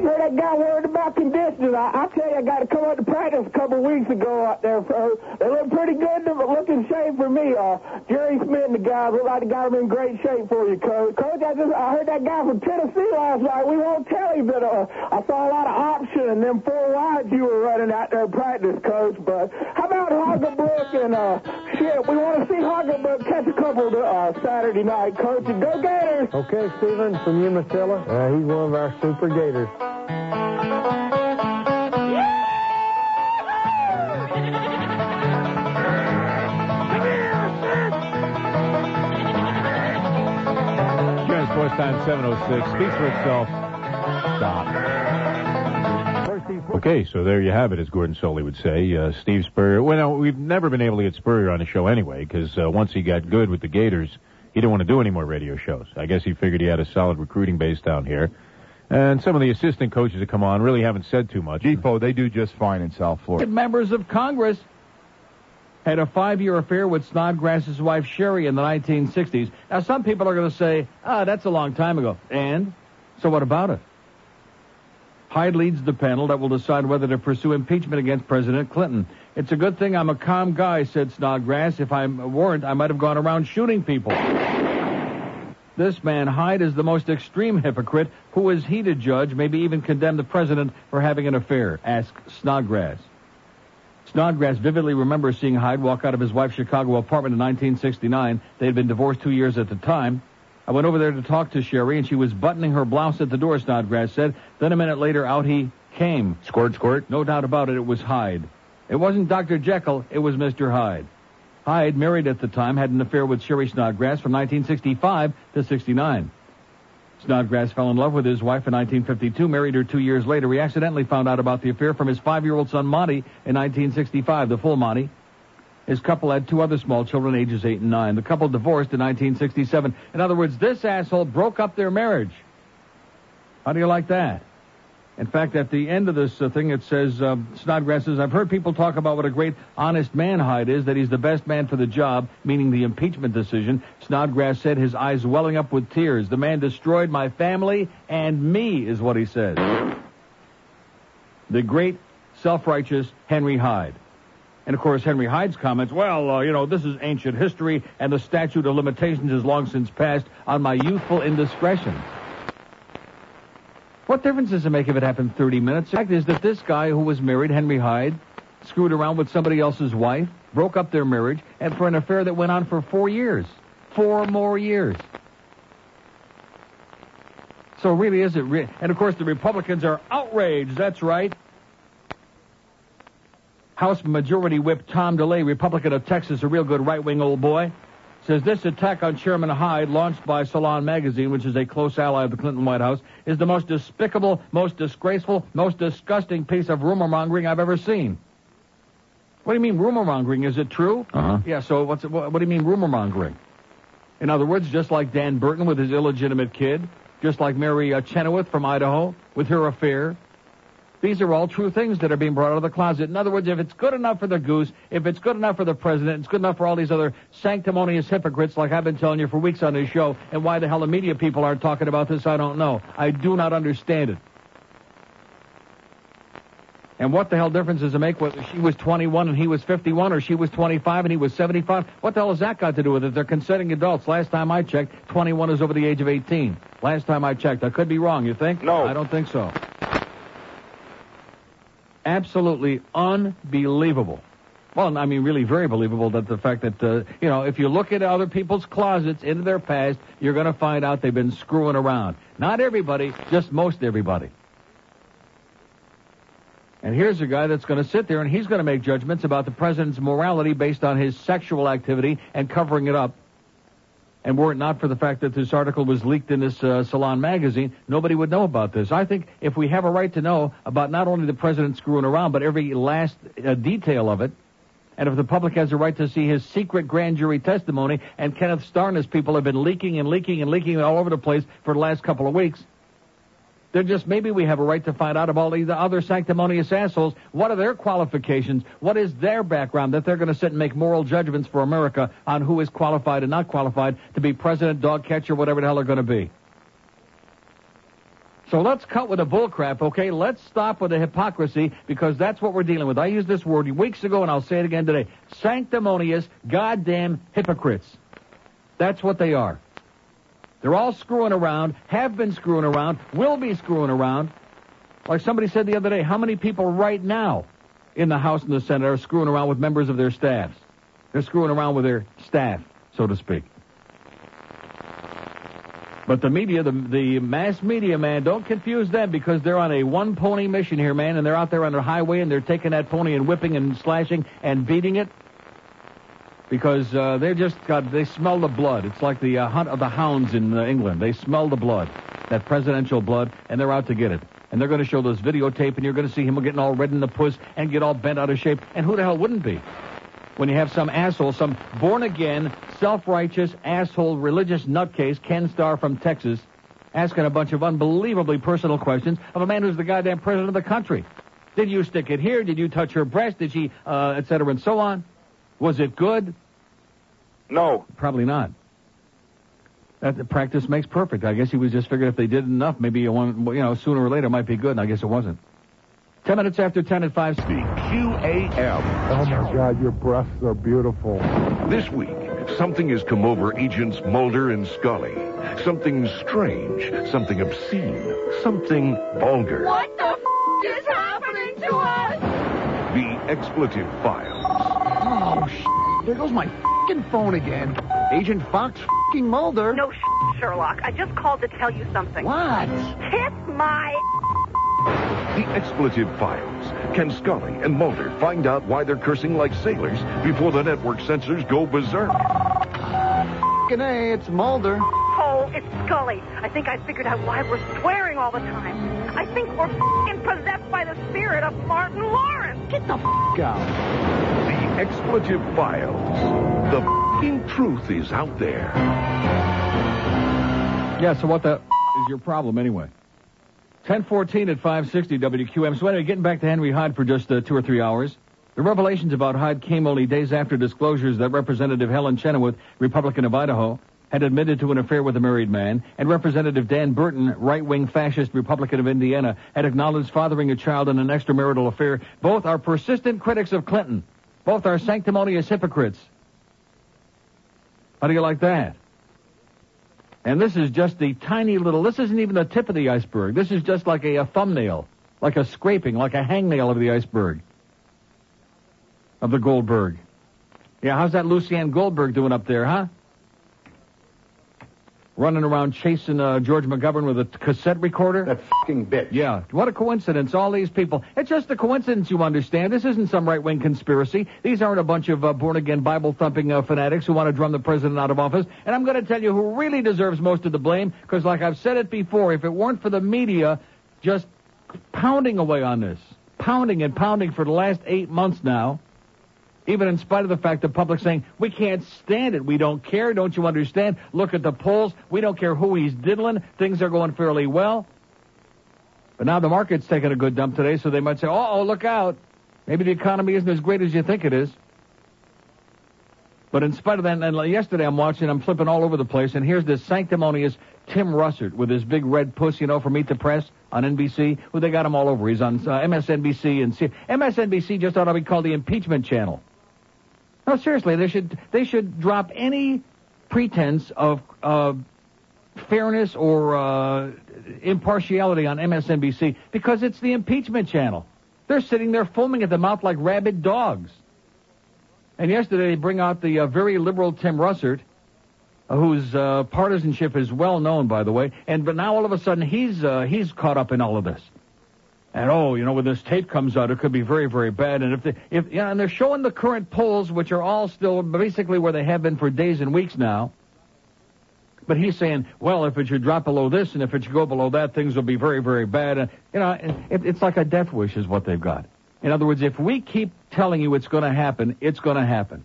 Heard that guy worried about conditioning. I, I tell you, I got to come up to practice a couple weeks ago out there. So they look pretty good, but look in shape for me. Uh, Jerry Smith and the guys look like they got them in great shape for you, Coach. Coach, I just I heard that guy from Tennessee last night. We won't tell him, but uh, I saw a lot of option and them four wides you were running out there practice, Coach. But how about Hagerbrook and uh, shit? We want to see Hagerbrook catch a couple uh, Saturday night, Coach. And go Gators! Okay, Stephen, from Umatilla. Uh, he's one of our super Gators. Sports Time 706 speaks for itself. Stop. Okay, so there you have it, as Gordon Solie would say. Uh, Steve Spurrier. Well, no, we've never been able to get Spurrier on the show anyway, because uh, once he got good with the Gators, he didn't want to do any more radio shows. I guess he figured he had a solid recruiting base down here. And some of the assistant coaches that come on really haven't said too much. Depo, they do just fine in South Florida. Members of Congress had a five-year affair with Snodgrass's wife Cherie in the 1960s. Now, some people are going to say, ah, that's a long time ago. And? So what about it? Hyde leads the panel that will decide whether to pursue impeachment against President Clinton. It's a good thing I'm a calm guy, said Snodgrass. If I weren't, I might have gone around shooting people. This man, Hyde, is the most extreme hypocrite. Who is he to judge, maybe even condemn the president for having an affair? asked Snodgrass. Snodgrass vividly remembers seeing Hyde walk out of his wife's Chicago apartment in 1969. They had been divorced two years at the time. I went over there to talk to Cherie, and she was buttoning her blouse at the door, Snodgrass said. Then a minute later, out he came. Squirt, squirt? No doubt about it, it was Hyde. It wasn't Dr. Jekyll, it was Mr. Hyde. Hyde, married at the time, had an affair with Cherie Snodgrass from 1965 to 69. Snodgrass fell in love with his wife in 1952, married her two years later. He accidentally found out about the affair from his five-year-old son Monty in 1965, the full Monty. His couple had two other small children, ages eight and nine. The couple divorced in 1967. In other words, this asshole broke up their marriage. How do you like that? In fact, at the end of this uh, thing, it says, uh, Snodgrass says, I've heard people talk about what a great honest man Hyde is, that he's the best man for the job, meaning the impeachment decision. Snodgrass said, his eyes welling up with tears. The man destroyed my family and me, is what he says. The great, self-righteous Henry Hyde. And of course, Henry Hyde's comments, well, uh, you know, this is ancient history, and the statute of limitations is long since passed on my youthful indiscretion. What difference does it make if it happened 30 minutes? The fact is that this guy who was married, Henry Hyde, screwed around with somebody else's wife, broke up their marriage, and for an affair that went on for four years. Four more years. So really, is it? And of course, the Republicans are outraged. That's right. House Majority Whip Tom DeLay, Republican of Texas, a real good right-wing old boy, says this attack on Chairman Hyde, launched by Salon magazine, which is a close ally of the Clinton White House, is the most despicable, most disgraceful, most disgusting piece of rumor mongering I've ever seen. What do you mean rumor mongering? Is it true? Uh-huh. Yeah. So what's it, what, what do you mean rumor mongering? In other words, just like Dan Burton with his illegitimate kid, just like Mary uh, Chenoweth from Idaho with her affair, these are all true things that are being brought out of the closet. In other words, if it's good enough for the goose, if it's good enough for the president, it's good enough for all these other sanctimonious hypocrites like I've been telling you for weeks on this show, and why the hell the media people aren't talking about this, I don't know. I do not understand it. And what the hell difference does it make whether she was 21 and he was 51 or she was 25 and he was 75? What the hell has that got to do with it? They're consenting adults. Last time I checked, 21 is over the age of 18. Last time I checked. I could be wrong, you think? No. I don't think so absolutely unbelievable. Well, I mean, really very believable that the fact that, uh, you know, if you look at other people's closets into their past, you're going to find out they've been screwing around. Not everybody, just most everybody. And here's a guy that's going to sit there and he's going to make judgments about the president's morality based on his sexual activity and covering it up and were it not for the fact that this article was leaked in this uh, Salon magazine, nobody would know about this. I think if we have a right to know about not only the president screwing around, but every last uh, detail of it, and if the public has a right to see his secret grand jury testimony, and Kenneth Starr and his people have been leaking and leaking and leaking all over the place for the last couple of weeks, they're just maybe we have a right to find out about these other sanctimonious assholes. What are their qualifications? What is their background that they're going to sit and make moral judgments for America on who is qualified and not qualified to be president, dog catcher, whatever the hell they're going to be? So let's cut with the bullcrap, okay? Let's stop with the hypocrisy because that's what we're dealing with. I used this word weeks ago and I'll say it again today. Sanctimonious, goddamn hypocrites. That's what they are. They're all screwing around, have been screwing around, will be screwing around. Like somebody said the other day, how many people right now in the House and the Senate are screwing around with members of their staffs? They're screwing around with their staff, so to speak. But the media, the, the mass media, man, don't confuse them because they're on a one pony mission here, man, and they're out there on their highway and they're taking that pony and whipping and slashing and beating it because uh, they just got they smell the blood. It's like the uh, hunt of the hounds in uh, England. They smell the blood, that presidential blood, and they're out to get it. And they're going to show this videotape, and you're going to see him getting all red in the puss and get all bent out of shape. And who the hell wouldn't be? When you have some asshole, some born again, self righteous, asshole, religious nutcase, Ken Starr from Texas, asking a bunch of unbelievably personal questions of a man who's the goddamn president of the country. Did you stick it here? Did you touch her breast? Did she, uh, et cetera, and so on? Was it good? No. Probably not. That the practice makes perfect. I guess he was just figuring if they did enough, maybe one, you know, sooner or later it might be good. And I guess it wasn't. Ten minutes after ten at five. The QAM. Oh my God, your breasts are beautiful. This week, something has come over Agents Mulder and Scully. Something strange, something obscene, something vulgar. What the f- is happening to us? The Expletive Files. Sh- there goes my fing phone again. Agent Fox fing Mulder. No, sh- Sherlock. I just called to tell you something. What? Kiss my. The Expletive Files. Can Scully and Mulder find out why they're cursing like sailors before the network censors go berserk? Fing A, it's Mulder. Oh, it's Scully. I think I figured out why we're swearing all the time. I think we're fing possessed by the spirit of Martin Lawrence. Get the f out. Expletive Files. The fing truth is out there. Yeah. So what the f- is your problem anyway? 1014 at 560 WQAM. So anyway, getting back to Henry Hyde for just uh, two or three hours. The revelations about Hyde came only days after disclosures that Representative Helen Chenoweth, Republican of Idaho, had admitted to an affair with a married man, and Representative Dan Burton, right-wing fascist Republican of Indiana, had acknowledged fathering a child in an extramarital affair. Both are persistent critics of Clinton. Both are sanctimonious hypocrites. How do you like that? And this is just the tiny little, this isn't even the tip of the iceberg. This is just like a, a thumbnail, like a scraping, like a hangnail of the iceberg. Of the Goldberg. Yeah, how's that Lucianne Goldberg doing up there, huh? Running around chasing uh, George McGovern with a cassette recorder? That fucking bitch. Yeah, what a coincidence. All these people. It's just a coincidence, you understand. This isn't some right wing conspiracy. These aren't a bunch of uh, born again Bible thumping uh, fanatics who want to drum the president out of office. And I'm going to tell you who really deserves most of the blame, because like I've said it before, if it weren't for the media just pounding away on this, pounding and pounding for the last eight months now, even in spite of the fact the public's saying, we can't stand it. We don't care. Don't you understand? Look at the polls. We don't care who he's diddling. Things are going fairly well. But now the market's taking a good dump today, so they might say, oh, look out. Maybe the economy isn't as great as you think it is. But in spite of that, and yesterday I'm watching, I'm flipping all over the place, and here's this sanctimonious Tim Russert with his big red puss, you know, from Meet the Press on NBC. Well, they got him all over. He's on uh, MSNBC and C- MSNBC just ought to be called the impeachment channel. No, seriously, they should they should drop any pretense of uh, fairness or uh, impartiality on MSNBC because it's the impeachment channel. They're sitting there foaming at the mouth like rabid dogs. And yesterday they bring out the uh, very liberal Tim Russert, uh, whose uh, partisanship is well known, by the way. And but now all of a sudden he's uh, he's caught up in all of this. And oh, you know, when this tape comes out, it could be very, very bad. And if they, if know, and they're showing the current polls, which are all still basically where they have been for days and weeks now. But he's saying, well, if it should drop below this and if it should go below that, things will be very, very bad. And you know, it, it's like a death wish is what they've got. In other words, if we keep telling you it's going to happen, it's going to happen.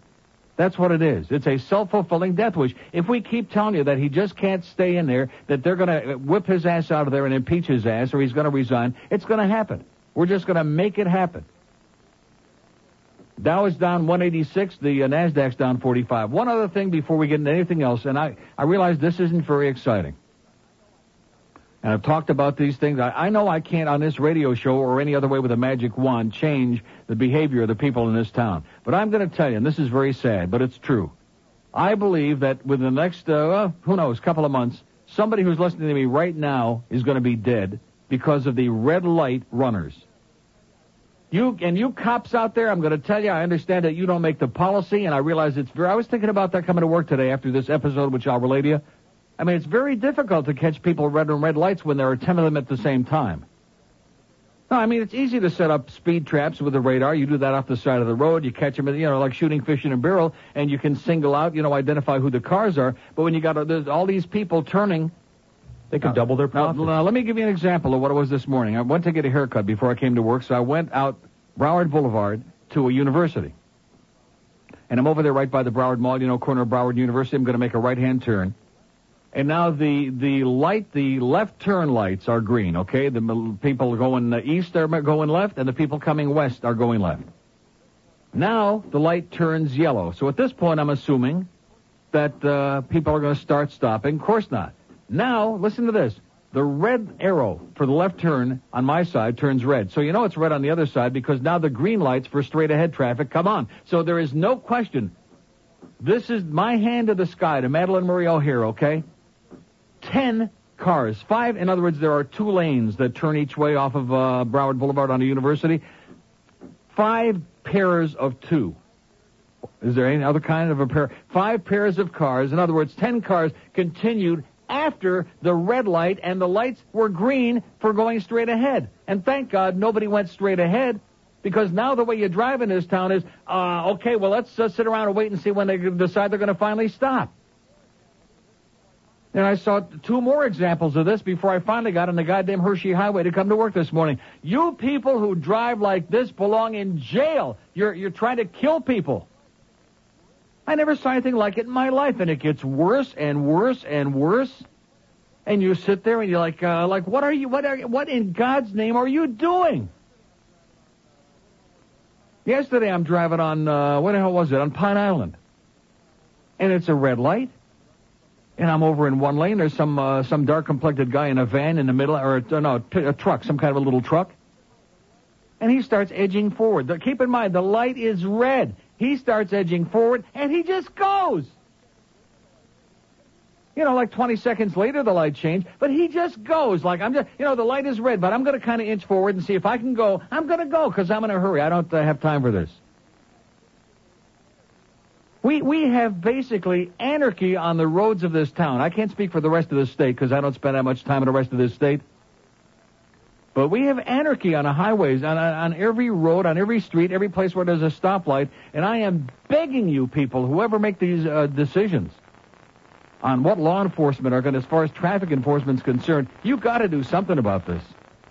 That's what it is. It's a self-fulfilling death wish. If we keep telling you that he just can't stay in there, that they're going to whip his ass out of there and impeach his ass, or he's going to resign, it's going to happen. We're just going to make it happen. Dow is down 186. The uh, Nasdaq's down 45. One other thing before we get into anything else, and I I realize this isn't very exciting. And I've talked about these things. I, I know I can't on this radio show or any other way with a magic wand change the behavior of the people in this town. But I'm going to tell you, and this is very sad, but it's true. I believe that within the next, uh, who knows, couple of months, somebody who's listening to me right now is going to be dead because of the red light runners. You and you cops out there, I'm going to tell you, I understand that you don't make the policy, and I realize it's very. I was thinking about that coming to work today after this episode, which I'll relay to you. I mean, it's very difficult to catch people red and red lights when there are ten of them at the same time. No, I mean it's easy to set up speed traps with a radar. You do that off the side of the road. You catch them, you know, like shooting fish in a barrel, and you can single out, you know, identify who the cars are. But when you got uh, there's all these people turning, they could Now- double their now, now, let me give you an example of what it was this morning. I went to get a haircut before I came to work, so I went out Broward Boulevard to a university. And I'm over there right by the Broward Mall, you know, corner of Broward University. I'm going to make a right-hand turn. And now the, the light, the left turn lights are green, okay? The people going east are going left, and the people coming west are going left. Now the light turns yellow. So at this point, I'm assuming that uh, people are going to start stopping. Of course not. Now, listen to this. The red arrow for the left turn on my side turns red. So you know it's red on the other side because now the green lights for straight ahead traffic come on. So there is no question. This is my hand to the sky to Madalyn Murray O'Hair, okay? Ten cars. Five, in other words, there are two lanes that turn each way off of uh, Broward Boulevard on the university. Five pairs of two. Is there any other kind of a pair? Five pairs of cars. In other words, ten cars continued after the red light and the lights were green for going straight ahead. And thank God nobody went straight ahead because now the way you drive in this town is, uh, okay, well, let's uh, sit around and wait and see when they decide they're going to finally stop. And I saw two more examples of this before I finally got on the goddamn Hershey Highway to come to work this morning. You people who drive like this belong in jail. You're, you're trying to kill people. I never saw anything like it in my life, and it gets worse and worse and worse. And you sit there and you're like, uh, like, what are you, what are, what in God's name are you doing? Yesterday I'm driving on, uh, what the hell was it? On Pine Island. And it's a red light. And I'm over in one lane. There's some, uh, some dark complected guy in a van in the middle, or a, no, t- a truck, some kind of a little truck. And he starts edging forward. Keep in mind, the light is red. He starts edging forward, and he just goes. You know, like 20 seconds later, the light changed, but he just goes. Like, I'm just, you know, the light is red, but I'm going to kind of inch forward and see if I can go. I'm going to go because I'm in a hurry. I don't uh, have time for this. We, we have basically anarchy on the roads of this town. I can't speak for the rest of the state because I don't spend that much time in the rest of this state. But we have anarchy on the highways, on, on every road, on every street, every place where there's a stoplight. And I am begging you people, whoever make these uh, decisions on what law enforcement are going to, as far as traffic enforcement is concerned, you got to do something about this.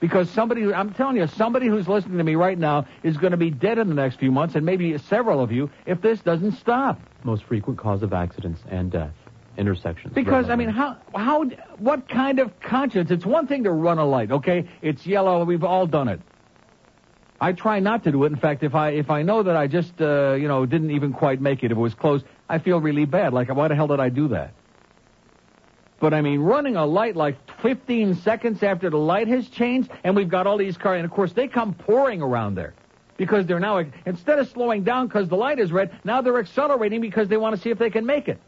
Because somebody, I'm telling you, somebody who's listening to me right now is going to be dead in the next few months, and maybe several of you, if this doesn't stop. Most frequent cause of accidents and death. Intersections. Because I mean, how how what kind of conscience? It's one thing to run a light, okay? It's yellow. We've all done it. I try not to do it. In fact, if I if I know that I just uh, you know didn't even quite make it, if it was close, I feel really bad. Like why the hell did I do that? But I mean, running a light like 15 seconds after the light has changed, and we've got all these cars, and of course they come pouring around there. Because they're now, instead of slowing down because the light is red, now they're accelerating because they want to see if they can make it.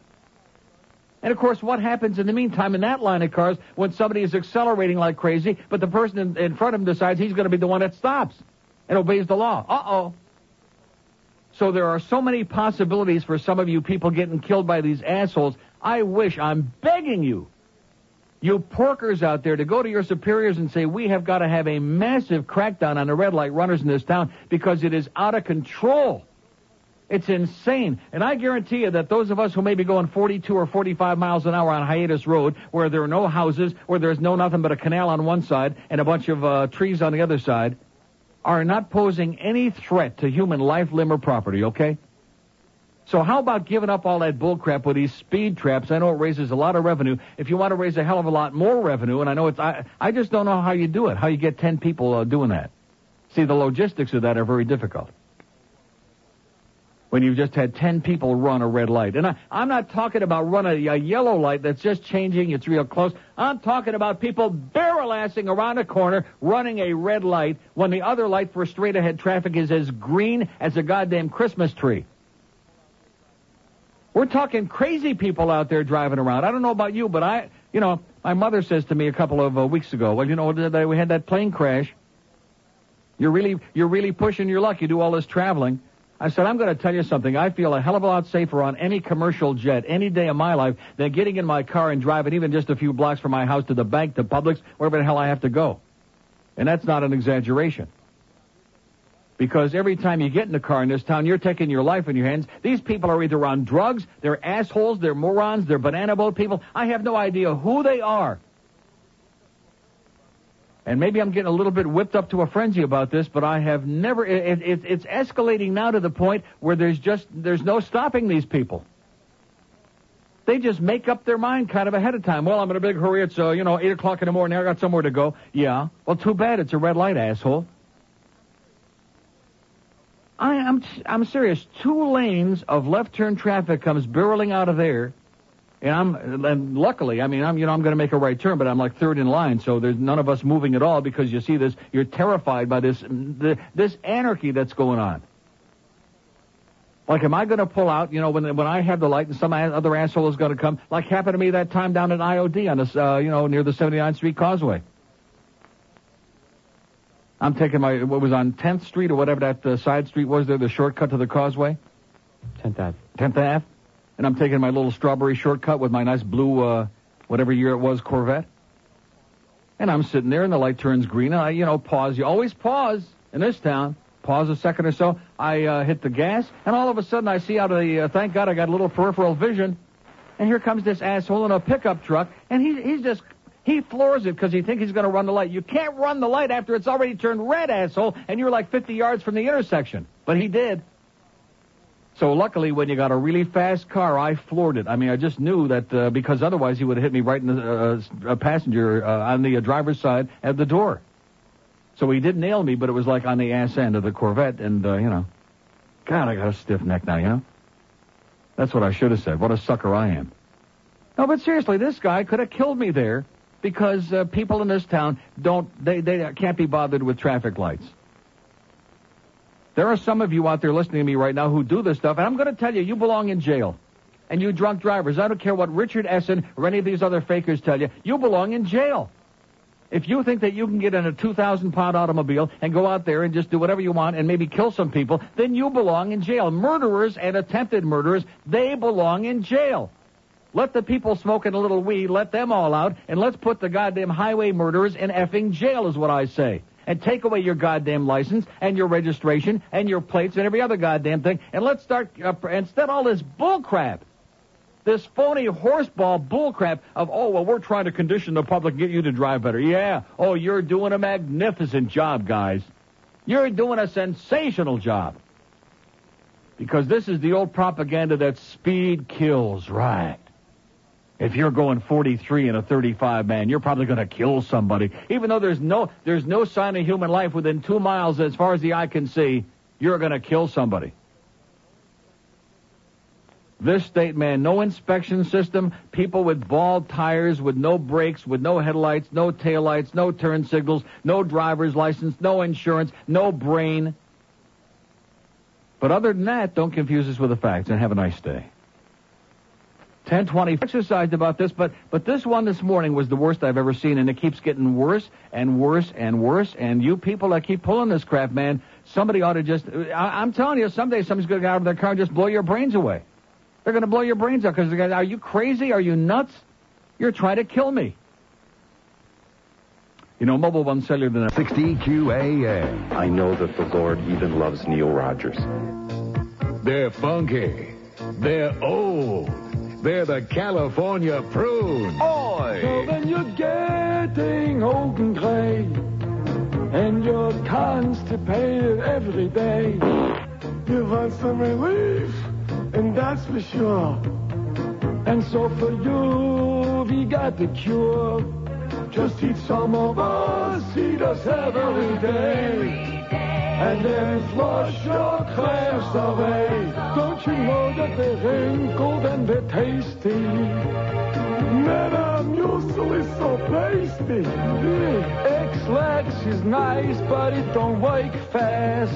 And of course, what happens in the meantime in that line of cars when somebody is accelerating like crazy, but the person in, in front of him decides he's going to be the one that stops and obeys the law? Uh oh. So there are so many possibilities for some of you people getting killed by these assholes. I wish, I'm begging you, you porkers out there to go to your superiors and say, we have got to have a massive crackdown on the red light runners in this town because it is out of control. It's insane. And I guarantee you that those of us who may be going 42 or 45 miles an hour on Hiatus Road, where there are no houses, where there's no nothing but a canal on one side and a bunch of uh, trees on the other side, are not posing any threat to human life, limb, or property, okay? So how about giving up all that bullcrap with these speed traps? I know it raises a lot of revenue. If you want to raise a hell of a lot more revenue, and I know it's, I, I just don't know how you do it, how you get 10 people uh, doing that. See, the logistics of that are very difficult. when you've just had 10 people run a red light. And I, I'm not talking about run a, a yellow light that's just changing, it's real close. I'm talking about people barrel-assing around a corner running a red light when the other light for straight ahead traffic is as green as a goddamn Christmas tree. We're talking crazy people out there driving around. I don't know about you, but I, you know, my mother says to me a couple of uh, weeks ago, well, you know, we had that plane crash. You're really, you're really pushing your luck. You do all this traveling. I said, I'm going to tell you something. I feel a hell of a lot safer on any commercial jet any day of my life than getting in my car and driving even just a few blocks from my house to the bank, to Publix, wherever the hell I have to go. And that's not an exaggeration. Because every time you get in the car in this town, you're taking your life in your hands. These people are either on drugs, they're assholes, they're morons, they're banana boat people. I have no idea who they are. And maybe I'm getting a little bit whipped up to a frenzy about this, but I have never. It, it, it's escalating now to the point where there's just there's no stopping these people. They just make up their mind kind of ahead of time. Well, I'm in a big hurry. It's uh, you know eight o'clock in the morning. I got somewhere to go. Yeah. Well, too bad. It's a red light, asshole. I, I'm I'm serious. Two lanes of left turn traffic comes barreling out of there and I'm, and luckily, I mean, I'm, you know, I'm going to make a right turn, but I'm like third in line, so there's none of us moving at all because you see this, you're terrified by this, the, this anarchy that's going on. Like, am I going to pull out, you know, when, when I have the light and some other asshole is going to come, like happened to me that time down at IOD on this, uh, you know, near the 79th Street Causeway. I'm taking my, what was on 10th Street or whatever that uh, side street was there, the shortcut to the causeway? 10th Ave. 10th Ave? and I'm taking my little strawberry shortcut with my nice blue, uh, whatever year it was, Corvette. And I'm sitting there, and the light turns green, and I, you know, pause. You always pause in this town. Pause a second or so. I uh, hit the gas, and all of a sudden I see out of the. Uh, thank God I got a little peripheral vision, and here comes this asshole in a pickup truck, and he, he's just he floors it because he thinks he's going to run the light. You can't run the light after it's already turned red, asshole, and you're like 50 yards from the intersection. But he did. So luckily, when you got a really fast car, I floored it. I mean, I just knew that uh, because otherwise he would have hit me right in the uh, passenger uh, on the uh, driver's side at the door. So he did nail me, but it was like on the ass end of the Corvette, and uh, you know, God, I got a stiff neck now. You know, that's what I should have said. What a sucker I am. No, but seriously, this guy could have killed me there because uh, people in this town don't they they can't be bothered with traffic lights. There are some of you out there listening to me right now who do this stuff, and I'm going to tell you, you belong in jail. And you drunk drivers, I don't care what Richard Essen or any of these other fakers tell you, you belong in jail. If you think that you can get in a 2,000 pound automobile and go out there and just do whatever you want and maybe kill some people, then you belong in jail. Murderers and attempted murderers, they belong in jail. Let the people smoking a little weed, let them all out, and let's put the goddamn highway murderers in effing jail is what I say and take away your goddamn license and your registration and your plates and every other goddamn thing. And let's start, uh, instead all this bullcrap. This phony horseball bullcrap of, oh, well, we're trying to condition the public and get you to drive better. Yeah. Oh, you're doing a magnificent job, guys. You're doing a sensational job. Because this is the old propaganda that speed kills, right? If you're going 43 in a 35 man, you're probably going to kill somebody. Even though there's no there's no sign of human life within two miles as far as the eye can see, you're going to kill somebody. This state, man, no inspection system, people with bald tires, with no brakes, with no headlights, no taillights, no turn signals, no driver's license, no insurance, no brain. But other than that, don't confuse us with the facts and have a nice day. 1020 exercised about this, but but this one this morning was the worst I've ever seen, and it keeps getting worse and worse and worse. And you people that keep pulling this crap, man, somebody ought to just. I, am telling you, someday somebody's going to get out of their car and just blow your brains away. They're going to blow your brains out because they're going. Are you crazy? Are you nuts? You're trying to kill me. You know, Mobile One Cellular than 60 QAM. I know that the Lord even loves Neil Rogers. They're funky. They're old. They're the California prune. Oi! So when you're getting old and gray, and you're constipated every day, you want some relief, and that's for sure. And so for you, we got the cure. Just eat some of us, eat us every day. And then flush your class away. Don't you know that they're wrinkled and they're tasty? Man, I'm usually so pasty. Ex-Lax is nice, but it don't work fast.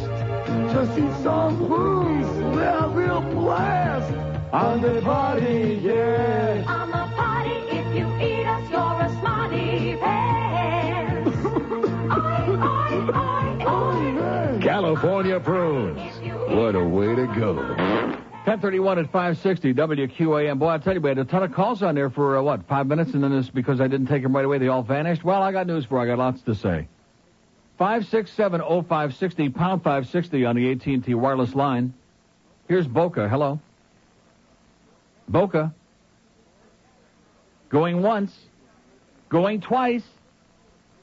Just eat some prunes, they're real blast. On the body, yeah. California prunes. What a way to go. 1031 at 560 WQAM. Boy, I tell you, we had a ton of calls on there for, uh, what, five minutes, and then it's because I didn't take them right away, they all vanished. Well, I got news for you. I got lots to say. 5670560, pound 560 on the AT&T wireless line. Here's Boca. Hello. Boca. Going once. Going twice.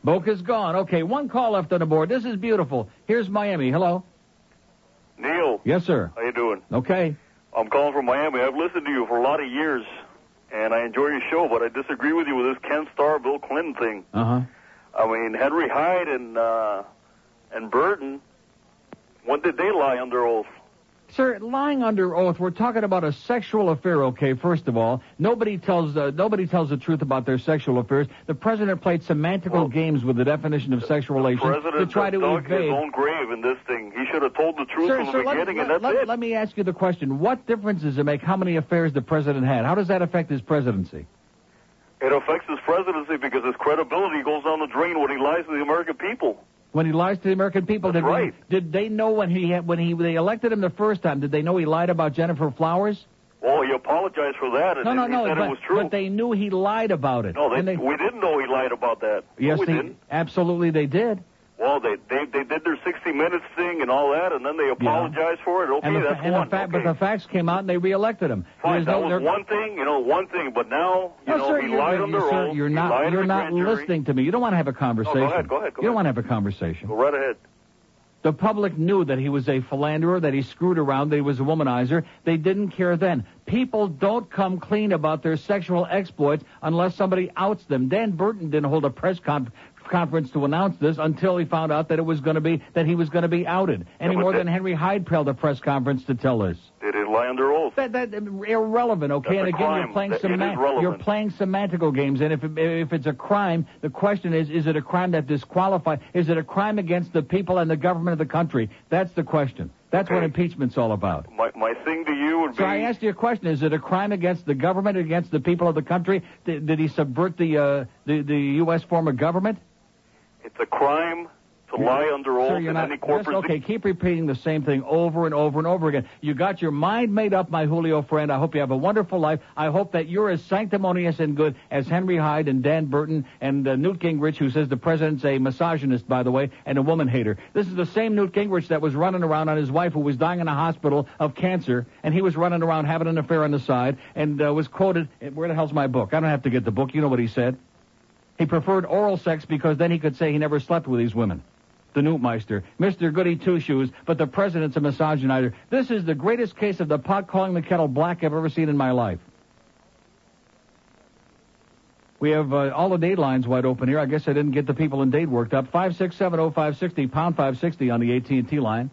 Boca's gone. Okay, one call left on the board. This is beautiful. Here's Miami. Hello. Neil, Yes, sir. how you doing? Okay. I'm calling from Miami. I've listened to you for a lot of years, and I enjoy your show, but I disagree with you with this Ken Starr, Bill Clinton thing. Uh huh. I mean, Henry Hyde and uh, and Burton, when did they lie under oath? Sir, lying under oath, we're talking about a sexual affair. Okay, first of all, nobody tells uh, nobody tells the truth about their sexual affairs. The president played semantical games with the definition of sexual relations to try to dug evade. his own grave in this thing. He should have told the truth Sir, from the sir, let, beginning, and that's let- it. let me ask you the question: What difference does it make how many affairs the president had? How does that affect his presidency? It affects his presidency because his credibility goes down the drain when he lies to the American people. When he lies to the American people, did, right. they, did they know when he had, when he they elected him the first time? Did they know he lied about Gennifer Flowers? Well, he apologized for that, and No, no, he no. said but, it was true. but they knew he lied about it. no, they, they- we didn't know he lied about that. yes, no, we they, didn't. absolutely they did. Well, they, they they did their 60 Minutes thing and all that, and then they apologized for it. Okay, and the, that's and one. the okay. But the facts came out and they reelected him. Fine, that no- was one thing, you know, one thing. But now, you No, know, sir, he you're, lied you're, under sir, oath. you're not. You're not listening to me. You don't want to have a conversation. Go ahead, go ahead, go you don't want to have a conversation. Go right ahead. The public knew that he was a philanderer, that he screwed around, that he was a womanizer. They didn't care then. People don't come clean about their sexual exploits unless somebody outs them. Dan Burton didn't hold a press con- conference to announce this until he found out that it was going to be that he was going to be outed. Any more than Henry Hyde held a press conference to tell us. They didn't lie under oath. That, that irrelevant, okay? That's and again, you're playing That- it is you're playing semantical games. And if it, if it's a crime, the question is: Is it a crime that disqualifies? Is it a crime against the people and the government of the country? That's the question. That's what impeachment's all about. My my thing to you would be. So I asked you a question: Is it a crime against the government, against the people of the country? Did, did he subvert the uh, the the U.S. form of government? It's a crime to lie under oath in any corporate. okay, keep repeating the same thing over and over and over again. You got your mind made up, my Julio friend. I hope you have a wonderful life. I hope that you're as sanctimonious and good as Henry Hyde and Dan Burton and uh, Newt Gingrich, who says the president's a misogynist, by the way, and a woman hater. This is the same Newt Gingrich that was running around on his wife, who was dying in a hospital of cancer, and he was running around having an affair on the side, and uh, was quoted. Where the hell's my book? I don't have to get the book. You know what he said. He preferred oral sex because then he could say he never slept with these women. The Newtmeister, Mr. Goody Two Shoes, but the president's a misogynizer. This is the greatest case of the pot calling the kettle black I've ever seen in my life. We have uh, all the Dade lines wide open here. I guess I didn't get the people in Dade worked up. Five six seven oh five sixty pound five sixty on the AT and T line.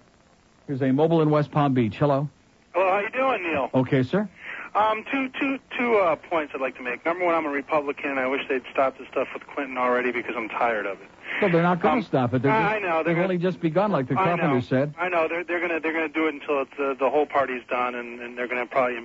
Here's a mobile in West Palm Beach. Hello. Hello, how you doing, Neil? Okay, sir. Um, two, two, two uh, points I'd like to make. Number one, I'm a Republican. I wish they'd stop the stuff with Clinton already because I'm tired of it. Well, they're not going to Um, stop it. They're I- just, I know, they're They've gonna- only just begun, like the I know. carpenter said. I know they're they're gonna they're gonna do it until it's, uh, the whole party's done, and, and they're gonna probably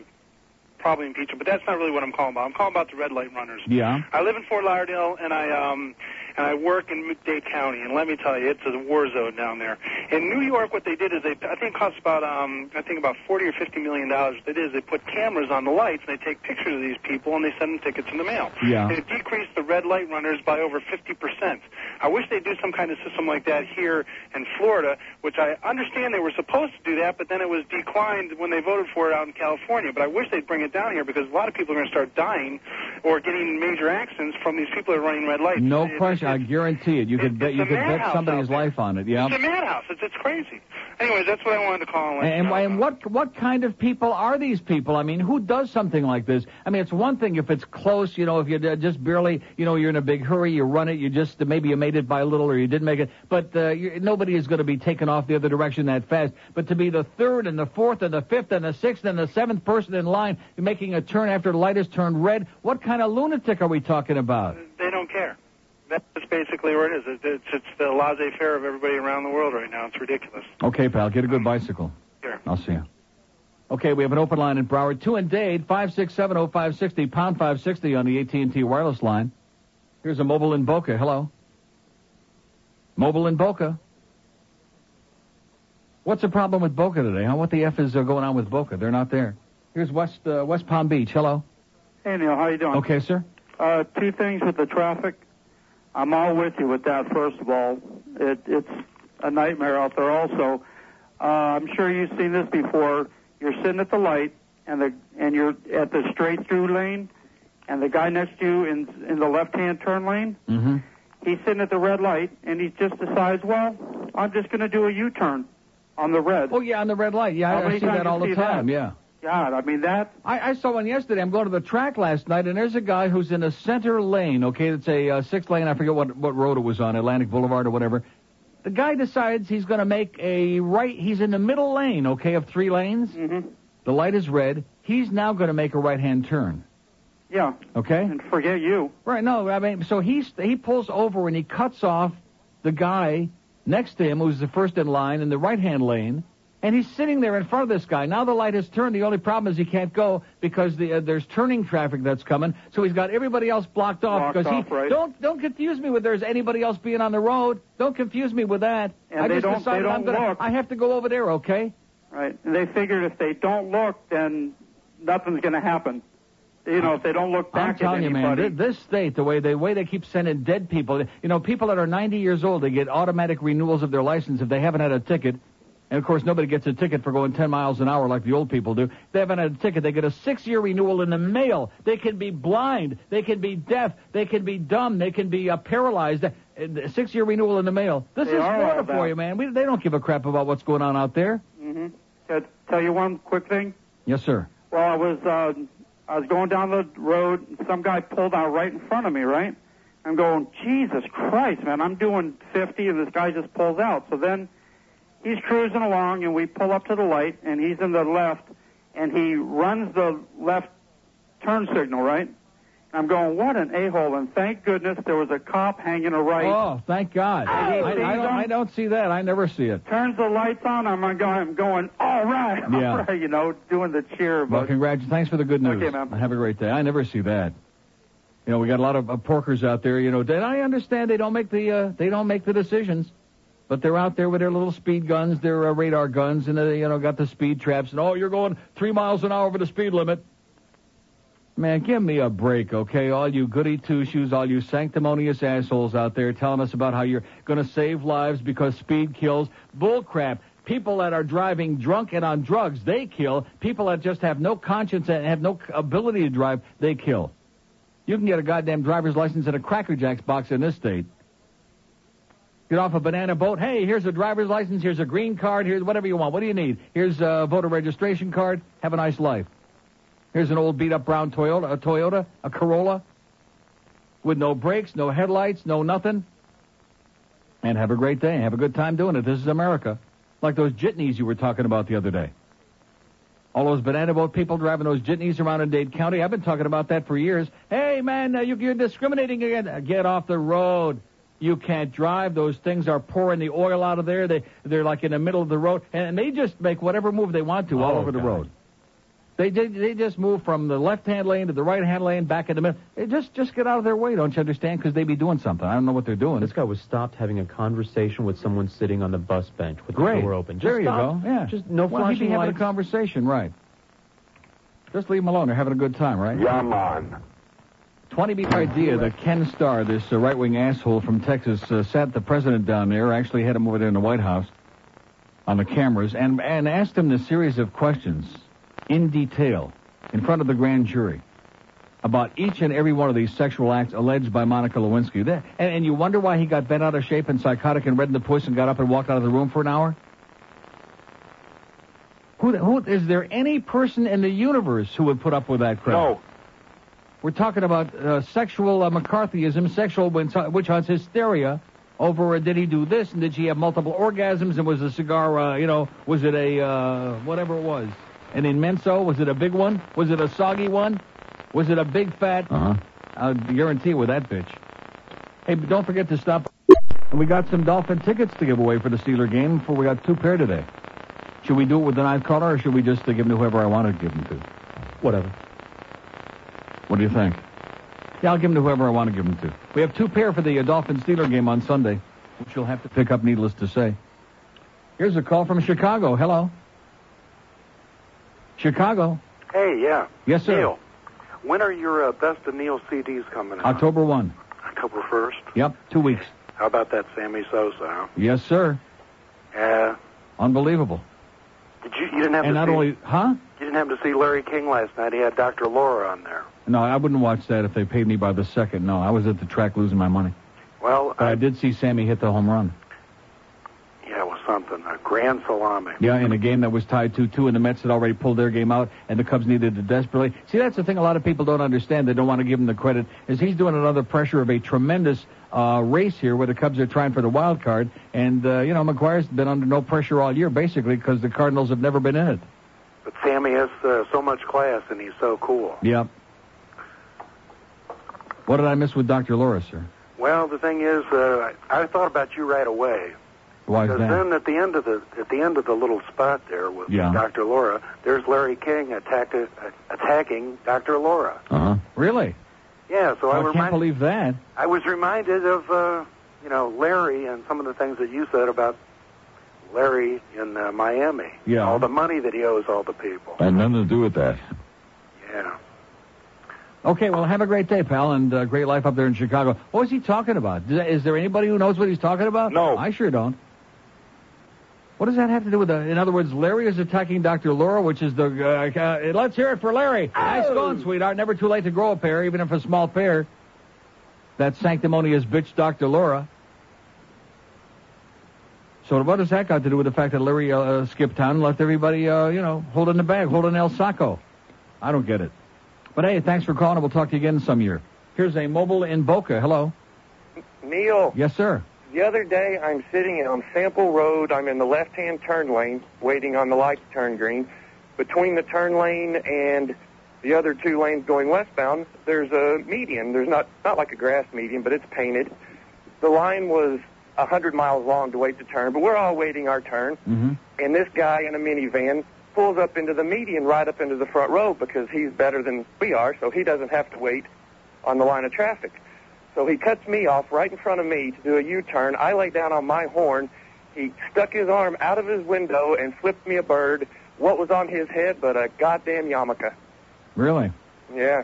probably impeach him. But that's not really what I'm calling about. I'm calling about the red light runners. Yeah. I live in Fort Lauderdale, and I um and I work in Dade County, and let me tell you, it's a war zone down there. In New York, what they did is they I think it cost about um I think about forty or fifty million dollars. What they did is they put cameras on the lights, and they take pictures of these people, and they send them tickets in the mail. Yeah. And it decreased the red light runners by over fifty percent. I wish they'd do some kind of system like that here in Florida, which I understand they were supposed to do that, but then it was declined when they voted for it out in California. But I wish they'd bring it down here because a lot of people are going to start dying or getting major accidents from these people that are running red lights. No It- question gosh, I guarantee it. You could bet you could bet somebody's life on it. Yeah. It's a madhouse. It's, it's crazy. Anyways, that's what I wanted to call and you And, know. and what what kind of people are these people? I mean, who does something like this? I mean, it's one thing if it's close, you know, if you just barely, you know, you're in a big hurry, you run it, you just maybe you made it by a little or you didn't make it, but uh, you, nobody is going to be taken off the other direction that fast. But to be the third and the fourth and the fifth and the sixth and the seventh person in line making a turn after the light has turned red, what kind of lunatic are we talking about? They don't care. That's basically what it is. It's, it's, it's the laissez-faire of everybody around the world right now. It's ridiculous. Okay, pal, get a good bicycle. Here. I'll see you. Okay, we have an open line in Broward. Two and Dade, 5670560, pound 560 on the AT&T wireless line. Here's a mobile in Boca. Hello. Mobile in Boca. What's the problem with Boca today? Huh? What the F is uh, going on with Boca? They're not there. Here's West uh, West Palm Beach. Hello. Hey Neil, how you doing? Okay, sir. Uh, two things with the traffic. I'm all with you with that. First of all, it, it's a nightmare out there. Also, uh, I'm sure you've seen this before. You're sitting at the light, and the and you're at the straight through lane, and the guy next to you in in the left hand turn lane. Mm-hmm. He's sitting at the red light, and he just decides, well, I'm just going to do a U-turn on the red. Oh yeah, on the red light. Yeah, How I, I see that all the time. that? Yeah. God, I mean that. I, I saw one yesterday. I'm going to the track last night, and there's a guy who's in a center lane. Okay, it's a uh, six lane. I forget what what road it was on, Atlantic Boulevard or whatever. The guy decides he's going to make a right. He's in the middle lane. Okay, of three lanes. Mm-hmm. The light is red. He's now going to make a right hand turn. Yeah. Okay. And forget you. Right. No, I mean, so he's he pulls over and he cuts off the guy next to him who's the first in line in the right hand lane. And he's sitting there in front of this guy. Now the light has turned. The only problem is he can't go because the, uh, there's turning traffic that's coming. So he's got everybody else blocked off Blocked because off, he right. don't don't confuse me with there's anybody else being on the road. Don't confuse me with that. And I they just don't- they decided I'm don't gonna look. I have to go over there. Okay. Right. And they figured if they don't look, then nothing's going to happen. You know, if they don't look I'm back telling at you, man, anybody. this state, the way they way they keep sending dead people, you know, people that are 90 years old, they get automatic renewals of their license if they haven't had a ticket. And of course, nobody gets a ticket for going 10 miles an hour like the old people do. They haven't had a ticket. They get a six-year renewal in the mail. They can be blind. They can be deaf. They can be dumb. They can be uh, paralyzed. Uh, Six-year renewal in the mail. This They is Florida for you, man. We, they don't give a crap about what's going on out there. Mm-hmm. Can I tell you one quick thing? Yes, sir. Well, I was uh, I was going down the road, and some guy pulled out right in front of me. Right, I'm going, Jesus Christ, man! I'm doing 50, and this guy just pulls out. So then he's cruising along, and we pull up to the light, and he's in the left, and he runs the left turn signal. Right, I'm going, what an a-hole! And thank goodness there was a cop hanging a right. Oh, thank God. I, I, don't, I don't see that. I never see it. Turns the lights on. I'm going, I'm going, all right, all Yeah. right, you know, doing the cheer. Well, But congrats. Thanks for the good news. Okay, ma'am. Have a great day. I never see that. You know, we got a lot of uh, porkers out there. You know, and I understand they don't make the uh, they don't make the decisions, but they're out there with their little speed guns, their uh, radar guns, and they you know got the speed traps. And oh, you're going three miles an hour over the speed limit. Man, give me a break, okay? All you goody two shoes, all you sanctimonious assholes out there telling us about how you're going to save lives because speed kills. Bull crap. People that are driving drunk and on drugs, they kill. People that just have no conscience and have no ability to drive, they kill. You can get a goddamn driver's license in a Cracker Jacks box in this state. Get off a banana boat. Hey, here's a driver's license. Here's a green card. Here's whatever you want. What do you need? Here's a voter registration card. Have a nice life. Here's an old beat up brown Toyota, a Toyota, a Corolla, with no brakes, no headlights, no nothing. And have a great day. Have a good time doing it. This is America. Like those jitneys you were talking about the other day. All those banana boat people driving those jitneys around in Dade County. I've been talking about that for years. Hey, man, uh, you, you're discriminating again. Get off the road. You can't drive. Those things are pouring the oil out of there. They, they're like in the middle of the road. And they just make whatever move they want to all Oh, over the road. They did, they just move from the left-hand lane to the right-hand lane, back in the middle. They just just get out of their way, don't you understand? Because they be doing something. I don't know what they're doing. This guy was stopped having a conversation with someone sitting on the bus bench with Great. the door open. Just there you stop. go. Yeah. Just no well, he'd be having lights. a conversation, right? Just leave them alone. They're having a good time, right? Yeah, man. 20 beat idea that Ken Starr, this uh, right-wing asshole from Texas, uh, sat the president down there, actually had him over there in the White House on the cameras, and, and asked him this series of questions in detail in front of the grand jury. about each and every one of these sexual acts alleged by Monica Lewinsky. That, and, and you wonder why he got bent out of shape and psychotic and red in the puss and got up and walked out of the room for an hour? Who, who is there any person in the universe who would put up with that crap? No. We're talking about uh, sexual uh, McCarthyism, sexual witch hunts, hysteria over uh, did he do this and did she have multiple orgasms and was the cigar, uh, you know, was it a uh, whatever it was, an immenso? Was it a big one? Was it a soggy one? Was it a big fat? Uh-huh. I'll guarantee with that bitch. Hey, but don't forget to stop. And we got some Dolphin tickets to give away for the Steeler game. For we got two pair today. Should we do it with the ninth caller, or should we just uh, give them to whoever I want to give them to? Whatever. What do you think? Yeah, I'll give them to whoever I want to give them to. We have two pair for the uh, Dolphin Steeler game on Sunday, which you'll have to pick up, needless to say. Here's a call from Chicago. Hello. Chicago. Hey, yeah. Yes, sir. Neil, when are your uh, Best of Neil CDs coming out? October 1. October 1st? Yep, two weeks. How about that Sammy Sosa, huh? Yes, sir. Yeah. Unbelievable. Did you, you didn't have And to not see, only, huh? you didn't have to see Larry King last night. He had Dr. Laura on there. No, I wouldn't watch that if they paid me by the second. No, I was at the track losing my money. Well, But I did see Sammy hit the home run. yeah, it was something. A grand salami. Yeah, in a game that was tied 2-2, and the Mets had already pulled their game out, and the Cubs needed it desperately. See, that's the thing a lot of people don't understand. They don't want to give him the credit, is he's doing another pressure of a tremendous uh, race here where the Cubs are trying for the wild card, and, uh, you know, McGwire's been under no pressure all year, basically, because the Cardinals have never been in it. But Sammy has uh, so much class, and he's so cool. Yep. What did I miss with Dr. Laura, sir? Well, the thing is, uh, I thought about you right away. Why Because that? then at the end of the at the end of the little spot there with Yeah. Dr. Laura, there's Larry King attack, uh, attacking Dr. Laura. Uh-huh. Really? Yeah, so I, I can't remind, believe that. I was reminded of uh, you know Larry and some of the things that you said about Larry in uh, Miami. Yeah. All the money that he owes all the people. Had nothing to do with that. Yeah. Okay, well, have a great day, pal, and uh, great life up there in Chicago. What was he talking about? Is there anybody who knows what he's talking about? No. I sure don't. What does that have to do with the... In other words, Larry is attacking Dr. Laura, which is the... Uh, uh, let's hear it for Larry. Nice going, sweetheart. Never too late to grow a pair, even if a small pair. That sanctimonious bitch, Dr. Laura. So what does that got to do with the fact that Larry uh, skipped town and left everybody, uh, you know, holding the bag, holding El Saco? I don't get it. But hey, thanks for calling, we'll talk to you again some year. Here's a mobile in Boca. Hello. Neil, Yes, sir. the other day I'm sitting on Sample Road. I'm in the left-hand turn lane, waiting on the light to turn green. Between the turn lane and the other two lanes going westbound, there's a median. There's not not like a grass median, but it's painted. The line was a hundred miles long to wait to turn, but we're all waiting our turn. Mm-hmm. And this guy in a minivan pulls up into the median right up into the front row because he's better than we are, so he doesn't have to wait on the line of traffic. So he cuts me off right in front of me to do a U-turn. I lay down on my horn. He stuck his arm out of his window and flipped me a bird. What was on his head but a goddamn yarmulke. Really? Yeah,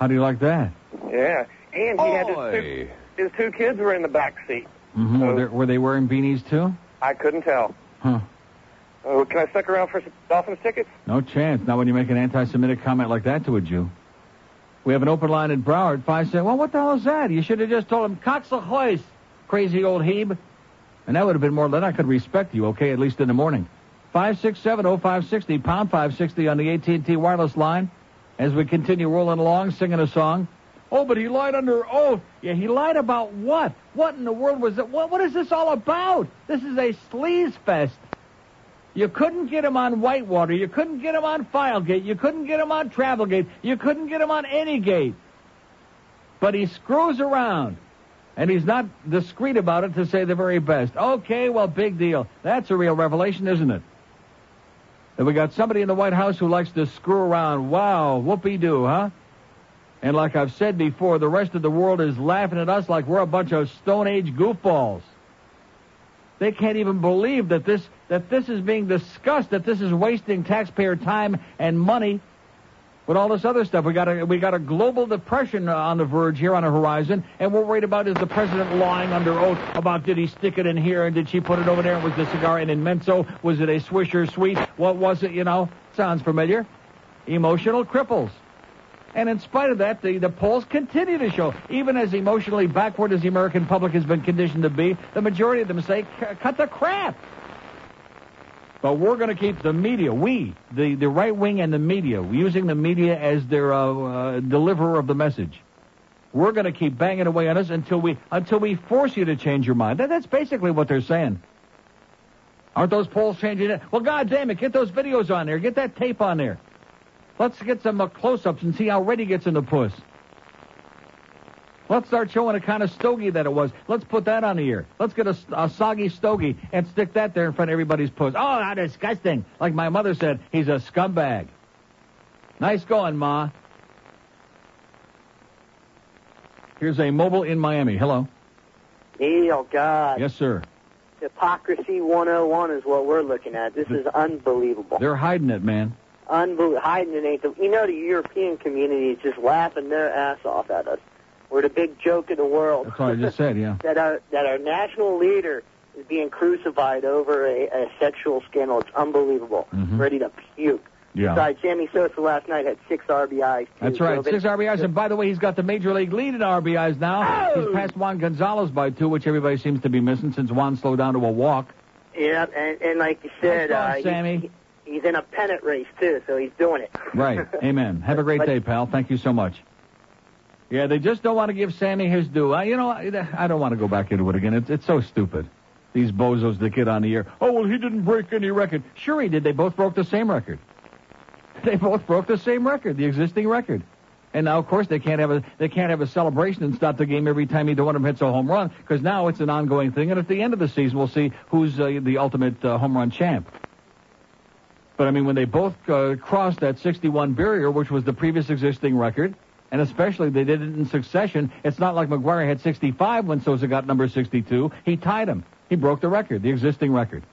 How do you like that? yeah. And he had his two, his two kids were in the back seat. Mm-hmm. Were, they, were they wearing beanies too? I couldn't tell. Huh. Oh, can I stick around for some Dolphins tickets? No chance. Not when you make an anti-Semitic comment like that to a Jew. We have an open line in Broward. Five say, well, what the hell is that? You should have just told him, Ahoy's, crazy old Hebe. And that would have been more than I could respect you, okay, at least in the morning. 5670560, pound 560 on the AT&T wireless line as we continue rolling along, singing a song. Oh, but he lied under oath. Yeah, he lied about what? What in the world was it? What, what is this all about? This is a sleaze fest. You couldn't get him on Whitewater. You couldn't get him on Filegate. You couldn't get him on Travelgate. You couldn't get him on any gate. But he screws around. And he's not discreet about it to say the very best. Okay, well, big deal. That's a real revelation, isn't it? That we got somebody in the White House who likes to screw around. Wow, whoopee-doo, huh? And like I've said before, the rest of the world is laughing at us like we're a bunch of Stone Age goofballs. They can't even believe that this that this is being discussed, that this is wasting taxpayer time and money with all this other stuff. We got a we got a global depression on the verge here on the horizon, and we're worried about is the president lying under oath about did he stick it in here and did she put it over there? And was the cigar an immenso? Was it a Swisher sweet? What was it? You know, sounds familiar. Emotional cripples. And in spite of that, the, the polls continue to show, even as emotionally backward as the American public has been conditioned to be, the majority of them say, cut the crap. But we're going to keep the media, we, the, the right wing and the media, using the media as their uh, uh, deliverer of the message. We're going to keep banging away on us until we until we force you to change your mind. That, that's basically what they're saying. Aren't those polls changing it? Well, God damn it, get those videos on there. Get that tape on there. Let's get some uh, close-ups and see how Reddy gets in the puss. Let's start showing the kind of stogie that it was. Let's put that on the. Let's get a, a soggy stogie and stick that there in front of everybody's puss. Oh, how disgusting. Like my mother said, he's a scumbag. Nice going, Ma. Here's a mobile in Miami. Hello. Neil, God. Yes, sir. Hypocrisy 101 is what we're looking at. This is unbelievable. They're hiding it, man. Unbelievable. Hiding it ain't the. You know, the European community is just laughing their ass off at us. We're the big joke in the world. That's what I just said, yeah. that our that our national leader is being crucified over a, a sexual scandal. It's unbelievable. Mhm. Ready to puke. Yeah. Besides, Sammy Sosa last night had six RBIs. Too, That's right. it- Six RBIs, and by the way, he's got the major league lead in RBIs now. Oh! He's passed Juan Gonzalez by two, which everybody seems to be missing since Juan slowed down to a walk. Yeah, and, and like you said, uh, Sammy. he- he's in a pennant race too, so he's doing it. Right. Amen. Have a great day, pal. Thank you so much. Yeah, they just don't want to give Sammy his due. I, you know, I, I don't want to go back into it again. It's, it's so stupid. These bozos that get on the air. Oh, well, he didn't break any record. Sure he did. They both broke the same record. They both broke the same record, the existing record. And now, of course, they can't have a they can't have a celebration and stop the game every time either one of them hits a home run because now it's an ongoing thing. And at the end of the season, we'll see who's uh, the ultimate uh, home run champ. But I mean, when they both uh, crossed that 61 barrier, which was the previous existing record, and especially they did it in succession, it's not like McGwire had 65 when Sosa got number 62. He tied him. He broke the record, the existing record.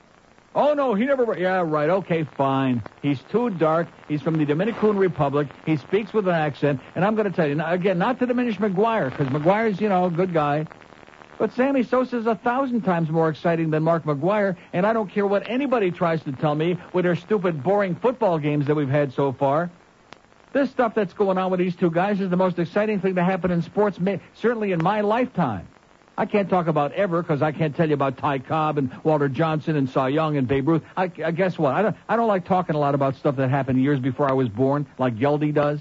Oh no, he never. Yeah, right. Okay, fine. He's too dark. He's from the Dominican Republic. He speaks with an accent, and I'm going to tell you again, not to diminish McGwire, because McGwire's you know a good guy. But Sammy Sosa's a thousand times more exciting than Mark McGwire, and I don't care what anybody tries to tell me with their stupid, boring football games that we've had so far. This stuff that's going on with these two guys is the most exciting thing to happen in sports, certainly in my lifetime. I can't talk about ever because I can't tell you about Ty Cobb and Walter Johnson and Cy Young and Babe Ruth. I, I guess what? I don't. I don't like talking a lot about stuff that happened years before I was born, like Geldy does.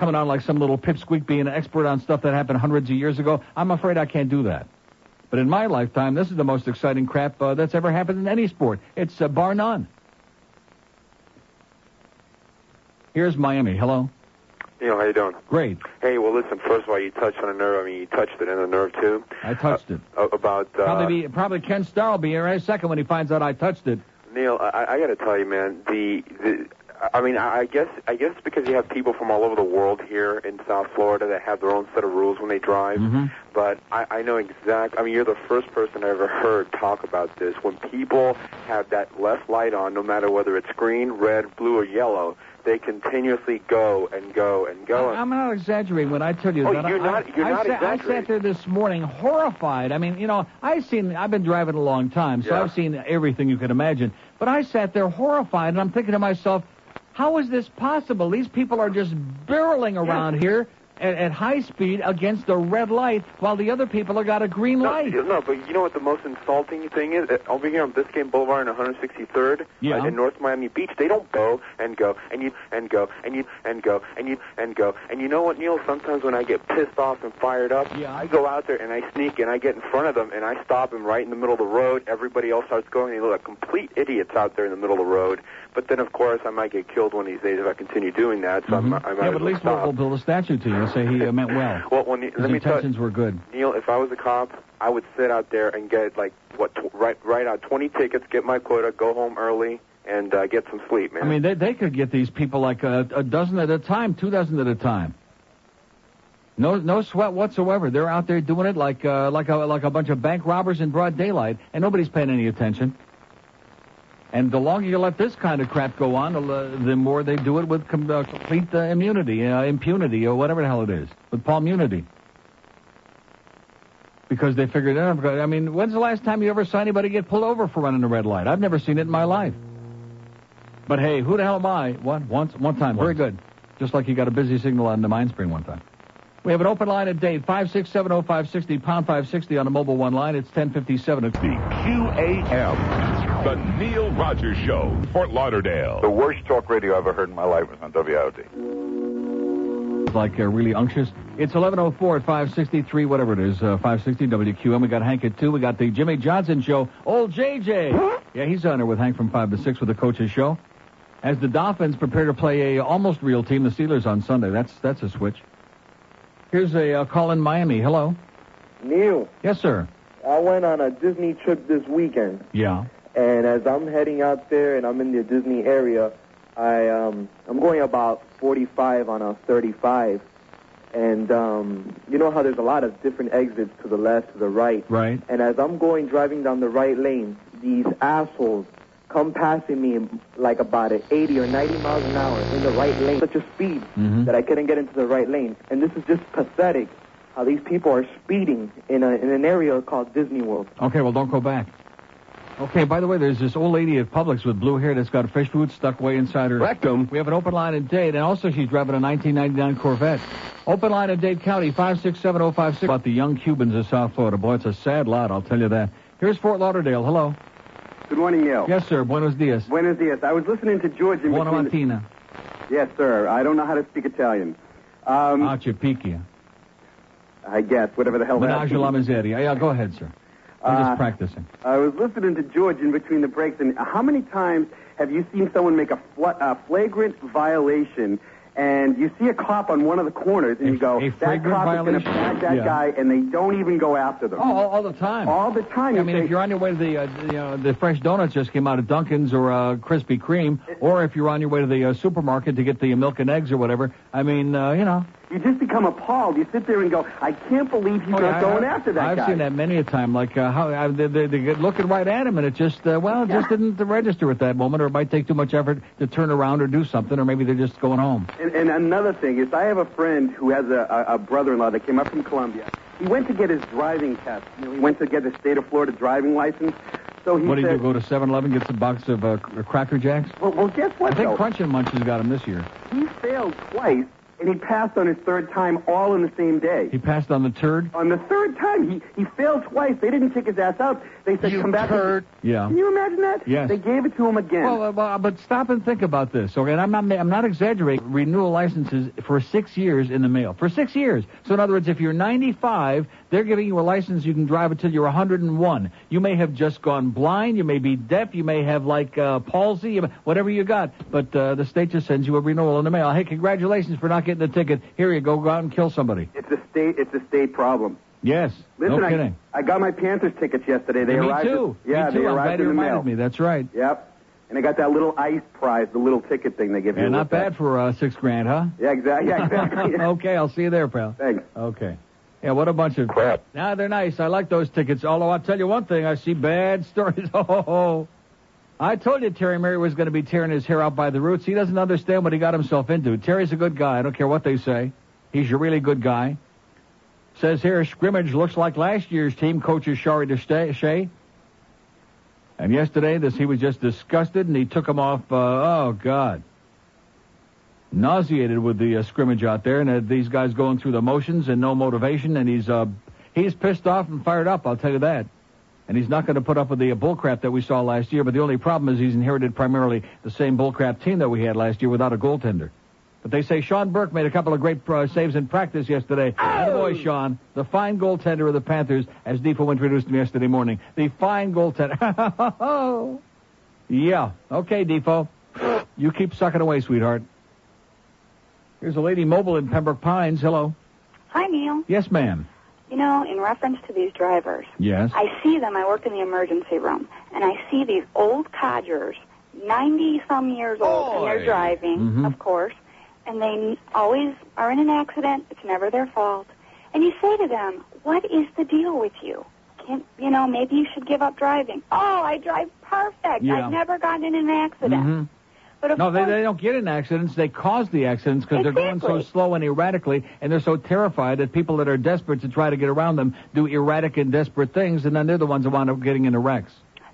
Coming on like some little pipsqueak, being an expert on stuff that happened hundreds of years ago. I'm afraid I can't do that. But in my lifetime, this is the most exciting crap uh, that's ever happened in any sport. It's uh, bar none. Here's Miami. Hello. Neil, how you doing? Great. Hey, well, listen. First of all, you touched on a nerve. I mean, you touched it in the nerve too. I touched it. Uh, about uh, Probably, be, probably Ken Starr will be here in a second when he finds out I touched it. Neil, I, I got to tell you, man. The, the I mean, I I guess I guess it's because you have people from all over the world here in South Florida that have their own set of rules when they drive. Mm-hmm. But I, I know exact. I mean, you're the first person I ever heard talk about this. When people have that left light on, no matter whether it's green, red, blue, or yellow, they continuously go and go and go. I, am not exaggerating when I tell you Oh, that. you're I, not- you're I, not sat, I sat there this morning horrified. I mean, you know, I've seen, I've been driving a long time, so Yeah. I've seen everything you can imagine. But I sat there horrified, and I'm thinking to myself, how is this possible? These people are just barreling around here at, at high speed against a red light, while the other people have got a green No, light. no, but you know what the most insulting thing is? Uh, Over here on Biscayne Boulevard and 163rd, Yeah. uh, in North Miami Beach, they don't go and go and you and go and you and go and you and go. And you know what, Neil? Sometimes when I get pissed off and fired up, Yeah. I go out there and I sneak and I get in front of them and I stop them right in the middle of the road. Everybody else starts going. And they look like complete idiots out there in the middle of the road. But then, of course, I might get killed one of these days if I continue doing that. So I'm, I might Mm-hmm. yeah, but at least stop. we'll build a statue to you and say he uh, meant well. Well, when His let me tell intentions were good. Neil, if I was a cop, I would sit out there and get like what tw- write write out 20 tickets, get my quota, go home early, and uh, get some sleep, man. I mean, they they could get these people like a, a dozen at a time, two dozen at a time. No no sweat whatsoever. They're out there doing it like uh, like a like a bunch of bank robbers in broad daylight, and nobody's paying any attention. And the longer you let this kind of crap go on, the, more they do it with com- uh, complete uh, immunity, uh, impunity, or whatever the hell it is, with palmunity. Because they figured it out. I mean, when's the last time you ever saw anybody get pulled over for running a red light? I've never seen it in my life. But hey, who the hell am I? What? Once, one time. Very good. Just like you got a busy signal on the Mine Spring one time. We have an open line at Dade, 5670560, pound 560 on the mobile one line. It's 1057. The QAM, the Neil Rogers Show, Fort Lauderdale. The worst talk radio I've ever heard in my life was on WIOD. Like uh, really unctuous. It's 1104 at 563, whatever it is, uh, 560 WQAM. We got Hank at 2. We got the Jimmy Johnson Show. Old JJ. Yeah, he's on there with Hank from 5 to 6 with the coach's show. As the Dolphins prepare to play a almost real team, the Steelers on Sunday. That's that's a switch. Here's a uh, call in Miami. Hello. Neil, Yes, sir. I went on a Disney trip this weekend, Yeah. and as I'm heading out there and I'm in the Disney area, I um I'm going about 45 on a 35, and um you know how there's a lot of different exits to the left, to the right, Right. and as I'm going driving down the right lane, these assholes come passing me like about at 80 or 90 miles an hour in the right lane, such a speed Mhm. that I couldn't get into the right lane, and this is just pathetic. How these people are speeding in a in an area called Disney World. Okay, well, don't go back. Okay, by the way, there's this old lady at Publix with blue hair that's got fish food stuck way inside her rectum. We have an open line in Dade, and also she's driving a 1999 Corvette. Open line in Dade County, 5670560. About the young Cubans of South Florida. Boy, it's a sad lot, I'll tell you that. Here's Fort Lauderdale. Hello. Good morning, Neil. Yes, sir. Buenos dias. Buenos dias. I was listening to George in Buona between. the- mattina. Yes, sir. I don't know how to speak Italian. Um, Ah, Picchia. I guess whatever the hell that. Menage la miseria. Yeah, go ahead, sir. I'm Uh, just practicing. I was listening to George in between the breaks, and how many times have you seen someone make a, fl- a flagrant violation? And you see a cop on one of the corners, and you go, a "That cop is going to violation? bag that Yeah. guy," and they don't even go after them. Oh, all, all the time. All the time. I You mean, say- if you're on your way to the, uh, the, you know, the fresh donuts just came out of Dunkin's or uh, Krispy Kreme, or if you're on your way to the uh, supermarket to get the milk and eggs or whatever, I mean, uh, you know. You just become appalled. You sit there and go, "I can't believe he's Oh, not yeah, going I- after that guy. I've guy." seen that many a time. Like uh, how I, they, they, they get looking right at him, and it just uh, well, it just didn't register at that moment, or it might take too much effort to turn around or do something, or maybe they're just going home. And, and another thing is, I have a friend who has a, a, a brother-in-law that came up from Colombia. He went to get his driving test. You know, he went to get the state of Florida driving license. So he what you said, do? Go to 7-Eleven, get some box of uh, Cracker Jacks? Well, well, guess what? I think though? Crunch and Munch has got him this year. He failed twice, and he passed on his third time, all in the same day. He passed on the turd. On the third time, he he failed twice. They didn't kick his ass out. They said, "Come back." and-" Yeah. Can you imagine that? Yes. They gave it to him again. Well, uh, but stop and think about this, okay? And I'm not, I'm not exaggerating. Renewal licenses for six years in the mail. For six years. So in other words, if you're 95, they're giving you a license you can drive until you're 101. You may have just gone blind. You may be deaf. You may have like uh, palsy. Whatever you got. But uh, the state just sends you a renewal in the mail. Hey, congratulations for not getting the ticket. Here you go. Go out and kill somebody. it's a state. It's a state problem. Yes. Listen, no I, kidding. I got my Panthers tickets yesterday. They me arrived. too. Yeah, me too. they I'm arrived in the mail. me. That's right. Yep. And I got that little ice prize, the little ticket thing they give you. And not with that. bad for uh, six grand, huh? Yeah, exactly. Yeah, exactly. okay, I'll see you there, pal. Thanks. Okay. Yeah, what a bunch of crap. Nah, they're nice. I like those tickets. Although I'll tell you one thing, I see bad stories. Oh, I told you Terry Murray was going to be tearing his hair out by the roots. He doesn't understand what he got himself into. Terry's a good guy. I don't care what they say. He's a really good guy. Says here, scrimmage looks like last year's team coaches Shari Shea. And yesterday, this he was just disgusted, and he took him off. Uh, oh God, nauseated with the uh, scrimmage out there, and uh, these guys going through the motions and no motivation, and he's uh, he's pissed off and fired up. I'll tell you that. And he's not going to put up with the uh, bullcrap that we saw last year. But the only problem is he's inherited primarily the same bullcrap team that we had last year without a goaltender. But they say Sean Burke made a couple of great uh, saves in practice yesterday. Oh! boy, Sean, the fine goaltender of the Panthers, as Defoe introduced him yesterday morning. The fine goaltender. yeah. Okay, Defoe. You keep sucking away, sweetheart. Here's a lady mobile in Pembroke Pines. Hello. Hi, Neil. Yes, ma'am. You know, in reference to these drivers, Yes. I see them. I work in the emergency room, and I see these old codgers, 90 some years old, and they're driving, Mhm. of course, and they n- always are in an accident. It's never their fault. And you say to them, What is the deal with you? Can't, you know, maybe you should give up driving. Oh, I drive perfect. Yeah. I've never gotten in an accident. Mhm. But No, they, they don't get in accidents. They cause the accidents because they're going so slow and erratically, and they're so terrified that people that are desperate to try to get around them do erratic and desperate things, and then they're the ones that wind up getting into wrecks.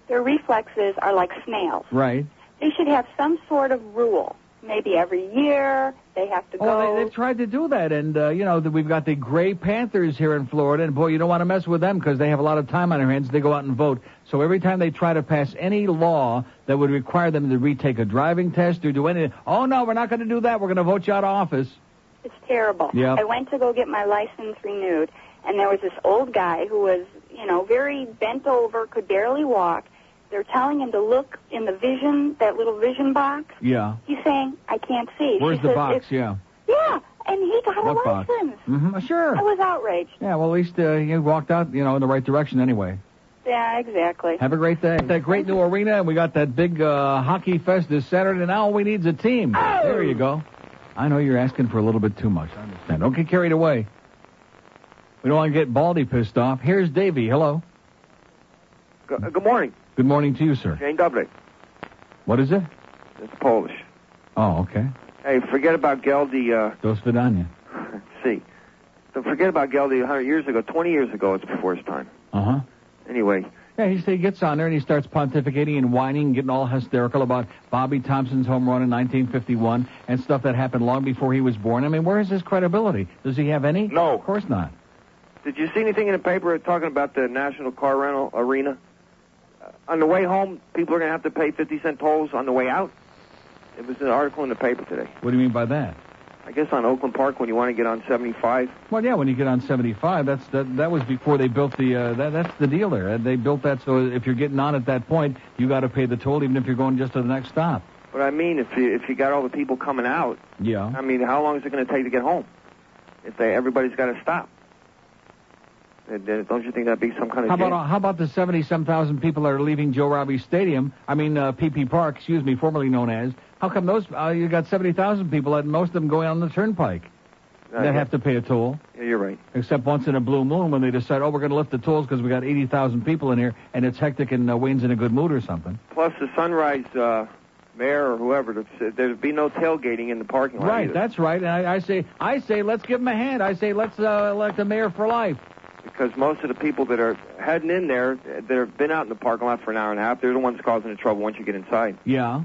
their reflexes are like snails. Right. They should have some sort of rule maybe every year they have to go. Well, they, they've tried to do that, and uh, you know that we've got the Gray Panthers here in Florida, and boy, you don't want to mess with them because they have a lot of time on their hands. They go out and vote. So every time they try to pass any law that would require them to retake a driving test or do anything, oh no, we're not going to do that. We're going to vote you out of office. It's terrible. Yeah. I went to go get my license renewed, and there was this old guy who was, you know, very bent over, could barely walk. They're telling him to look in the vision, that little vision box. Yeah. He's saying, I can't see. Where's She the says, box? Yeah. Yeah, and he got What a box? license. Mm-hmm. Sure. I was outraged. Yeah. Well, at least uh, you walked out, you know, in the right direction anyway. Yeah, exactly. Have a great day. That great new arena, and we got that big uh, hockey fest this Saturday. And now all we need is a team. There you go. I know you're asking for a little bit too much. I understand. Don't get carried away. We don't want to get Baldy pissed off. Here's Davey. Hello. Good, good morning, Good morning to you, sir. Jane Doublet. What is it? It's Polish. Oh, okay. Hey, forget about Geldy. Uh, Dos Vidania. see, so forget about Geldy. 100 years ago, 20 years ago, it's before his time. Uh huh. Anyway, Yeah, he, he gets on there and he starts pontificating and whining and getting all hysterical about Bobby Thomson's home run in 1951 and stuff that happened long before he was born. I mean, where is his credibility? Does he have any? No. Of course not. did you see anything in the paper talking about the National Car Rental Arena? Uh, on the way home, people are going to have to pay 50 cent tolls on the way out. It was an article in the paper today. What do you mean by that? I guess on Oakland Park when you want to get on 75. Well, yeah, when you get on 75, that's that. That was before they built the. Uh, that that's the deal there. They built that so if you're getting on at that point, you got to pay the toll, even if you're going just to the next stop. But I mean, if you if you got all the people coming out, Yeah. I mean, how long is it going to take to get home? If they everybody's got to stop. Uh, Don't you think that'd be some kind of How about how about the 70 some thousand people that are leaving Joe Robbie Stadium? I mean, uh, PP Park, excuse me, formerly known as. How come those? Uh, you got 70,000 people, and most of them going on the turnpike. Uh, that yeah. have to pay a toll. Yeah, you're right. Except once in a blue moon when they decide, oh, we're going to lift the tolls because we got 80,000 people in here and it's hectic and uh, Wayne's in a good mood or something. Plus, the Sunrise uh, mayor or whoever, there'd be no tailgating in the parking lot. Right, either. that's right. And I, I say, I say, let's give him a hand. I say, let's uh, elect a mayor for life. Because most of the people that are heading in there, that have been out in the parking lot for an hour and a half, they're the ones causing the trouble once you get inside. Yeah.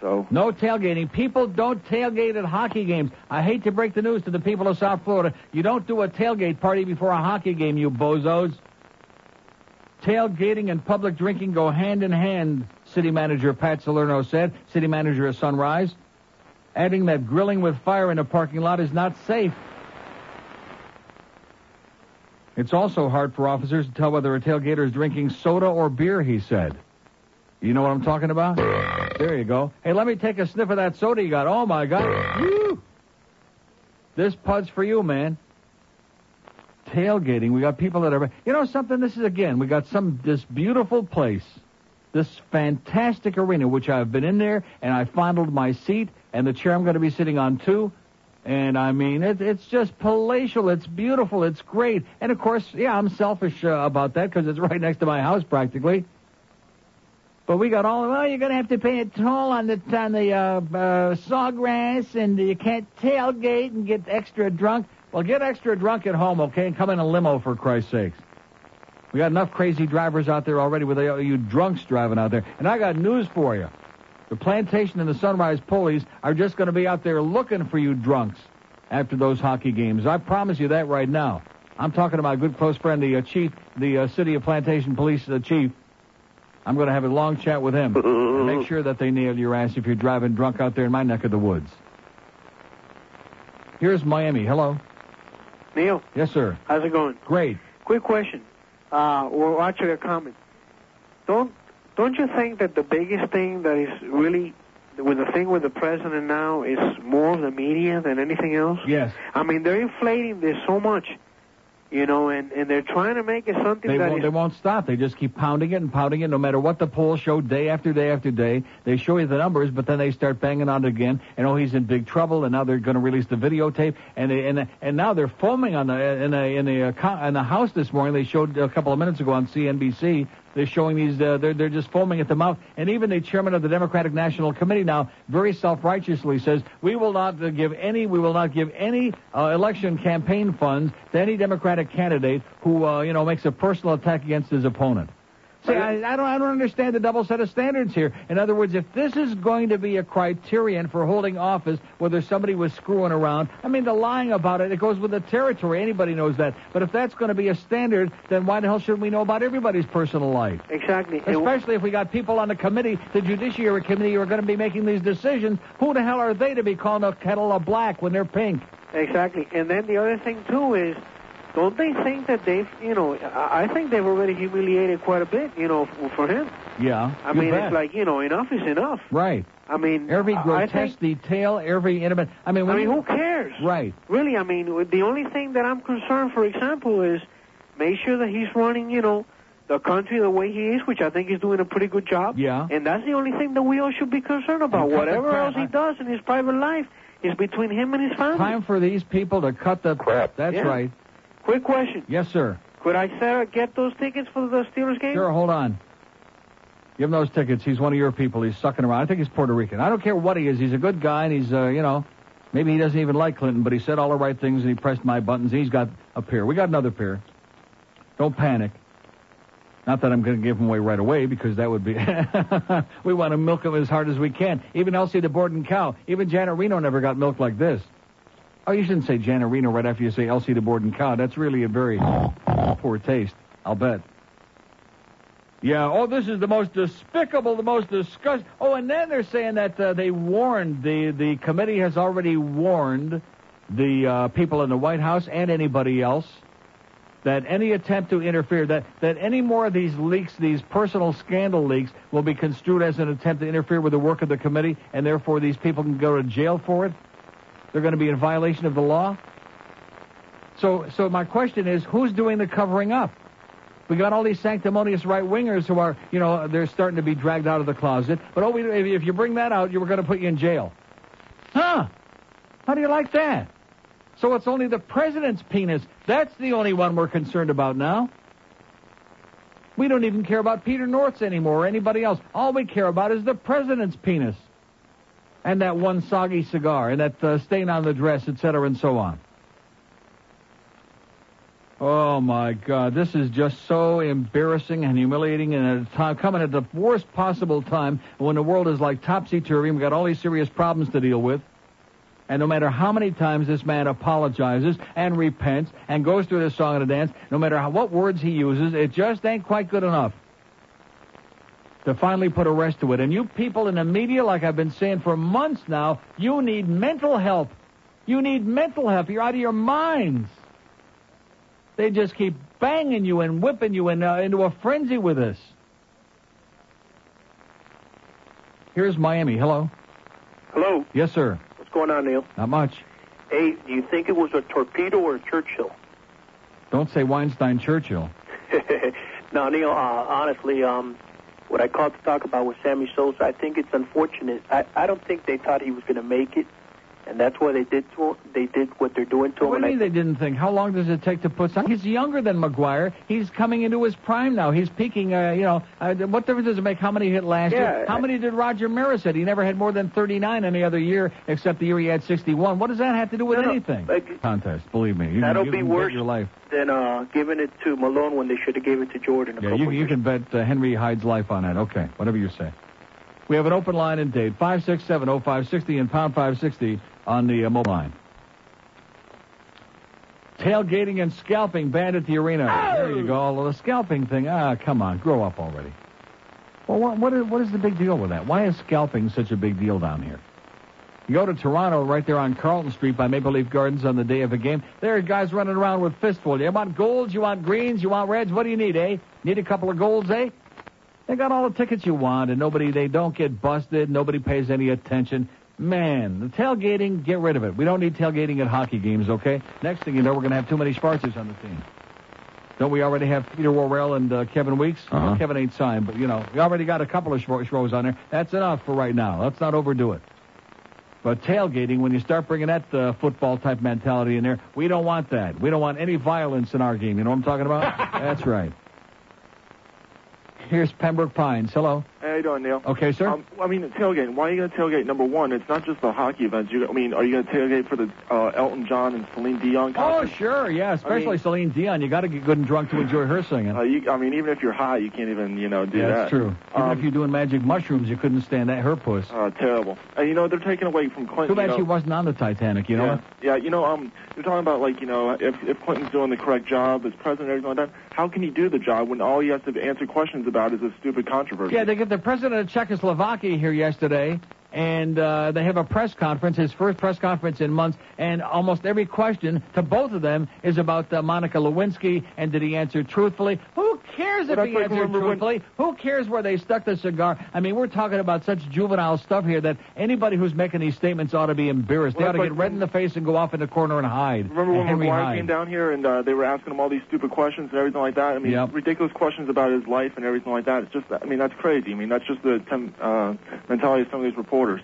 So No tailgating. People don't tailgate at hockey games. I hate to break the news to the people of South Florida. You don't do a tailgate party before a hockey game, you bozos. Tailgating and public drinking go hand in hand, City Manager Pat Salerno said, City Manager of Sunrise. Adding that grilling with fire in a parking lot is not safe. It's also hard for officers to tell whether a tailgater is drinking soda or beer, he said. You know what I'm talking about? There you go. Hey, let me take a sniff of that soda you got. Oh, my God. This pud's for you, man. Tailgating. We got people that are. You know something? This is, again, we got some, this beautiful place, this fantastic arena, which I've been in there, and I fondled my seat, and the chair I'm going to be sitting on, too. And I mean, it, it's just palatial. It's beautiful. It's great. And of course, yeah, I'm selfish uh, about that because it's right next to my house practically. But we got all. Well, you're gonna have to pay a toll on the on the uh, uh, sawgrass, and you can't tailgate and get extra drunk. Well, get extra drunk at home, okay, and come in a limo for Christ's sakes. We got enough crazy drivers out there already with you drunks driving out there. And I got news for you. The plantation and the Sunrise Pulleys are just going to be out there looking for you drunks after those hockey games. I promise you that right now. I'm talking to my good close friend, the uh, chief, the uh, city of Plantation Police uh, chief. I'm going to have a long chat with him and make sure that they nail your ass if you're driving drunk out there in my neck of the woods. Here's Miami. Hello. Neil, Yes, sir. how's it going? Great. Quick question. Uh, or actually a comment. Don't don't you think that the biggest thing that is really with the thing with the president now is more the media than anything else? Yes. I mean, they're inflating this so much, you know, and and they're trying to make it something They that won't, is they won't stop. They just keep pounding it and pounding it no matter what the polls show day after day after day. They show you the numbers, but then they start banging on it again. And oh, he's in big trouble. And now they're going to release the videotape. And they, and and now they're foaming on the in the in the uh, co- in the house this morning. They showed a couple of minutes ago on CNBC. They're showing these. Uh, they're they're just foaming at the mouth. And even the chairman of the Democratic National Committee now very self-righteously says we will not uh, give any we will not give any uh, election campaign funds to any Democratic candidate who uh, you know makes a personal attack against his opponent. See, I, I don't, I don't understand the double set of standards here. In other words, if this is going to be a criterion for holding office, whether somebody was screwing around, I mean, the lying about it, it goes with the territory. Anybody knows that. But if that's going to be a standard, then why the hell shouldn't we know about everybody's personal life? Exactly. Especially if we got people on the committee, the Judiciary Committee, who are going to be making these decisions. Who the hell are they to be calling a kettle of black when they're pink? Exactly. And then the other thing too is, don't they think that they've, you know, I I think they've already humiliated quite a bit, you know, for him. Yeah. I mean, bet. it's like, you know, enough is enough. Right. I mean, Every I- I grotesque think, detail, every intimate. I mean, I mean, you- who cares? Right. Really, I mean, the only thing that I'm concerned, for example, is make sure that he's running, you know, the country the way he is, which I think he's doing a pretty good job. Yeah. And that's the only thing that we all should be concerned about. And Whatever crap. else he does in his private life is between him and his family. Time for these people to cut the crap. That's Yeah. right. Quick question. Yes, sir. Could I Sarah, get those tickets for the Steelers game? Sure, hold on. Give him those tickets. He's one of your people. He's sucking around. I think he's Puerto Rican. I don't care what he is. He's a good guy, and he's, uh, you know, maybe he doesn't even like Clinton, but he said all the right things, and he pressed my buttons. He's got a pair. We got another pair. Don't panic. Not that I'm going to give him away right away, because that would be. we want to milk him as hard as we can. Even Elsie the Borden cow. Even Janet Reno never got milked like this. Oh, you shouldn't say Jan Reno right after you say Elsie the Borden cow. That's really a very poor taste. I'll bet. Yeah. Oh, this is the most despicable, the most disgusting. Oh, and then they're saying that uh, they warned the the committee has already warned the uh, people in the White House and anybody else that any attempt to interfere, that that any more of these leaks, these personal scandal leaks, will be construed as an attempt to interfere with the work of the committee, and therefore these people can go to jail for it. They're going to be in violation of the law. So, so my question is, who's doing the covering up? We got all these sanctimonious right wingers who are, you know, they're starting to be dragged out of the closet. But oh, if you bring that out, you were going to put you in jail. Huh? How do you like that? So it's only the president's penis. That's the only one we're concerned about now. We don't even care about Peter North's anymore or anybody else. All we care about is the president's penis. And that one soggy cigar and that uh, stain on the dress, etc., and so on. Oh my God, this is just so embarrassing and humiliating, and at a time coming at the worst possible time when the world is like topsy turvy. We've got all these serious problems to deal with, and no matter how many times this man apologizes and repents and goes through the song and the dance, no matter how, what words he uses, it just ain't quite good enough to finally put a rest to it. And you people in the media, like I've been saying for months now, you need mental help. You need mental help. You're out of your minds. They just keep banging you and whipping you in, uh, into a frenzy with this. Here's Miami. Hello. Hello. Yes, sir. What's going on, Neil? Not much. Hey, do you think it was a torpedo or a Churchill? Don't say Weinstein Churchill. no, Neil. Uh, honestly, um, what I called to talk about was Sammy Sosa. I think it's unfortunate. I, I don't think they thought he was going to make it, and that's why they did to. They did what they're doing to him. What do you I mean they didn't think? How long does it take to put some? He's younger than McGwire. He's coming into his prime now. He's peaking. Uh, you know, uh, what difference does it make how many hit last Yeah, year? How many did Roger Maris hit? He never had more than 39 any other year except the year he had 61. What does that have to do with No, no, anything? like- Contest, believe me. You, That'll you be worse your life. than uh, giving it to Malone when they should have gave it to Jordan. A Yeah, couple you, you can bet uh, Henry Hyde's life on that. Okay, whatever you say. We have an open line in Dade, 5670560 and pound 560 on the uh, mobile line. Tailgating and scalping banned at the arena. There you go. The scalping thing. Ah, come on, grow up already. Well, what, what, is, what is the big deal with that? Why is scalping such a big deal down here? You go to Toronto, right there on Carlton Street by Maple Leaf Gardens on the day of a game. There are guys running around with fistfuls. You want golds? You want greens? You want reds? What do you need, eh? Need a couple of golds, eh? They got all the tickets you want, and nobody, they don't get busted. Nobody pays any attention. Man, the tailgating, get rid of it. We don't need tailgating at hockey games, okay? Next thing you know, we're going to have too many Spartans on the team. Don't we already have Peter Worrell and uh, Kevin Weeks? Uh-huh. Kevin ain't signed, but, you know, we already got a couple of Schroes on there. That's enough for right now. Let's not overdo it. But tailgating, when you start bringing that uh, football type mentality in there, we don't want that. We don't want any violence in our game. You know what I'm talking about? That's right. Here's Pembroke Pines. Hello. Hey, how you doing, Neil? Okay, sir. Um, I mean, tailgating. Why are you going to tailgate? Number one, it's not just the hockey events. You, I mean, are you going to tailgate for the uh, Elton John and Celine Dion Oh, sure, yeah, especially I mean- Celine Dion. You got to get good and drunk to enjoy her singing. Uh, you, I mean, even if you're high, you can't even, you know, do yeah, that. that's true. Even if you're doing magic mushrooms, you couldn't stand that her puss. Uh, terrible. And you know, they're taking away from Clinton. Too bad you know, she wasn't on the Titanic. You know yeah, what? yeah. You know, um, you're talking about like, you know, if if Clinton's doing the correct job as president, and everything like that. How can he do the job when all he has to answer questions about is a stupid controversy? Yeah, they get the president of Czechoslovakia here yesterday, and uh, they have a press conference, his first press conference in months, and almost every question to both of them is about uh, Monica Lewinsky, and did he answer truthfully? Who cares if he like, answered remember when- Who cares where they stuck the cigar? I mean, we're talking about such juvenile stuff here that anybody who's making these statements ought to be embarrassed. Well, they ought to that's get like red in the face and go off in the corner and hide. Remember when Henry McGuire Hyde. came down here and uh, they were asking him all these stupid questions and everything like that? I mean, Yep. ridiculous questions about his life and everything like that. It's just, I mean, that's crazy. I mean, that's just the tem- uh, mentality of some of these reporters.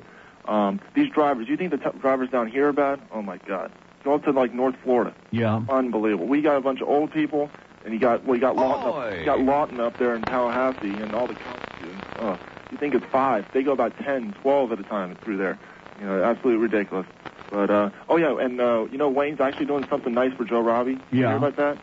Um, these drivers, you think the t- drivers down here are bad? Oh my God! Go up to like North Florida. Yeah. Unbelievable. We got a bunch of old people, and you got well, you got Lawton, up, you got Lawton up there in Tallahassee, and all the students. Oh, you think it's five? They go about ten, twelve at a time through there. You know, absolutely ridiculous. But uh, oh yeah, and uh, you know Wayne's actually doing something nice for Joe Robbie. You Yeah. hear about that?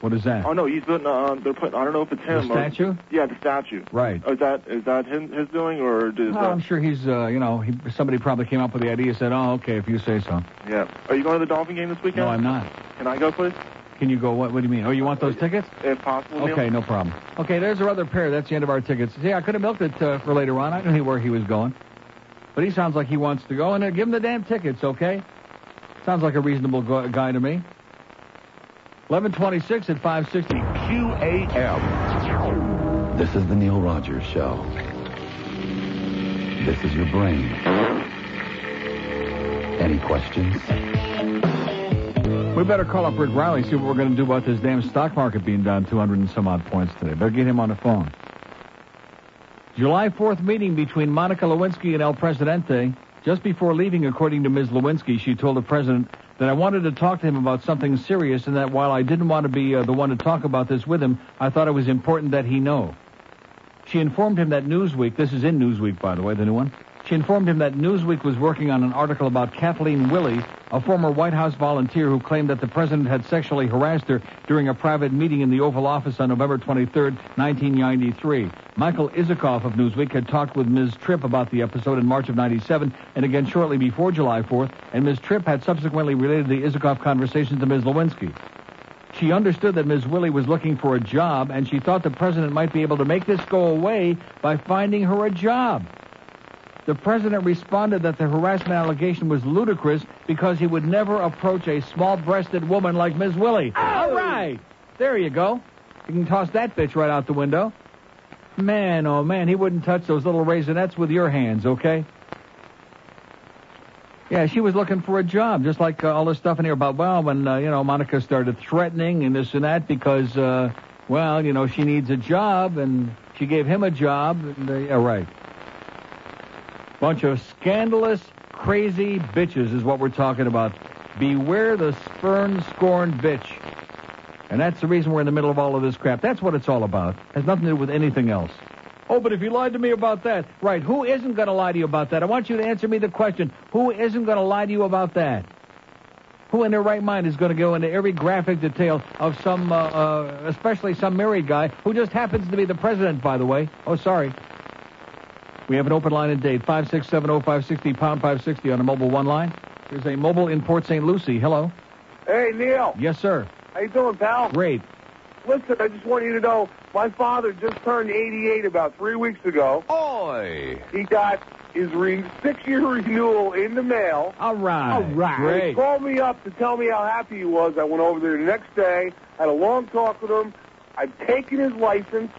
What is that? Oh no, he's putting. Uh, they're putting. I don't know if it's him. The or- statue? yeah, the statue. Right. Oh, is that is that him, his doing or is Well, that? I'm sure he's, uh, you know, he, somebody probably came up with the idea, said, oh, okay, if you say so. Yeah. Are you going to the Dolphin game this weekend? No, I'm not. Can I go, please? Can you go? What, what do you mean? Oh, you want those tickets? If possible. Neil? Okay, no problem. Okay, there's our other pair. That's the end of our tickets. See, I could have milked it uh, for later on. I knew where he was going. But he sounds like he wants to go, and uh, give him the damn tickets, okay? Sounds like a reasonable go- guy to me. 1126 at 560. QAM. This is the Neil Rogers Show. This is your brain. Any questions? We better call up Rick Riley, see what we're going to do about this damn stock market being down 200 and some odd points today. Better get him on the phone. July 4th meeting between Monica Lewinsky and El Presidente. Just before leaving, according to Ms. Lewinsky, she told the president that I wanted to talk to him about something serious and that while I didn't want to be uh, the one to talk about this with him, I thought it was important that he know. She informed him that Newsweek, this is in Newsweek, by the way, the new one. She informed him that Newsweek was working on an article about Kathleen Willey, a former White House volunteer who claimed that the president had sexually harassed her during a private meeting in the Oval Office on November 23, 1993. Michael Isikoff of Newsweek had talked with Ms. Tripp about the episode in March of 97 and again shortly before July 4th, and Ms. Tripp had subsequently related the Isikoff conversation to Ms. Lewinsky. She understood that Ms. Willey was looking for a job, and she thought the president might be able to make this go away by finding her a job. The president responded that the harassment allegation was ludicrous because he would never approach a small-breasted woman like Ms. Willey. All right. There you go. You can toss that bitch right out the window. Man, oh man, he wouldn't touch those little raisinets with your hands, okay? Yeah, she was looking for a job, just like uh, all this stuff in here about, well, when, uh, you know, Monica started threatening and this and that because, uh, well, you know, she needs a job and she gave him a job. And, uh, yeah, right. Bunch of scandalous, crazy bitches is what we're talking about. Beware the spurned, scorned bitch. And that's the reason we're in the middle of all of this crap. That's what it's all about. It Has nothing to do with anything else. Oh, but if you lied to me about that, right? Who isn't going to lie to you about that? I want you to answer me the question: Who isn't going to lie to you about that? Who in their right mind is going to go into every graphic detail of some, uh, uh, especially some married guy who just happens to be the president, by the way? Oh, sorry. We have an open line in Dade, 5670560, pound 560 on a mobile one line. There's a mobile in Port St. Lucie. Hello. Hey, Neil. Yes, sir. How you doing, pal? Great. Listen, I just want you to know my father just turned 88 about three weeks ago. Oi! He got his re- six-year renewal in the mail. All right. All right. Great. He called me up to tell me how happy he was. I went over there the next day, had a long talk with him. I've taken his license.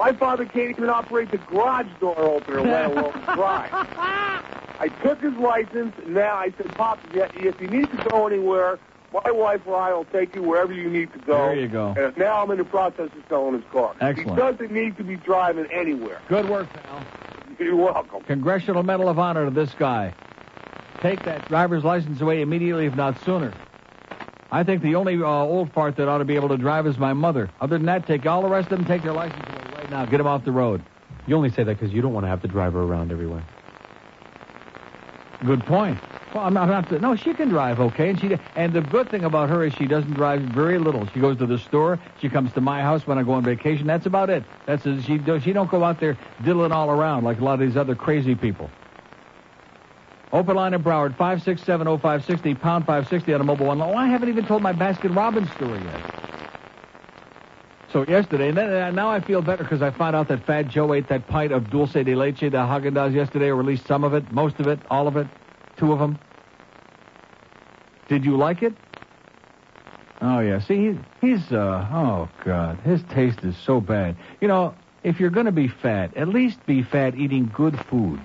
My father can't even operate the garage door opener, let alone drive. I took his license. Now I said, Pop, if you need to go anywhere, my wife or I will take you wherever you need to go. There you go. And now I'm in the process of selling his car. Excellent. He doesn't need to be driving anywhere. Good work, pal. You're welcome. Congressional Medal of Honor to this guy. Take that driver's license away immediately, if not sooner. I think the only uh, old fart that ought to be able to drive is my mother. Other than that, take all the rest of them, take their license away now. Get him off the road. You only say that because you don't want to have to drive her around everywhere. Good point. Well, I'm not, I'm not. No, she can drive okay, and she. And the good thing about her is she doesn't drive very little. She goes to the store. She comes to my house when I go on vacation. That's about it. That's a, she. She don't go out there diddling all around like a lot of these other crazy people. Open line in Broward, 5670560, pound 560 on a mobile one. Oh, I haven't even told my Baskin Robbins story yet. So yesterday, and then, uh, now I feel better because I found out that Fat Joe ate that pint of dulce de leche, the Haagen-Dazs yesterday, or at least some of it, most of it, all of it, two of them. Did you like it? Oh yeah. See, he, he's uh oh god, his taste is so bad. You know, if you're going to be fat, at least be fat eating good food.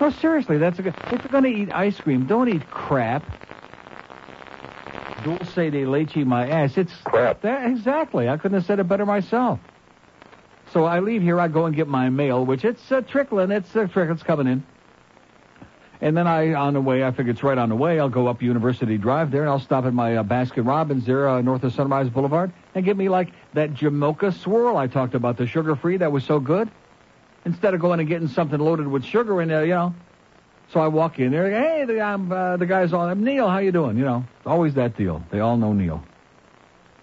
No, seriously, that's a good. If you're going to eat ice cream, don't eat crap. Dulce de leche, my ass. It's crap. That, exactly. I couldn't have said it better myself. So I leave here. I go and get my mail, which it's uh, trickling. It's uh, trickling. It's coming in. And then I, on the way, I figure it's right on the way. I'll go up University Drive there, and I'll stop at my uh, Baskin Robbins there, uh, north of Sunrise Boulevard, and get me like that Jamocha swirl I talked about, the sugar-free that was so good. Instead of going and getting something loaded with sugar in there, you know. So I walk in there. Hey, the, um, uh, the guy's all, Neil, how you doing? You know, always that deal. They all know Neil.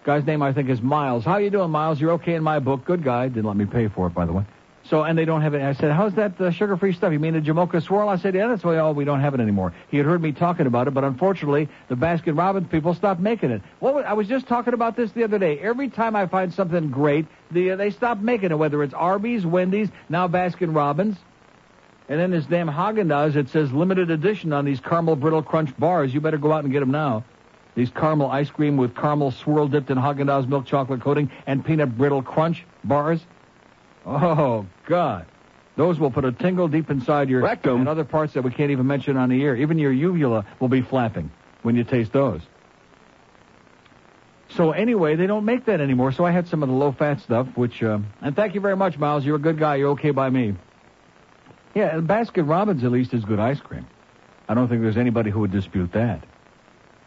Guy's name I think is Miles. How you doing, Miles? You're okay in my book. Good guy. Didn't let me pay for it, by the way. So, and they don't have it. I said, how's that uh, sugar-free stuff? You mean the Jamocha swirl? I said, yeah, that's why, oh, we don't have it anymore. He had heard me talking about it, but unfortunately, the Baskin Robbins people stopped making it. What was, I was just talking about this the other day. Every time I find something great, the, uh, they stop making it, whether it's Arby's, Wendy's, now Baskin Robbins. And then this damn Haagen-Dazs, it says limited edition on these caramel brittle crunch bars. You better go out and get them now. These caramel ice cream with caramel swirl dipped in Haagen-Dazs milk chocolate coating and peanut brittle crunch bars. Oh, God. Those will put a tingle deep inside your rectum and other parts that we can't even mention on the air. Even your uvula will be flapping when you taste those. So anyway, they don't make that anymore. So I had some of the low-fat stuff, which, uh, and thank you very much, Miles. You're a good guy. You're okay by me. Yeah, Baskin Robbins at least is good ice cream. I don't think there's anybody who would dispute that.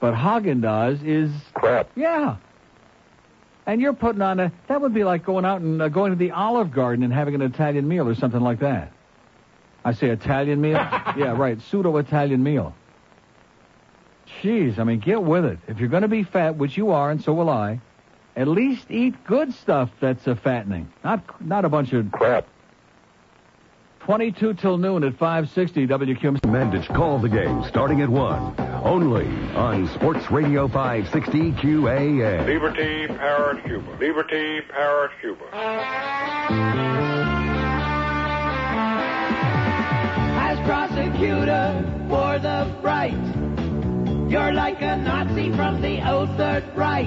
But Haagen-Dazs is crap. Yeah. And you're putting on a that would be like going out and uh, going to the Olive Garden and having an Italian meal or something like that. I say Italian meal? yeah, right. Pseudo Italian meal. Jeez, I mean, get with it. If you're going to be fat, which you are, and so will I, at least eat good stuff that's uh, fattening, not not a bunch of crap. 22 till noon at 560 WQAM. Mandich call the game starting at 1. Only on Sports Radio 560 QAM. Liberty, Parrot, Cuba. Liberty, Parrot, Cuba. As prosecutor for the right, you're like a Nazi from the old Third Reich.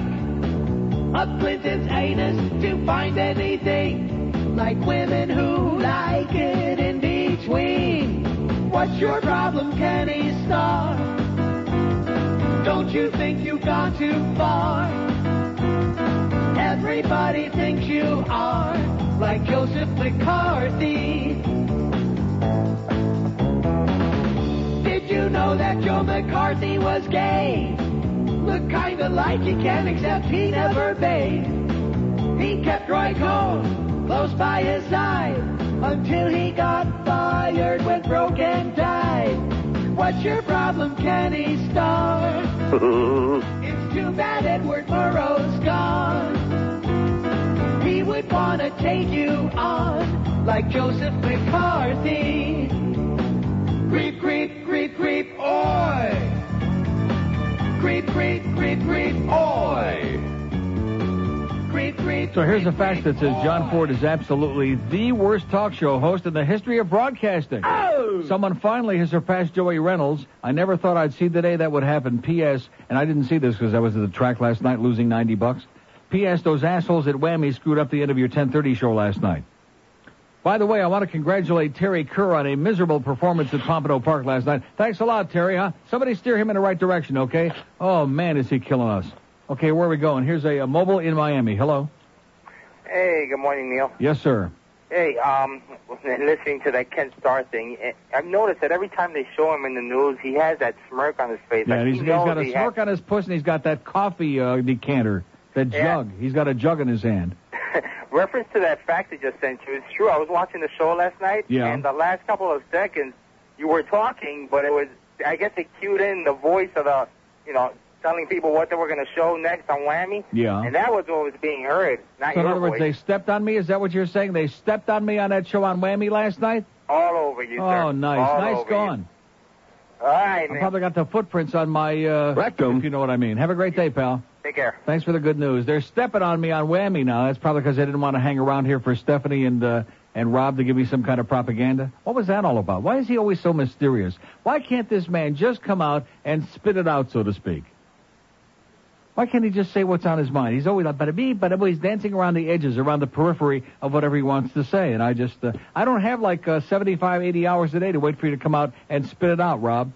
Up Clinton's anus to find anything like women who like it in between. What's your problem, Kenny Starr? Don't you think you've gone too far? Everybody thinks you are like Joseph McCarthy. Did you know that Joe McCarthy was gay? Looked kinda like he can, except he never bathed. He kept Roy Cohn close by his side until he got fired, went broke and died. What's your problem, Kenny Starr? it's too bad Edward Murrow's gone. He would want to take you on like Joseph McCarthy. Creep, creep, creep, creep, oi! Creep, creep, creep, creep, oi! So here's a fact that says John Ford is absolutely the worst talk show host in the history of broadcasting. Someone finally has surpassed Joey Reynolds. I never thought I'd see the day that would happen. P.S. And I didn't see this because I was at the track last night losing 90 bucks. P.S. Those assholes at WAMI screwed up the end of your 1030 show last night. By the way, I want to congratulate Terry Kerr on a miserable performance at Pompano Park last night. Thanks a lot, Terry, huh? Somebody steer him in the right direction, okay? Oh, man, is he killing us. Okay, where are we going? Here's a, a mobile in Miami. Hello. Hey, good morning, Neil. Yes, sir. Hey, um, listening to that Ken Starr thing, eh, I've noticed that every time they show him in the news, he has that smirk on his face. Yeah, like he's, he he's got a he smirk on his puss, and he's got that coffee uh, decanter, that Yeah. jug. He's got a jug in his hand. reference to that fact I just sent you, it's true. I was watching the show last night, Yeah. and the last couple of seconds, you were talking, but it was, I guess it cued in the voice of the, you know, telling people what they were going to show next on WAMI. Yeah. And that was what was being heard, not So in your other words, they stepped on me. Is that what you're saying? They stepped on me on that show on WAMI last night. All over you, sir. Oh, nice, All nice over going. All right, I man. probably got the footprints on my uh, rectum, if you know what I mean. Have a great day, pal. Take care. Thanks for the good news. They're stepping on me on WAMI now. That's probably because they didn't want to hang around here for Stephanie and uh, and Rob to give me some kind of propaganda. What was that all about? Why is he always so mysterious? Why can't this man just come out and spit it out, so to speak? Why can't he just say what's on his mind? He's always like, but me, but he's dancing around the edges, around the periphery of whatever he wants to say. And I just, uh, I don't have like uh, 75, 80 hours a day to wait for you to come out and spit it out, Rob.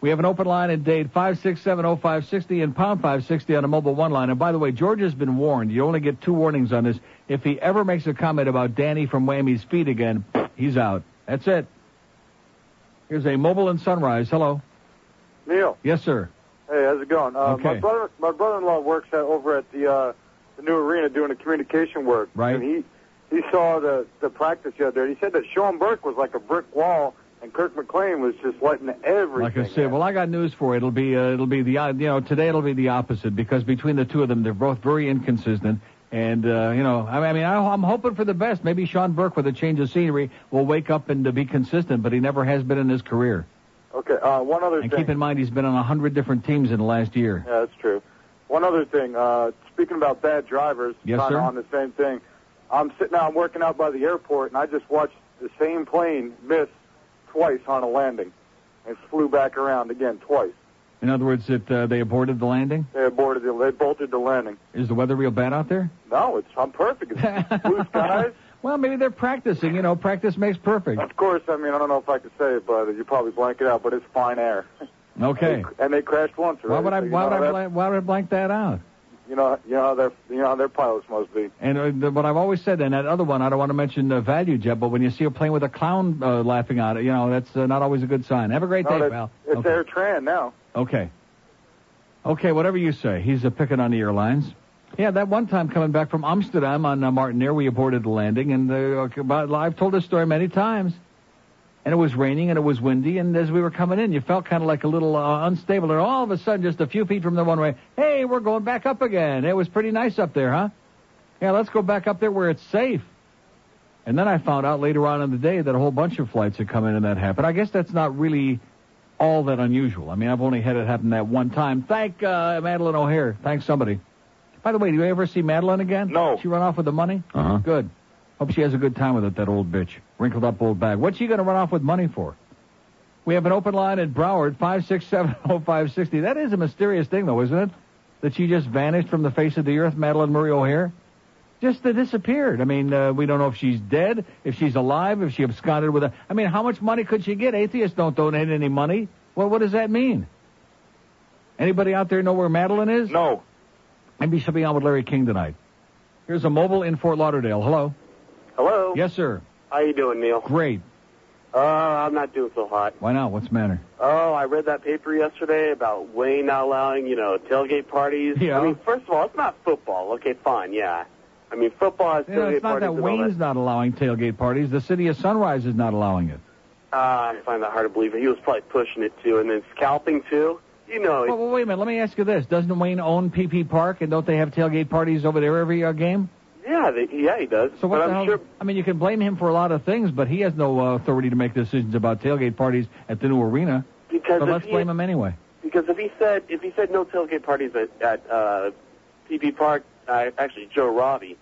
We have an open line at Dade 5670560 and pound 560 on a mobile one line. And by the way, George has been warned. You only get two warnings on this. If he ever makes a comment about Danny from WAMI's feet again, he's out. That's it. Here's a mobile and sunrise. Hello. Neil. Yes, sir. Hey, how's it going? Uh, My Okay. brother, my brother-in-law works at, over at the uh, the new arena doing the communication work. Right. And he he saw the the practice the other day. He said that Sean Burke was like a brick wall, and Kirk McLean was just letting everything. Like I said, well, I got news for you. It'll be uh, it'll be the uh, you know today it'll be the opposite because between the two of them, they're both very inconsistent. And uh, you know, I mean, I, I'm hoping for the best. Maybe Sean Burke, with a change of scenery, will wake up and uh, be consistent, but he never has been in his career. Okay. Uh, one other And thing. keep in mind, he's been on a hundred different teams in the last year. Yeah, that's true. One other thing. Uh, speaking about bad drivers, Yes, kinda sir. on the same thing. I'm sitting out, I'm working out by the airport, and I just watched the same plane miss twice on a landing. and flew back around again twice. In other words, that uh, they aborted the landing. They aborted the, they bolted the landing. Is the weather real bad out there? No, it's I'm perfect. It's blue skies. Well, maybe they're practicing. You know, practice makes perfect. Of course, I mean I don't know if I could say it, but you probably blank it out. But it's fine air. Okay. and they crashed once. Why would I? so Why would I? that- blank- Why would I blank that out? You know, you know how their you know how their pilots must be. And uh, the, what I've always said, and that other one, I don't want to mention uh, value jet, but when you see a plane with a clown uh, laughing at it, you know, that's uh, not always a good sign. Have a great No, day, pal. It's okay. Air Tran now. okay. Okay, whatever you say. He's uh, picking on the airlines. Yeah, that one time coming back from Amsterdam on uh, we aborted the landing, and uh, about, I've told this story many times. And it was raining and it was windy, and as we were coming in, you felt kind of like a little uh, unstable. And all of a sudden, just a few feet from the one way, hey, we're going back up again. It was pretty nice up there, huh? Yeah, let's go back up there where it's safe. And then I found out later on in the day that a whole bunch of flights had come in and that happened. I guess that's not really all that unusual. I mean, I've only had it happen that one time. Thank uh, Madalyn O'Hair. Thanks somebody. By the way, do you ever see Madalyn again? No. She run off with the money? Uh-huh. Good. Hope she has a good time with it, that old bitch. Wrinkled up old bag. What's she going to run off with money for? We have an open line at Broward, 5670560. That is a mysterious thing, though, isn't it? That she just vanished from the face of the earth, Madalyn Murray O'Hair? Just uh, disappeared. I mean, uh, we don't know if she's dead, if she's alive, if she absconded with a... I mean, how much money could she get? Atheists don't donate any money. Well, what does that mean? Anybody out there know where Madalyn is? No. Maybe she'll be on with Larry King tonight. Here's a mobile in Fort Lauderdale. Hello. Hello. Yes, sir. How you doing, Neil? Great. Uh, I'm not doing so hot. Why not? What's the matter? Oh, I read that paper yesterday about Wayne not allowing, you know, tailgate parties. Yeah. I mean, first of all, it's not football. Okay, fine, yeah. I mean, football has You know, tailgate it's not parties that Wayne's not allowing tailgate parties. The city of Sunrise is not allowing it. Uh, I find that hard to believe. He was probably pushing it too, and then scalping too. You know, Well, well, wait a minute. Let me ask you this: Doesn't Wayne own PP Park, and don't they have tailgate parties over there every uh, game? yeah, they, yeah, he does. So what but the I'm hell? sure I mean, you can blame him for a lot of things, but he has no uh, authority to make decisions about tailgate parties at the new arena. because so let's blame him anyway. because if he said if he said no tailgate parties at at uh, PP Park, uh, actually Joe Robbie,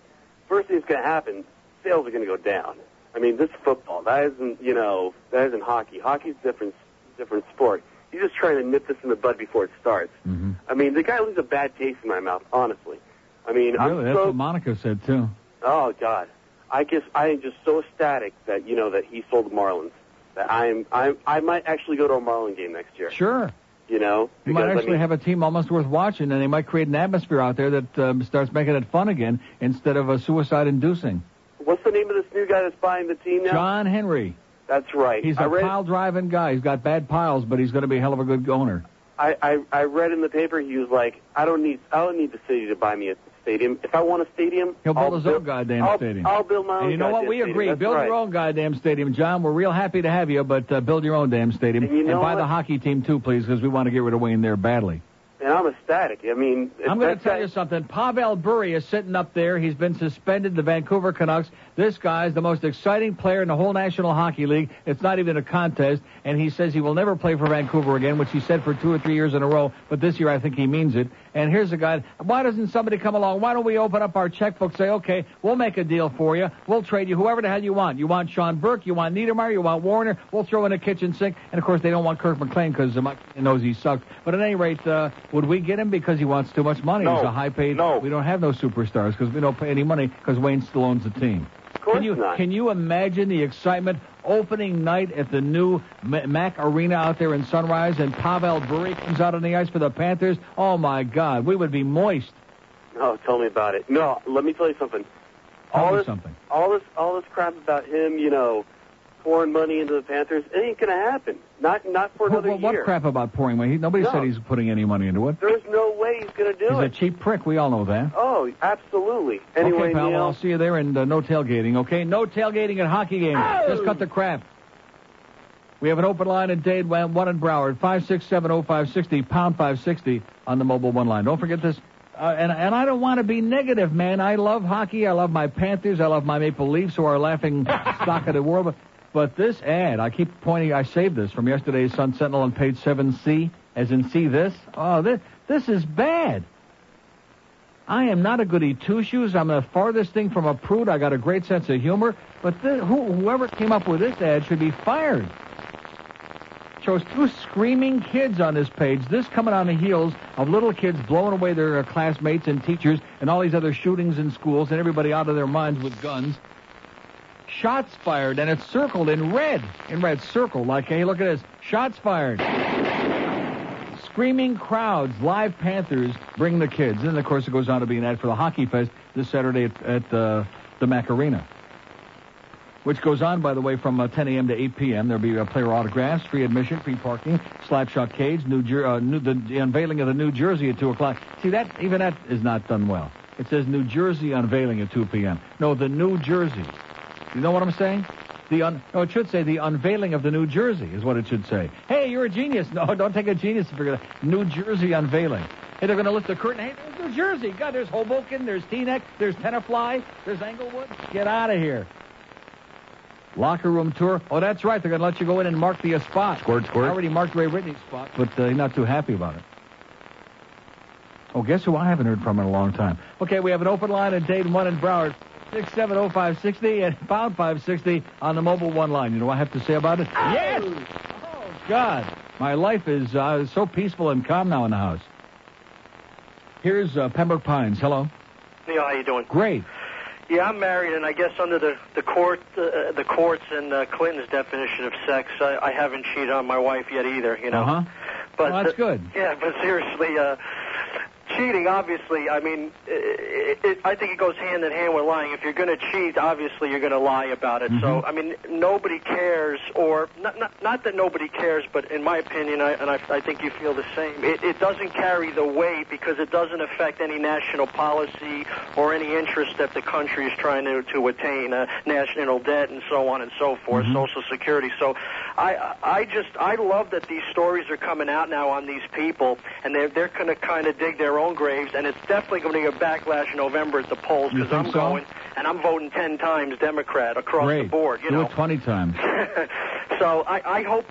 first thing's going to happen, sales are going to go down. I mean, this football. That isn't you know that isn't hockey. Hockey's a different different sport. He's just trying to nip this in the bud before it starts. Mm-hmm. I mean, the guy leaves a bad taste in my mouth, honestly. I mean, Really, I'm that's so what Monica said too. Oh God, I just I am just so ecstatic that you know that he sold the Marlins. That I'm I'm, I might actually go to a Marlin game next year. Sure. You know, You might because, I actually mean, have a team almost worth watching, and they might create an atmosphere out there that um, starts making it fun again instead of a suicide-inducing. what's the name of this new guy that's buying the team now? John Henry. That's right. He's a read, pile driving guy. He's got bad piles, but he's going to be a hell of a good owner. I, I I read in the paper he was like, I don't need I don't need the city to buy me a stadium. If I want a stadium, He'll I'll build his build- own goddamn I'll, stadium. I'll build my own. And you know what? We agree. Build right. your own goddamn stadium, John. We're real happy to have you, but uh, build your own damn stadium And you know buy the hockey team too, please, because we want to get rid of Wayne there badly. And I'm ecstatic. I mean, I'm going to tell you something. Pavel Bure is sitting up there. He's been suspended. The Vancouver Canucks. This guy's the most exciting player in the whole National Hockey League. It's not even a contest. And he says he will never play for Vancouver again, which he said for two or three years in a row. But this year, I think he means it. And here's a guy. Why doesn't somebody come along? Why don't we open up our checkbook? Say, okay, we'll make a deal for you. We'll trade you whoever the hell you want. You want Sean Burke? You want Niedermayer? You want Warner? We'll throw in a kitchen sink. And of course, they don't want Kirk McLean because Mike knows he sucks. But at any rate, uh, would we get him because he wants too much money? No. He's a high paid. No. We don't have no superstars because we don't pay any money because Wayne still owns the team. Course can you not. can you imagine the excitement opening night at the new Mac Arena out there in Sunrise and Pavel Bure comes out on the ice for the Panthers? Oh my God, we would be moist. Oh, tell me about it. No, let me tell you something. Tell all me this, something. all this, all this crap about him, you know, pouring money into the Panthers, it ain't gonna happen. Not, not for What, another what, what year. crap about pouring money? Nobody No. said he's putting any money into it. There's no way he's gonna do it. He's a cheap prick. We all know that. Oh, absolutely. Anyway, okay, pal. Neil, I'll see you there, and uh, no tailgating. Okay, no tailgating at hockey games. Just cut the crap. We have an open line in Dade, one in Broward, five six seven oh five sixty pound five sixty on the mobile one line. Don't forget this. Uh, and and I don't want to be negative, man. I love hockey. I love my Panthers. I love my Maple Leafs, who are laughing stock of the world. But, this ad, I keep pointing. I saved this from yesterday's Sun Sentinel on page seven C, as in see this. Oh, this this is bad. I am not a goody two shoes. I'm the farthest thing from a prude. I got a great sense of humor. But th- who, whoever came up with this ad should be fired. Shows two screaming kids on this page. This coming on the heels of little kids blowing away their classmates and teachers and all these other shootings in schools and everybody out of their minds with guns. Shots fired and it's circled in red. In red, circled like, hey, look at this. Shots fired. Screaming crowds, live Panthers bring the kids. And of course, it goes on to be an ad for the Hockey Fest this Saturday at, at uh, the Mac Arena. Which goes on, by the way, from uh, 10 a.m. to 8 p.m. There'll be player autographs, free admission, free parking, slapshot cage, New, Jer- uh, new the, the unveiling of the New Jersey at 2 o'clock. See, that even that is not done well. It says New Jersey unveiling at 2 p.m. No, the New Jersey. You know what I'm saying? The un- no, it should say the unveiling of the New Jersey is what it should say. Hey, you're a genius. No, don't take a genius to figure out. New Jersey unveiling. Hey, they're going to lift the curtain. Hey, there's New Jersey. God, there's Hoboken, there's Teaneck, there's Tenafly, there's Englewood. Get out of here. Locker room tour. Oh, that's right. They're going to let you go in and mark the spot. Squirt, squirt. I already marked Ray Whitney's spot, but uh, he's not too happy about it. Oh, guess who I haven't heard from in a long time? Okay, we have an open line at Dayton 1 in Broward. 670-560 and pound 560 on the mobile one line. You know what I have to say about it? Yes! Oh, God. My life is uh, so peaceful and calm now in the house. Here's uh, Pembroke Pines. Hello. Neil, how you doing? Great. Yeah, I'm married, and I guess under the the court, uh, the courts and uh, Clinton's definition of sex, I, I haven't cheated on my wife yet either. You know. Uh-huh. But Well, that's uh, good. Yeah, but seriously, uh, cheating, obviously, I mean, it, it, I think it goes hand in hand with lying. If you're going to cheat, obviously you're going to lie about it. So, Mm-hmm. I mean, nobody cares, or not, not, not that nobody cares, but in my opinion, I, and I, I think you feel the same, it, it doesn't carry the weight because it doesn't affect any national policy or any interest that the country is trying to, to attain, uh, national debt and so on and so forth, Social Security. So, I, I just, I love that these stories are coming out now on these people, and they're, they're going to kind of dig their own graves, and it's definitely going to be a backlash in November at the polls because I'm so? going, and I'm voting 10 times Democrat across Great. the board, you Do know. it 20 times. so I, I hope.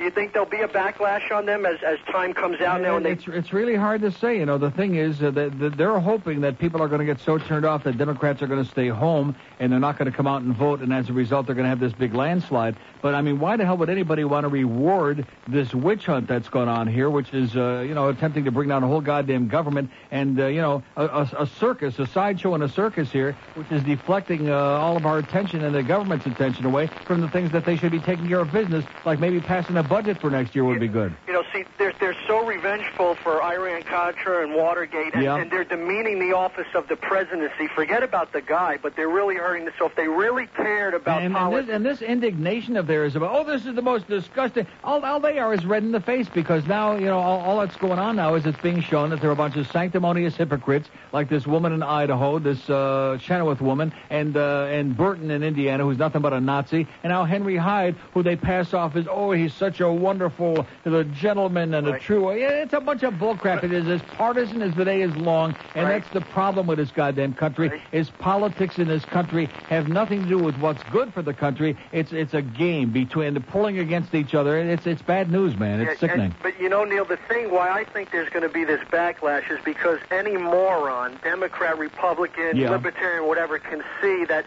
Do you think there'll be a backlash on them as as time comes out now? And they it's, it's really hard to say. You know, the thing is uh, that that they're hoping that people are going to get so turned off that Democrats are going to stay home and they're not going to come out and vote, and as a result, they're going to have this big landslide. But I mean, why the hell would anybody want to reward this witch hunt that's gone on here, which is uh, you know attempting to bring down a whole goddamn government and uh, you know a, a, a circus, a sideshow, and a circus here, which is deflecting uh, all of our attention and the government's attention away from the things that they should be taking care of business, like maybe passing a budget for next year would be good. You know, see, they're they're so revengeful for Iran Contra and Watergate, and, Yeah. and they're demeaning the office of the presidency. Forget about the guy, but they're really hurting the. So if they really cared about And, and, politics, this, and this indignation of theirs about, oh, this is the most disgusting. All, all they are is red in the face because now, you know, all, all that's going on now is it's being shown that there are a bunch of sanctimonious hypocrites like this woman in Idaho, this uh, Chenoweth woman, and uh, and Burton in Indiana, who's nothing but a Nazi, and now Henry Hyde, who they pass off as, oh, he's such a wonderful the gentleman and a true. It's a bunch of bullcrap. It is as partisan as the day is long, and Right. that's the problem with this goddamn country. Is politics in this country have nothing to do with what's good for the country. It's it's a game between the pulling against each other. and It's it's bad news, man. It's sickening. and- but you know, Neil, the thing why I think there's going to be this backlash is because any moron, Democrat, Republican, Yeah. Libertarian, whatever, can see that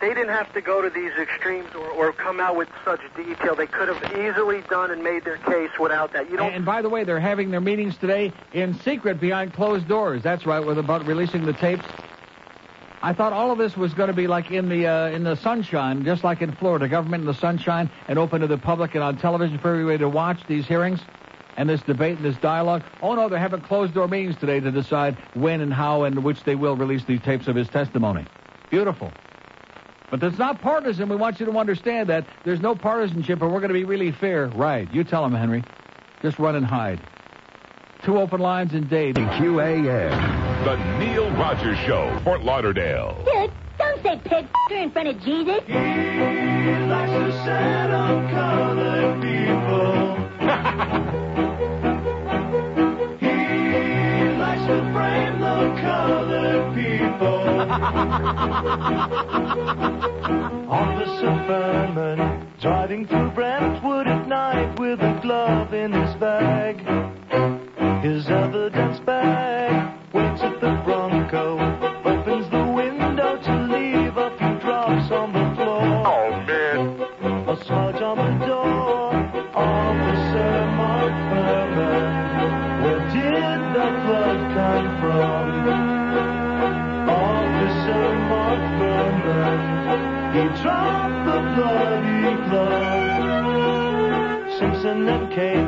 they didn't have to go to these extremes or, or come out with such detail. They could have easily done and made their case without that. You don't. And by the way, they're having their meetings today in secret behind closed doors. That's right, with about releasing the tapes. I thought all of this was going to be like in the uh, in the sunshine, just like in Florida, government in the sunshine and open to the public and on television for everybody to watch these hearings and this debate and this dialogue. Oh no, they're having closed door meetings today to decide when and how and which they will release these tapes of his testimony. Beautiful. But it's not partisan. We want you to understand that there's no partisanship, and we're going to be really fair. Right? You tell them, Henry. Just run and hide. Two open lines in Dade. QAM. The Neil Rogers Show, Fort Lauderdale. Dude, don't say pig in front of Jesus. He likes to set on colored people. colored people. Officer Fuhrman driving through Brentwood at night with a glove in his bag. His evidence bag waits at the Bronco,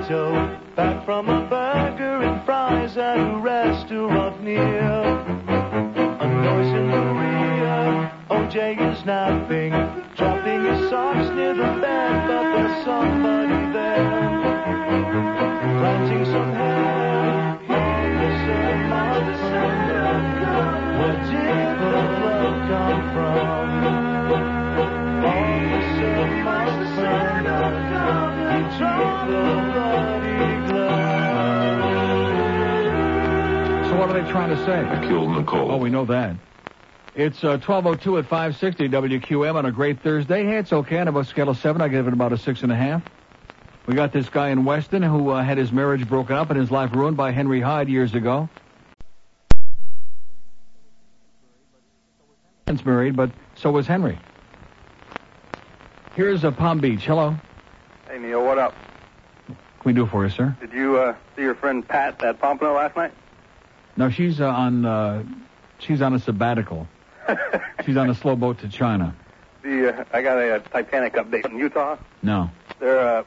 Kato, back from a burger and fries at a restaurant near. A noise in the rear, OJ is napping, dropping his socks near the bed, but there's somebody there. Planting some hair, Officer Mark Fuhrman, where did the blood come from? Mark Fuhrman, he dropped the what are they trying to say? I killed Nicole. Oh, we know that. It's uh, 1202 at 560 WQAM on a great Thursday. Hey, it's okay. On a scale of seven, I give it about a six and a half. We got this guy in Weston who uh, had his marriage broken up and his life ruined by Henry Hyde years ago. He's married, but so was Henry. Here's uh, Palm Beach. Hello. Hey, Neil, what up? What can we do for you, sir? Did you uh, see your friend Pat at Pompano last night? No, she's uh, on. Uh, she's on a sabbatical. she's on a slow boat to China. The uh, I got a, uh Titanic update in Utah. No. They're uh,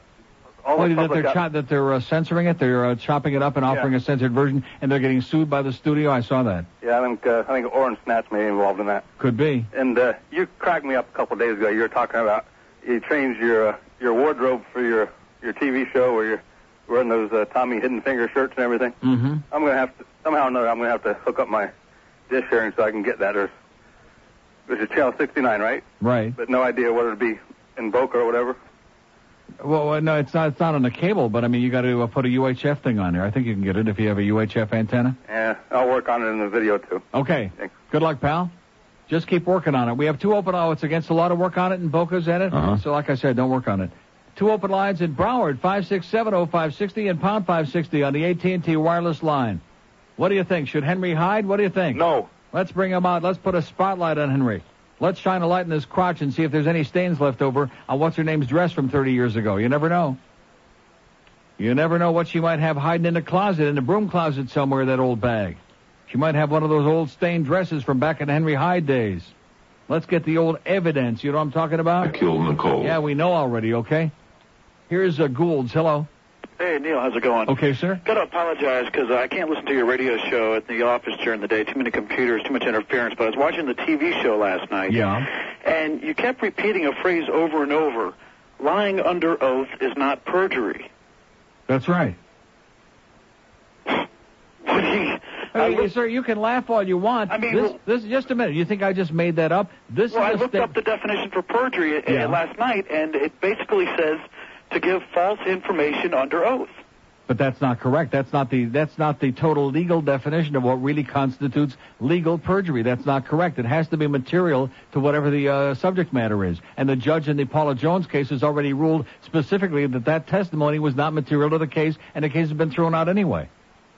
all Oh, the that they're up- cho- that they're uh, censoring it. They're uh, chopping it up and offering a censored version, and they're getting sued by the studio. I saw that. Yeah, I think uh, I think Orange Snatch may be involved in that. Could be. And uh, you cracked me up a couple of days ago. You were talking about you changed your uh, your wardrobe for your your TV show where you're wearing those uh, Tommy Hidden Finger shirts and everything. Mm-hmm. I'm gonna have to somehow or another. I'm gonna have to hook up my dish sharing so I can get that. There's there's a channel 69, right? Right. But no idea whether it'd be in Boca or whatever. Well, uh, no, it's not. It's not on the cable, but I mean, you got to uh, put a UHF thing on there. I think you can get it if you have a UHF antenna. Yeah, I'll work on it in the video too. Okay. Thanks. Good luck, pal. Just keep working on it. We have two open. It's against a lot of work on it, and Boca's at it. Uh-huh. So, like I said, don't work on it. Two open lines in Broward, five six seven oh five sixty and pound five sixty on the AT and T wireless line. What do you think? Should Henry hide? What do you think? No. Let's bring him out. Let's put a spotlight on Henry. Let's shine a light in his crotch and see if there's any stains left over on what's her name's dress from 30 years ago. You never know. You never know what she might have hiding in the closet, in the broom closet somewhere, that old bag. She might have one of those old stained dresses from back in the Henry Hyde days. Let's get the old evidence. You know what I'm talking about? I killed Nicole. Yeah, we know already, okay? Here's uh, Gould's. Hello. Hey, Neil, how's it going? Okay, sir. Got to apologize because I can't listen to your radio show at the office during the day. Too many computers, too much interference. But I was watching the TV show last night. Yeah. And you kept repeating a phrase over and over. Lying under oath is not perjury. That's right. What do you, Hey, sir, you can laugh all you want. I mean, this, well- this just a minute. You think I just made that up? This well, I looked sta- up the definition for perjury uh, Yeah. last night, and it basically says to give false information under oath. But that's not correct. That's not the that's not the total legal definition of what really constitutes legal perjury. That's not correct. It has to be material to whatever the uh, subject matter is. And the judge in the Paula Jones case has already ruled specifically that that testimony was not material to the case, and the case has been thrown out anyway.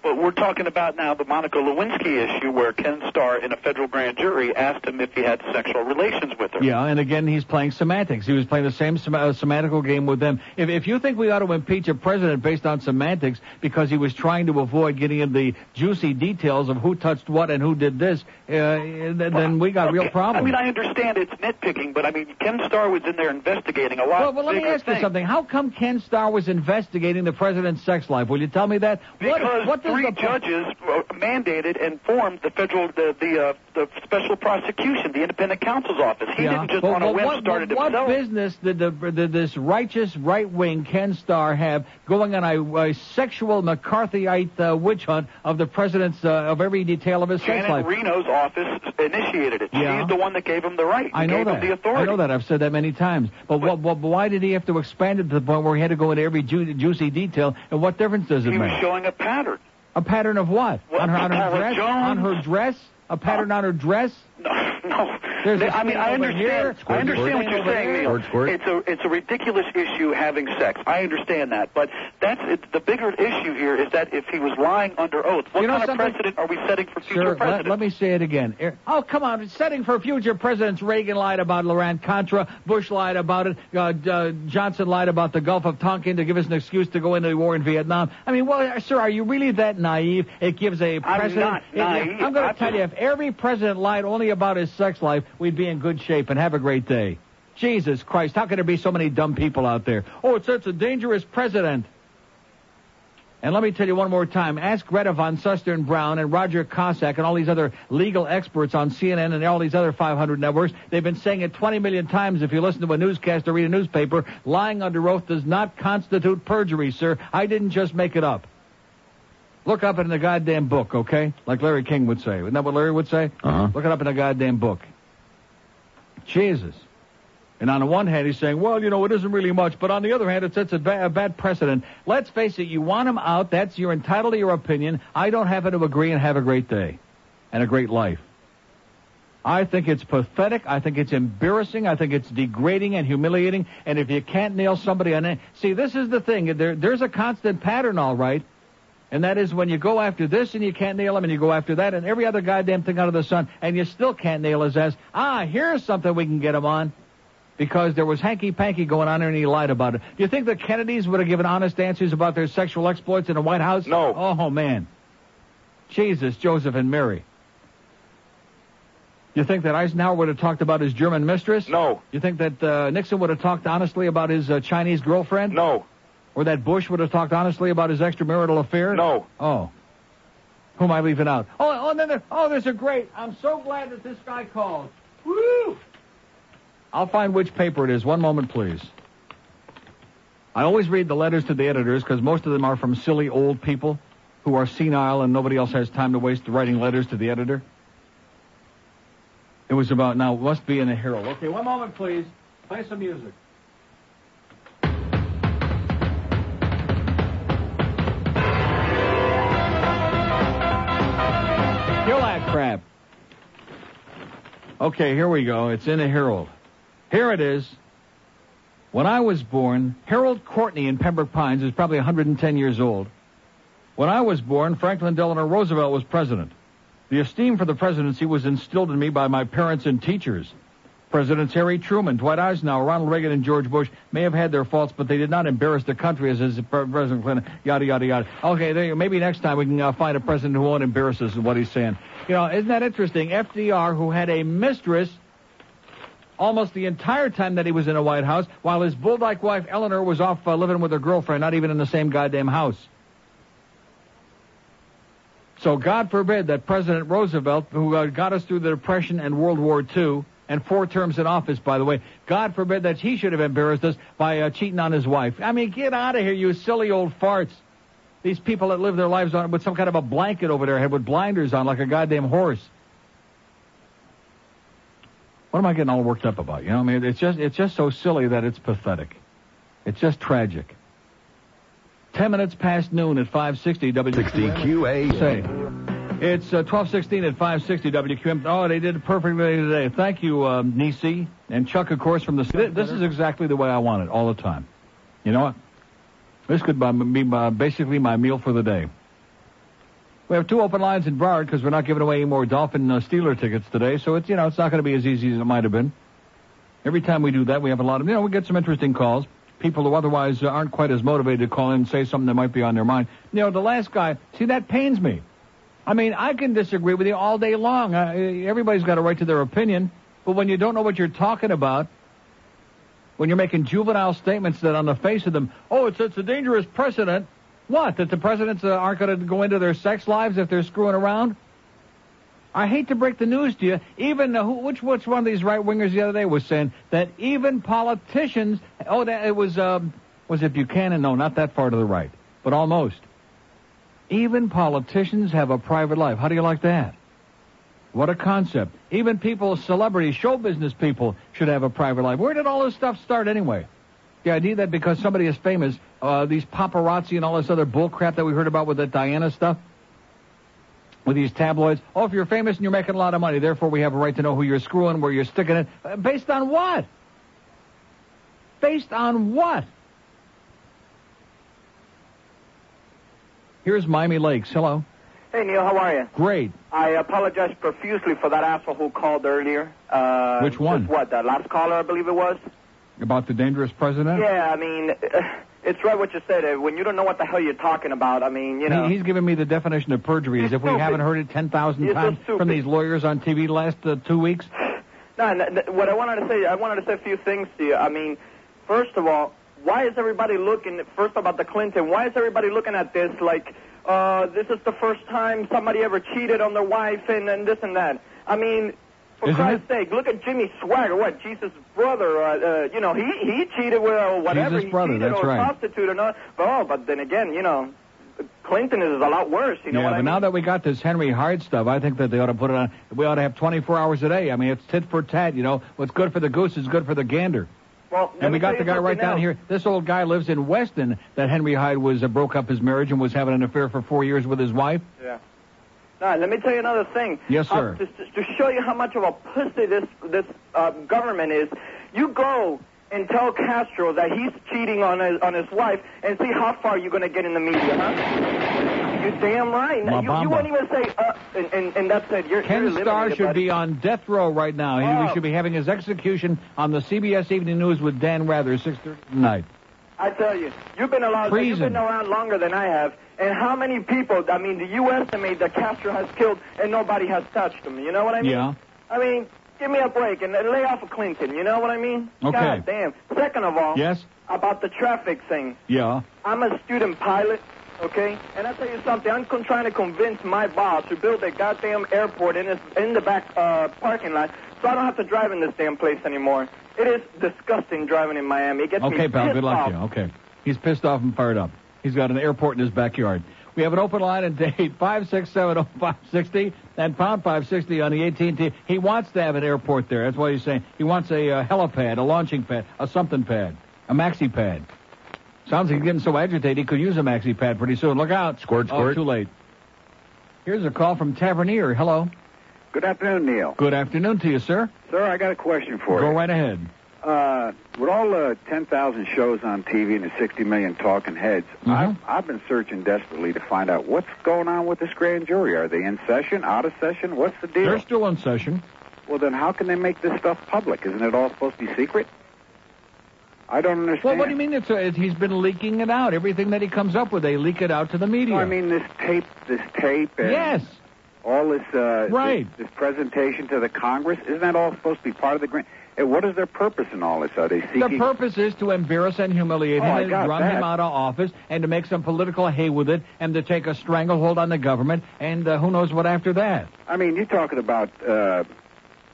But we're talking about now the Monica Lewinsky issue where Ken Starr in a federal grand jury asked him if he had sexual relations with her. Yeah, and again, he's playing semantics. He was playing the same sem- uh, semantical game with them. If, if you think we ought to impeach a president based on semantics because he was trying to avoid getting into the juicy details of who touched what and who did this, uh, then, then we got real problems. I mean, I understand it's nitpicking, but I mean, Ken Starr was in there investigating a lot well, well, let me ask you something. How come Ken Starr was investigating the president's sex life? Will you tell me that? Because what, what three judges mandated and formed the federal, the the, uh, the special prosecution, the independent counsel's office. He Yeah. didn't just But- on a but whim what, start but what himself. business did, the, did this righteous right wing Ken Starr have going on a, a sexual McCarthyite uh, witch hunt of the president's uh, of every detail of his sex life? Reno's office initiated it. Yeah. She's the one that gave him the right. I know gave that. him the authority. I know that. I've said that many times. But, what, what, why did he have to expand it to the point where he had to go into every ju- juicy detail? And what difference does it make? He was showing a pattern. A pattern of what? Well, on her, on her dress? On her dress? A pattern on her dress? No, There's I mean, I understand. I understand what you're saying. Neil. It's a it's a ridiculous issue having sex. I understand that, but that's it, the bigger issue here is that if he was lying under oath, what You know kind of precedent are we setting for future Sir, let, presidents? let me say it again. Er- Oh, come on. Setting for future presidents. Reagan lied about Iran Contra. Bush lied about it. Uh, uh, Johnson lied about the Gulf of Tonkin to give us an excuse to go into the war in Vietnam. I mean, well, uh, sir, are you really that naive? It gives a I'm president. not it- naive. I'm going to tell you, if every president lied only about his sex life, we'd be in good shape and have a great day. Jesus Christ, how can there be so many dumb people out there? Oh, it's such a dangerous president. And let me tell you one more time. Ask Greta Van Susteren Brown and Roger Cossack and all these other legal experts on CNN and all these other 500 networks. They've been saying it 20 million times. If you listen to a newscast or read a newspaper, lying under oath does not constitute perjury, sir. I didn't just make it up. Look up in the goddamn book, okay? Like Larry King would say. Isn't that what Larry would say? Uh-huh. Look it up in the goddamn book. Jesus. And on the one hand, he's saying, well, you know, it isn't really much. But on the other hand, it sets a, ba- a bad precedent. Let's face it, you want him out. That's you're entitled to your opinion. I don't happen to agree and have a great day and a great life. I think it's pathetic. I think it's embarrassing. I think it's degrading and humiliating. And if you can't nail somebody on it, see, this is the thing. There, there's a constant pattern, all right. And that is when you go after this and you can't nail him, and you go after that and every other goddamn thing under the sun, and you still can't nail his ass. Ah, here's something we can get him on. Because there was hanky-panky going on and he lied about it. Do you think the Kennedys would have given honest answers about their sexual exploits in the White House? No. Oh, man. Jesus, Joseph, and Mary. You think that Eisenhower would have talked about his German mistress? No. You think that uh, Nixon would have talked honestly about his uh, Chinese girlfriend? No. Or that Bush would have talked honestly about his extramarital affair? No. Oh. Who am I leaving out? Oh, oh, no, no. oh, there's a great. I'm so glad that this guy called. Woo! I'll find which paper it is. One moment, please. I always read the letters to the editors because most of them are from silly old people who are senile and nobody else has time to waste writing letters to the editor. It was about now. It must be in the Herald. Okay, one moment, please. Play some music. That crap. Okay, here we go. It's in the Herald. Here it is. When I was born, Harold Courtney in Pembroke Pines is probably 110 years old. When I was born, Franklin Delano Roosevelt was president. The esteem for the presidency was instilled in me by my parents and teachers. Presidents Harry Truman, Dwight Eisenhower, Ronald Reagan, and George Bush may have had their faults, but they did not embarrass the country as, as President Clinton. Yada yada yada. Okay, there you, maybe next time we can uh, find a president who won't embarrass us in what he's saying. You know, isn't that interesting? FDR, who had a mistress almost the entire time that he was in the White House, while his bulldog wife Eleanor was off uh, living with her girlfriend, not even in the same goddamn house. So God forbid that President Roosevelt, who uh, got us through the Depression and World War II, and four terms in office, by the way, God forbid that he should have embarrassed us by uh, cheating on his wife. I mean, get out of here, you silly old farts. These people that live their lives on with some kind of a blanket over their head with blinders on like a goddamn horse. What am I getting all worked up about? You know, I mean, it's just it's just so silly that it's pathetic. It's just tragic. Ten minutes past noon at 560 WQAM. QA. Say, it's uh, 1216 at 560 WQAM. Oh, they did it perfectly today. Thank you, um, Nisi and Chuck, of course, from the. This is exactly the way I want it all the time. You know what? This could be basically my meal for the day. We have two open lines in Broward because we're not giving away any more Dolphin uh, Steeler tickets today, so it's you know it's not going to be as easy as it might have been. Every time we do that, we have a lot of you know we get some interesting calls. People who otherwise uh, aren't quite as motivated to call in and say something that might be on their mind. You know, the last guy, see that pains me. I mean, I can disagree with you all day long. Uh, everybody's got a right to their opinion, but when you don't know what you're talking about, when you're making juvenile statements that on the face of them, oh, it's, it's a dangerous precedent. What? That the presidents uh, aren't going to go into their sex lives if they're screwing around? I hate to break the news to you. Even uh, who, which which one of these right wingers the other day was saying that even politicians. Oh, that it was um, was it Buchanan? No, not that far to the right, but almost. Even politicians have a private life. How do you like that? What a concept. Even people, celebrities, show business people should have a private life. Where did all this stuff start anyway? The idea that because somebody is famous, uh, these paparazzi and all this other bullcrap that we heard about with the Diana stuff, with these tabloids. Oh, if you're famous and you're making a lot of money, therefore we have a right to know who you're screwing, where you're sticking it. Uh, based on what? Based on what? Here's Miami Lakes. Hello. Hey, Neil, how are you? Great. I apologize profusely for that asshole who called earlier. Uh, Which one? What, the last caller, I believe it was? About the dangerous president? Yeah, I mean, uh, it's right what you said. Uh, When you don't know what the hell you're talking about, I mean, you know. He, he's giving me the definition of perjury as if we haven't heard it 10,000 You're so times from these lawyers on TV the last uh, two weeks. No, n- n- what I wanted to say, I wanted to say a few things to you. I mean, first of all, why is everybody looking, first about the Clinton, why is everybody looking at this like, uh, this is the first time somebody ever cheated on their wife and, and this and that? I mean, for Isn't Christ's sake, look at Jimmy Swaggart, what, Jesus' brother, uh, uh, you know, he, he cheated with uh, whatever, Jesus' he brother, cheated that's or right. prostitute or not. But, oh, but then again, you know, Clinton is a lot worse, you know yeah, what but I mean? now that we got this Henry Hyde stuff, I think that they ought to put it on. We ought to have 24 hours a day. I mean, it's tit for tat. You know, what's good for the goose is good for the gander. Well, And we got the guy right down else. here. This old guy lives in Weston. That Henry Hyde was uh, broke up his marriage and was having an affair for four years with his wife. Yeah. Now, let me tell you another thing. Yes, sir. Uh, to, to- to show you how much of a pussy this this uh, government is, you go and tell Castro that he's cheating on his on his wife, and see how far you're going to get in the media, huh? You're damn right. La You, you won't even say, uh, and, and, and that's it. You're, Ken you're Starr should buddy. be on death row right now. He, Oh. we should be having his execution on the CBS Evening News with Dan Rather, 6:30 tonight. I tell you, you've been allowed. You've been around longer than I have. And how many people? I mean, do you estimate that Castro has killed, and nobody has touched him. You know what I mean? Yeah. I mean, give me a break and and lay off of Clinton. You know what I mean? Okay. God damn. Second of all, Yes. about the traffic thing. Yeah. I'm a student pilot, okay? And I tell you something. I'm con- trying to convince my boss to build a goddamn airport in this in the back uh, parking lot, so I don't have to drive in this damn place anymore. It is disgusting driving in Miami. It gets me Okay, pal. pissed Good luck off. to you. Okay. He's pissed off and fired up. He's got an airport in his backyard. We have an open line at Dade 5670560 and pound 560 on the AT&T. He wants to have an airport there. That's what he's saying. He wants a uh, helipad, a launching pad, a something pad, a maxi pad. Sounds like he's getting so agitated he could use a maxi pad pretty soon. Look out. Squirt, Oh, squirt. too late. Here's a call from Tavernier. Hello. Good afternoon, Neil. Good afternoon to you, sir. Sir, I got a question for Go you. Go right ahead. Uh, with all the 10,000 shows on TV and the 60 million talking heads, Mm-hmm. I've, I've been searching desperately to find out what's going on with this grand jury. Are they in session, out of session? What's the deal? They're still in session. Well, then how can they make this stuff public? Isn't it all supposed to be secret? I don't understand. Well, what do you mean? It's, uh, it, he's been leaking it out. Everything that he comes up with, they leak it out to the media. No, I mean this tape, this tape, and Yes. all this, uh, Right. this, this presentation to the Congress. Isn't that all supposed to be part of the grand? eh, what is their purpose in all this? Are they seeking? The purpose is to embarrass and humiliate Oh, him and run that. him out of office and to make some political hay with it and to take a stranglehold on the government and uh, who knows what after that. I mean, you're talking about uh,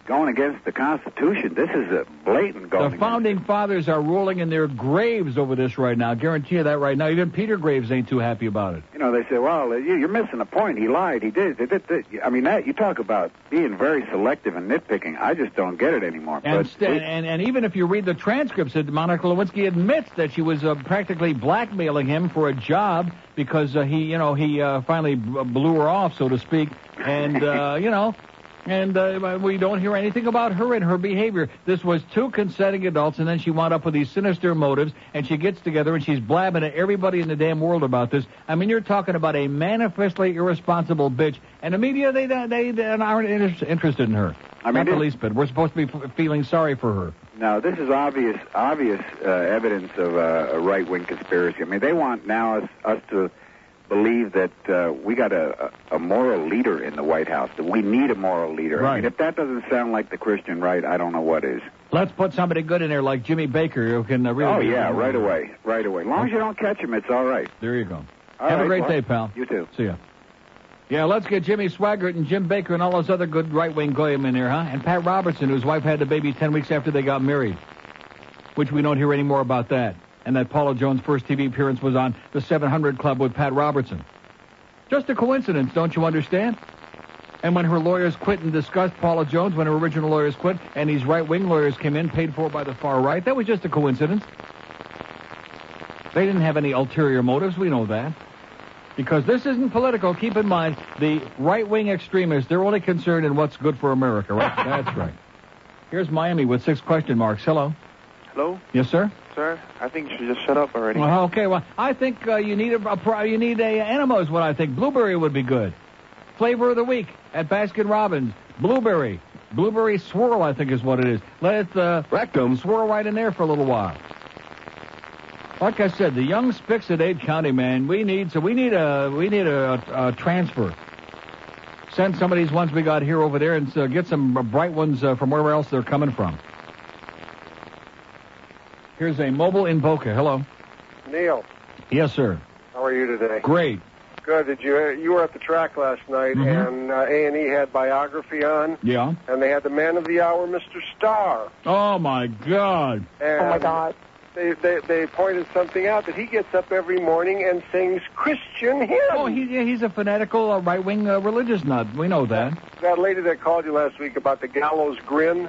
going against the Constitution. This is a blatant going. The founding fathers are rolling in their graves over this right now. Guarantee you that right now. Even Peter Graves ain't too happy about it. You know, they say, well, you- you're missing a point. He lied. He did. They did, did. I mean, that you talk about being very selective and nitpicking. I just don't get it anymore. And, but st- and and even if you read the transcripts, that Monica Lewinsky admits that she was uh, practically blackmailing him for a job because uh, he, you know, he uh, finally b- blew her off, so to speak, and uh, you know. And uh, we don't hear anything about her and her behavior. This was two consenting adults, and then she wound up with these sinister motives, and she gets together and she's blabbing to everybody in the damn world about this. I mean, you're talking about a manifestly irresponsible bitch, and the media they they, they aren't inter- interested in her. I mean, Not the least bit. We're supposed to be f- feeling sorry for her. Now, this is obvious, obvious uh, evidence of uh, a right-wing conspiracy. I mean, they want now us, us to believe that uh, we got a, a moral leader in the White House. That we need a moral leader. I Right. mean, if that doesn't sound like the Christian right, I don't know what is. Let's put somebody good in there like Jimmy Bakker who can uh, really. oh yeah, right away, right away. As long as you don't catch him, it's all right. There you go. All Have a great well, day, pal. You too. See ya. Yeah, let's get Jimmy Swaggart and Jim Bakker and all those other good right-wing goyim in there, huh? And Pat Robertson, whose wife had the baby ten weeks after they got married, which we don't hear any more about that. And that Paula Jones' first TV appearance was on the 700 Club with Pat Robertson. Just a coincidence, don't you understand? And when her lawyers quit and discussed Paula Jones, when her original lawyers quit, and these right-wing lawyers came in, paid for by the far right, that was just a coincidence. They didn't have any ulterior motives, we know that. Because this isn't political, keep in mind, the right-wing extremists, they're only concerned in what's good for America, right? That's right. Here's Miami with six question marks. Hello. Hello, Yes, sir? sir. I think you should just shut up already. Well, okay, well, I think uh, you need a, a pro- you need a enema is what I think. Blueberry would be good. Flavor of the week at Baskin Robbins. Blueberry. Blueberry swirl, I think is what it is. Let it uh, rectum swirl right in there for a little while. Like I said, the young spicks at Dade County, man, we need so we need a we need a, a transfer. Send some of these ones we got here over there and uh, get some bright ones uh, from wherever else they're coming from. Here's a mobile in Boca. Hello. Neil, Yes, sir. how are you today? Great. Good. Did you you were at the track last night, Mhm. and uh, A and E had biography on, Yeah. and they had the man of the hour, Mr. Starr. Oh my God. And oh my God. They, they they pointed something out that he gets up every morning and sings Christian hymns. Oh, he, yeah, he's a fanatical uh, right-wing uh, religious nut. We know that. That lady that called you last week about the gallows grin.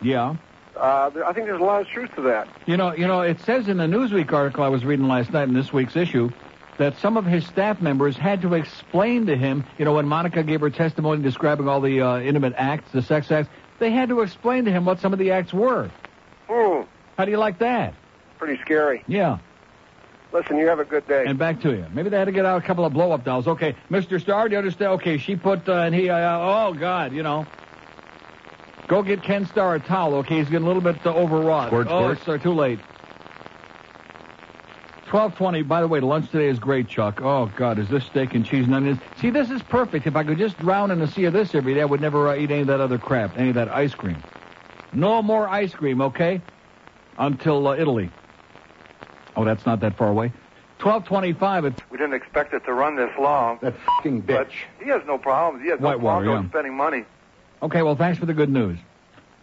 Yeah. Uh, I think there's a lot of truth to that. You know, you know, it says in the Newsweek article I was reading last night in this week's issue that some of his staff members had to explain to him, you know, when Monica gave her testimony describing all the uh, intimate acts, the sex acts, they had to explain to him what some of the acts were. Hmm. How do you like that? Pretty scary. Yeah. Listen, you have a good day. And back to you. Maybe they had to get out a couple of blow-up dolls. Okay, Mr. Starr, do you understand? Okay, she put, uh, and he, uh, oh, God, you know. Go get Ken Starr a towel, okay? He's getting a little bit uh, overwrought. Squirt, oh, squirt. it's too late. 1220. By the way, lunch today is great, Chuck. Oh, God, is this steak and cheese and onions? See, this is perfect. If I could just drown in a sea of this every day, I would never uh, eat any of that other crap, any of that ice cream. No more ice cream, okay? Until uh, Italy. Oh, that's not that far away. 1225. It's We didn't expect it to run this long. That fucking But he has no problems. He has no Whitewater, problem yeah. spending money. Okay, well, thanks for the good news.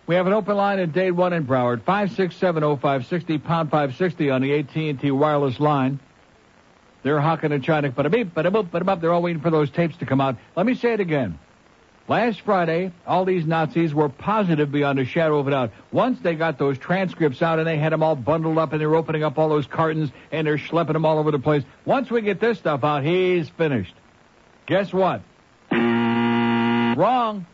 We have an open line at Dade 1 in Broward, 5670560, pound 560 on the AT&T wireless line. They're hawking and China, but a beep, but a boop, but a. They're all waiting for those tapes to come out. Let me say it again. Last Friday, all these Nazis were positive beyond a shadow of a doubt. Once they got those transcripts out and they had them all bundled up and they're opening up all those cartons and they're schlepping them all over the place. Once we get this stuff out, he's finished. Guess what? Wrong.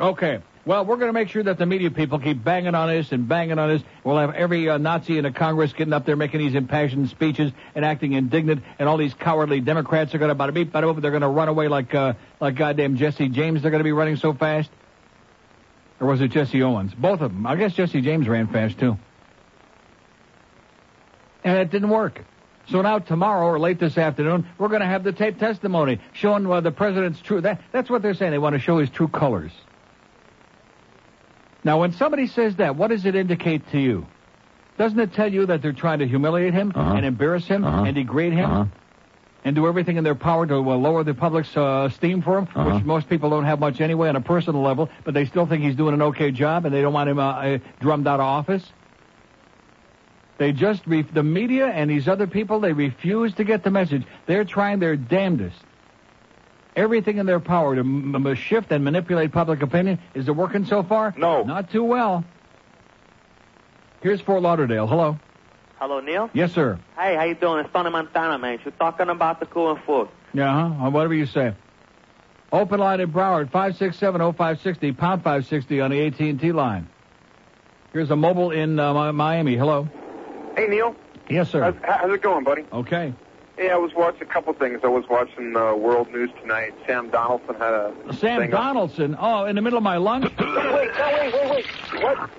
Okay. Well, we're going to make sure that the media people keep banging on us and banging on us. We'll have every uh, Nazi in the Congress getting up there making these impassioned speeches and acting indignant, and all these cowardly Democrats are going to bada beep, bada boop. They're going to run away like uh, like goddamn Jesse James. They're going to be running so fast. Or was it Jesse Owens? Both of them. I guess Jesse James ran fast too. And it didn't work. So now tomorrow or late this afternoon, we're going to have the tape testimony showing uh, the president's true. That, that's what they're saying. They want to show his true colors. Now, when somebody says that, what does it indicate to you? Doesn't it tell you that they're trying to humiliate him Uh-huh. and embarrass him and degrade him? And do everything in their power to uh, lower the public's uh, esteem for him, Uh-huh. which most people don't have much anyway on a personal level, but they still think he's doing an okay job and they don't want him uh, uh, drummed out of office? They just, re- the media and these other people, they refuse to get the message. They're trying their damnedest. Everything in their power to m- m- shift and manipulate public opinion. Is it working so far? No. Not too well. Here's Fort Lauderdale. Hello. Hello, Neil. Yes, sir. Hey, how you doing? It's Tony Montana, man. You're talking about the cool and food. Yeah, huh? Whatever you say. Open line in Broward, 5670560, pound 560 on the AT&T line. Here's a mobile in uh, Miami. Hello. Hey, Neil. Yes, sir. How's, how's it going, buddy? Okay. Hey, I was watching a couple things. I was watching uh, World News tonight. Sam Donaldson had a Sam Donaldson. Oh, in the middle of my lunch? wait, no, wait, wait, wait. What?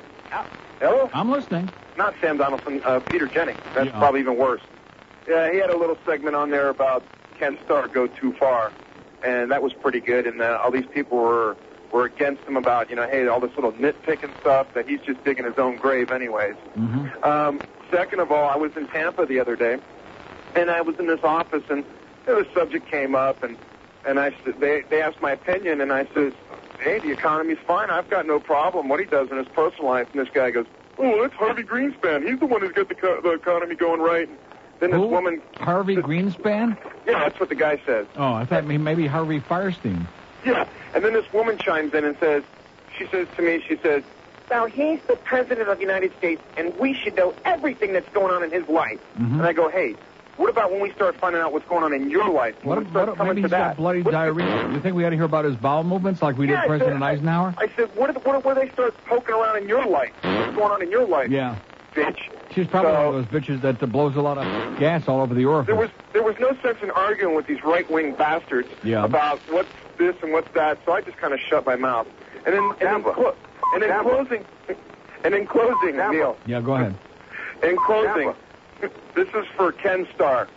Hello? I'm listening. Not Sam Donaldson, uh, Peter Jennings. That's Yeah. probably even worse. Yeah, he had a little segment on there about Ken Starr go too far, and that was pretty good. And uh, all these people were were against him about, you know, hey, all this little nitpicking stuff that he's just digging his own grave, anyways. Mm-hmm. Um, second of all, I was in Tampa the other day, and I was in this office, and the subject came up, and and I they they asked my opinion, and I says, hey, the economy's fine. I've got no problem what he does in his personal life. And this guy goes, oh, that's Harvey Greenspan. He's the one who's got the co- the economy going right. Then this Who? woman, Harvey Greenspan? yeah, that's what the guy says. Oh, I thought maybe Harvey Fierstein. Yeah. And then this woman chimes in and says, she says to me, she says, now he's the president of the United States, and we should know everything that's going on in his life. Mm-hmm. And I go, hey, what about when we start finding out what's going on in your life? When What, we start what, coming maybe to he's that. got bloody What's the- diarrhea. You think we ought to hear about his bowel movements like we Yeah, did I President said- Eisenhower? I said, what, if- what, if- what if they start poking around in your life? What's going on in your life? Yeah. Bitch. She's probably one of those bitches that uh, blows a lot of gas all over the orifice. There was there was no sense in arguing with these right wing bastards Yeah. about what's this and what's that. So I just kind of shut my mouth. And then and then, clo- and in closing, and in closing, Neil. Yeah, go ahead. In closing, this is for Ken Starr.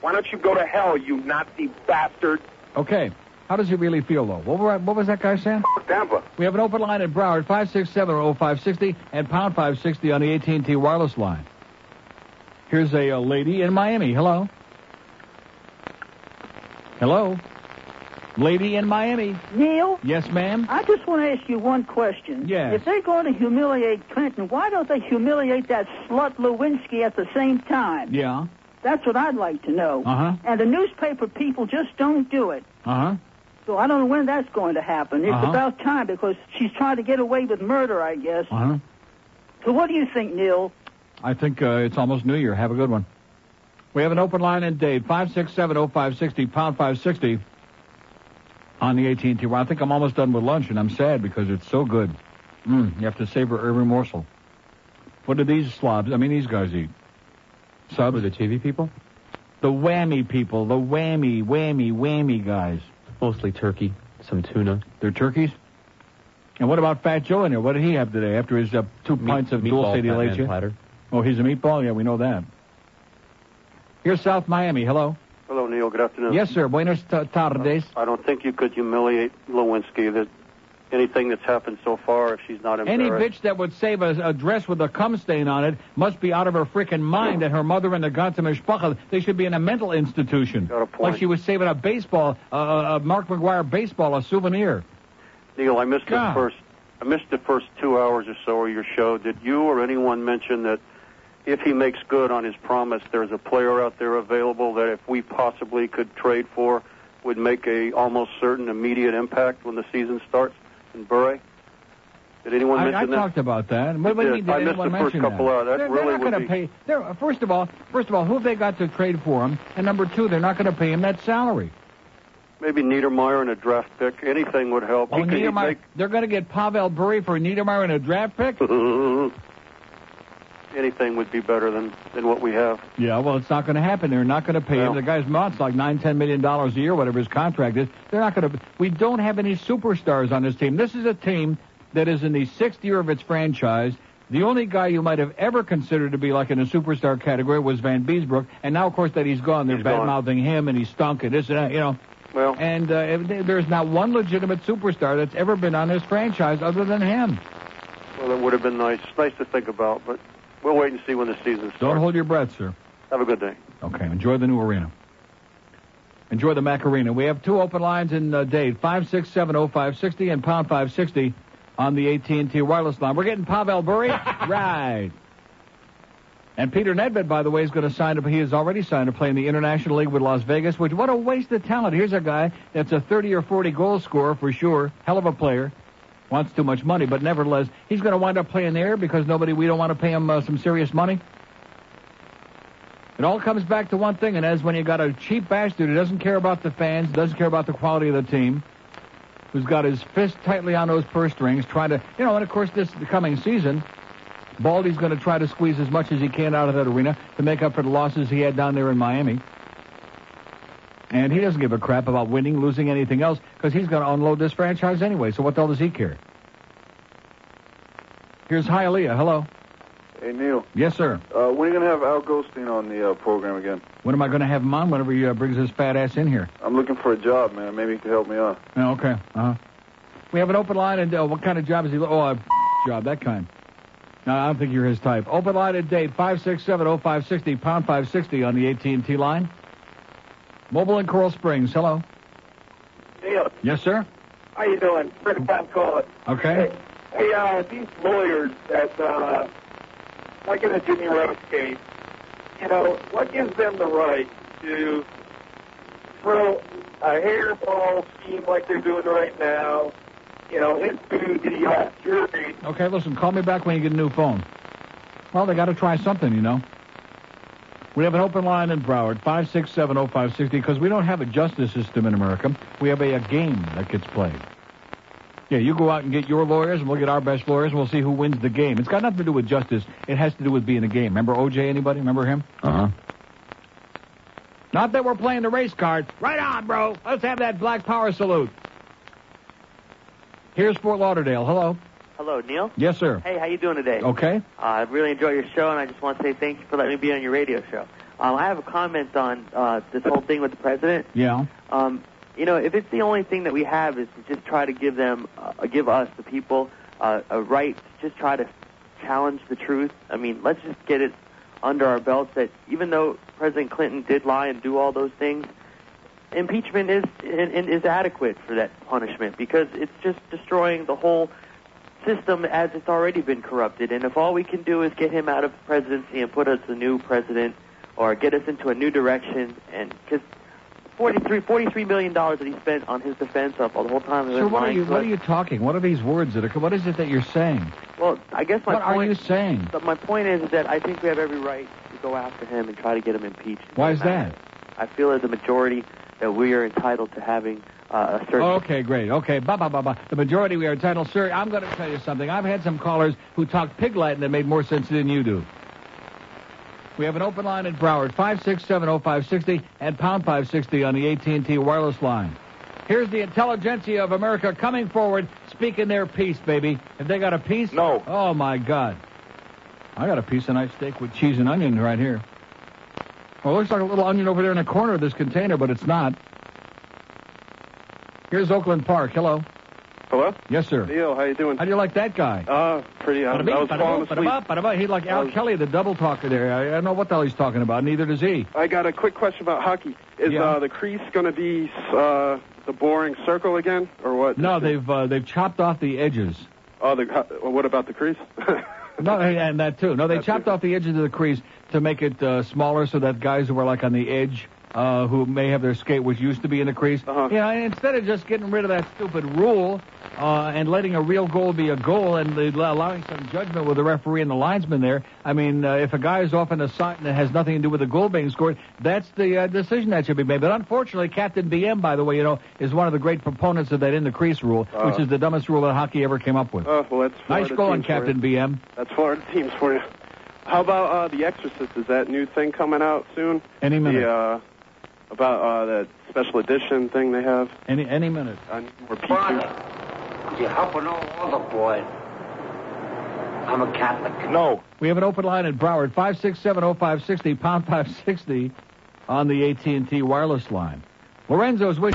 Why don't you go to hell, you Nazi bastard? Okay. How does he really feel, though? What, were, what was that guy saying? Tampa. We have an open line at Broward, 5670560 and pound 560 on the AT&T wireless line. Here's a, uh lady in Miami. Hello. Hello. Lady in Miami. Neil? Yes, ma'am. I just want to ask you one question. Yes. If they're going to humiliate Clinton, why don't they humiliate that slut Lewinsky at the same time? Yeah. That's what I'd like to know. Uh-huh. And the newspaper people just don't do it. Uh-huh. So I don't know when that's going to happen. It's Uh-huh. about time because she's trying to get away with murder, I guess. Uh-huh. So what do you think, Neil? I think uh, it's almost New Year. Have a good one. We have an open line in Dade, 5670560, pound 560 on the AT&T. Well, I think I'm almost done with lunch, and I'm sad because it's so good. Mm, you have to savor every morsel. What do these slobs, I mean, these guys eat? Subs? the TV people? The whammy people, the whammy, whammy, whammy guys. Mostly turkey, some tuna. They're turkeys? And what about Fat Joe in there? What did he have today after his uh, two Meat- pints of meatball dulce de Fat Man leche? platter. Oh, he's a meatball? Yeah, we know that. Here's South Miami. Hello. Hello, Neil. Good afternoon. Yes, sir. Buenos ta- tardes. I don't think you could humiliate Lewinsky. That anything that's happened so far, if she's not in. Any bitch that would save a, a dress with a cum stain on it must be out of her freaking mind that her mother and the Ganze Mishpacha, they should be in a mental institution. Got a point. Like she was saving a baseball, uh, a Mark McGwire baseball, a souvenir. Neil, I missed God. the first. I missed the first two hours or so of your show. Did you or anyone mention that if he makes good on his promise, there's a player out there available that if we possibly could trade for, would make a almost certain immediate impact when the season starts in Bure? Did anyone I, mention I that? talked about that. What, what do you did. mean, did I missed the first couple that? hours. That they're, really they're not would going be- to pay. They're, first of all, first of all, who have they got to trade for him? And number two, they're not going to pay him that salary. Maybe Niedermayer and a draft pick. Anything would help. Oh, He could- he'd they're going to get Pavel Bure for Niedermayer and a draft pick? anything would be better than, than what we have. Yeah, well, it's not going to happen. They're not going to pay him. The guy's month's like nine, ten million dollars a year, whatever his contract is. They're not going to. We don't have any superstars on this team. This is a team that is in the sixth year of its franchise. The only guy you might have ever considered to be like in a superstar category was Vanbiesbrouck, and now, of course, that he's gone, they're bad mouthing him, and he stunk, and this and that, you know. Well, and uh, there's not one legitimate superstar that's ever been on this franchise other than him. Well, it would have been nice. Nice to think about, but we'll wait and see when the season starts. Don't hold your breath, sir. Have a good day. Okay, enjoy the new arena. Enjoy the Mac Arena. We have two open lines in uh, Dade, 5670560 and pound 560 on the AT&T wireless line. We're getting Pavel Bure. right. And Peter Nedved, by the way, is going to sign up. He has already signed to play in the International League with Las Vegas, which, what a waste of talent. Here's a guy that's a 30 or 40 goal scorer for sure. Hell of a player. Wants too much money, but nevertheless, he's going to wind up playing there because nobody, we don't want to pay him uh, some serious money. It all comes back to one thing, and that is when you got a cheap bastard who doesn't care about the fans, doesn't care about the quality of the team, who's got his fist tightly on those purse strings, trying to, you know, and of course this coming season, Baldy's going to try to squeeze as much as he can out of that arena to make up for the losses he had down there in Miami. And he doesn't give a crap about winning, losing, anything else, because he's going to unload this franchise anyway. So what the hell does he care? Here's Hialeah. Hello. Hey, Neil. Yes, sir. Uh, when are you going to have Al Goldstein on the uh, program again? When am I going to have him on? Whenever he uh, brings his fat ass in here. I'm looking for a job, man. Maybe you can help me out. Oh, okay. Uh-huh. We have an open line, and uh, what kind of job is he? Oh, a job, that kind. No, I don't think you're his type. Open line at Dade 5670560, pound 560 on the AT&T line. Mobile in Coral Springs. Hello. Neil, Yes, sir. how you doing? Pretty time calling. Okay. Hey, uh, these lawyers that, uh, like in the Jimmy Rose case, you know, what gives them the right to throw a hairball scheme like they're doing right now, you know, into the uh, jury? Okay, listen, call me back when you get a new phone. Well, they got to try something, you know. We have an open line in Broward, 5670560, because we don't have a justice system in America. We have a, a game that gets played. Yeah, you go out and get your lawyers, and we'll get our best lawyers, and we'll see who wins the game. It's got nothing to do with justice. It has to do with being a game. Remember OJ, anybody? Remember him? Uh-huh. Not that we're playing the race card. Right on, bro. Let's have that black power salute. Here's Fort Lauderdale. Hello. Hello, Neil. Yes, sir. Hey, how you doing today? Okay. Uh, I really enjoy your show, and I just want to say thank you for letting me be on your radio show. Um, I have a comment on uh, this whole thing with the president. Yeah. Um, you know, if it's the only thing that we have is to just try to give them, uh, give us, the people, uh, a right to just try to challenge the truth. I mean, let's just get it under our belts that even though President Clinton did lie and do all those things, impeachment is is adequate for that punishment because it's just destroying the whole system as it's already been corrupted. And if all we can do is get him out of the presidency and put us a new president or get us into a new direction, and because 43, 43 million dollars that he spent on his defense up all the whole time. Sir, what are you what us. are you talking? What are these words that are? What is it that you're saying? Well, I guess my What are you saying? But my point is that I think we have every right to go after him and try to get him impeached. Why is that? I feel as a majority that we are entitled to having uh. Okay, great. Okay, ba ba ba ba. The majority we are entitled, sir. I'm going to tell you something. I've had some callers who talk pig Latin that made more sense than you do. We have an open line at Broward, 5670560 and pound 560 on the AT&T wireless line. Here's the intelligentsia of America coming forward, speaking their piece, baby. Have they got a piece? No. Oh, my God. I got a piece of nice steak with cheese and onion right here. Well, it looks like a little onion over there in the corner of this container, but it's not. Here's Oakland Park. Hello. Hello? Yes, sir. Neil, how you doing? How do you like that guy? Uh, pretty. I, I was falling asleep. He's like Al was- Kelly, the double talker there. I, I don't know what the hell he's talking about. Neither does he. I got a quick question about hockey. Is Yeah. uh, the crease going to be uh, the boring circle again, or what? No, they've uh, they've chopped off the edges. Oh, the, ho- what about the crease? No, and that too. No, they chopped off the edges of the crease to make it uh, smaller so that guys who were like on the edge, uh, who may have their skate, which used to be in the crease, Uh-huh. know, instead of just getting rid of that stupid rule uh, and letting a real goal be a goal and uh, allowing some judgment with the referee and the linesman there, I mean, uh, if a guy is off in a side and it has nothing to do with the goal being scored, that's the uh, decision that should be made. But unfortunately, Captain BM, by the way, you know, is one of the great proponents of that in the crease rule, Uh. which is the dumbest rule that hockey ever came up with. Oh, well, that's nice Florida going, Captain. BM. That's Florida teams for you. How about uh, The Exorcist? Is that new thing coming out soon? Any minute. The, uh, about uh, that special edition thing they have? Any any minute. Uh, more Could you help an old other boy? I'm a Catholic. No. We have an open line at Broward, 5670560, pound 560 on the AT&T wireless line. Lorenzo's wish.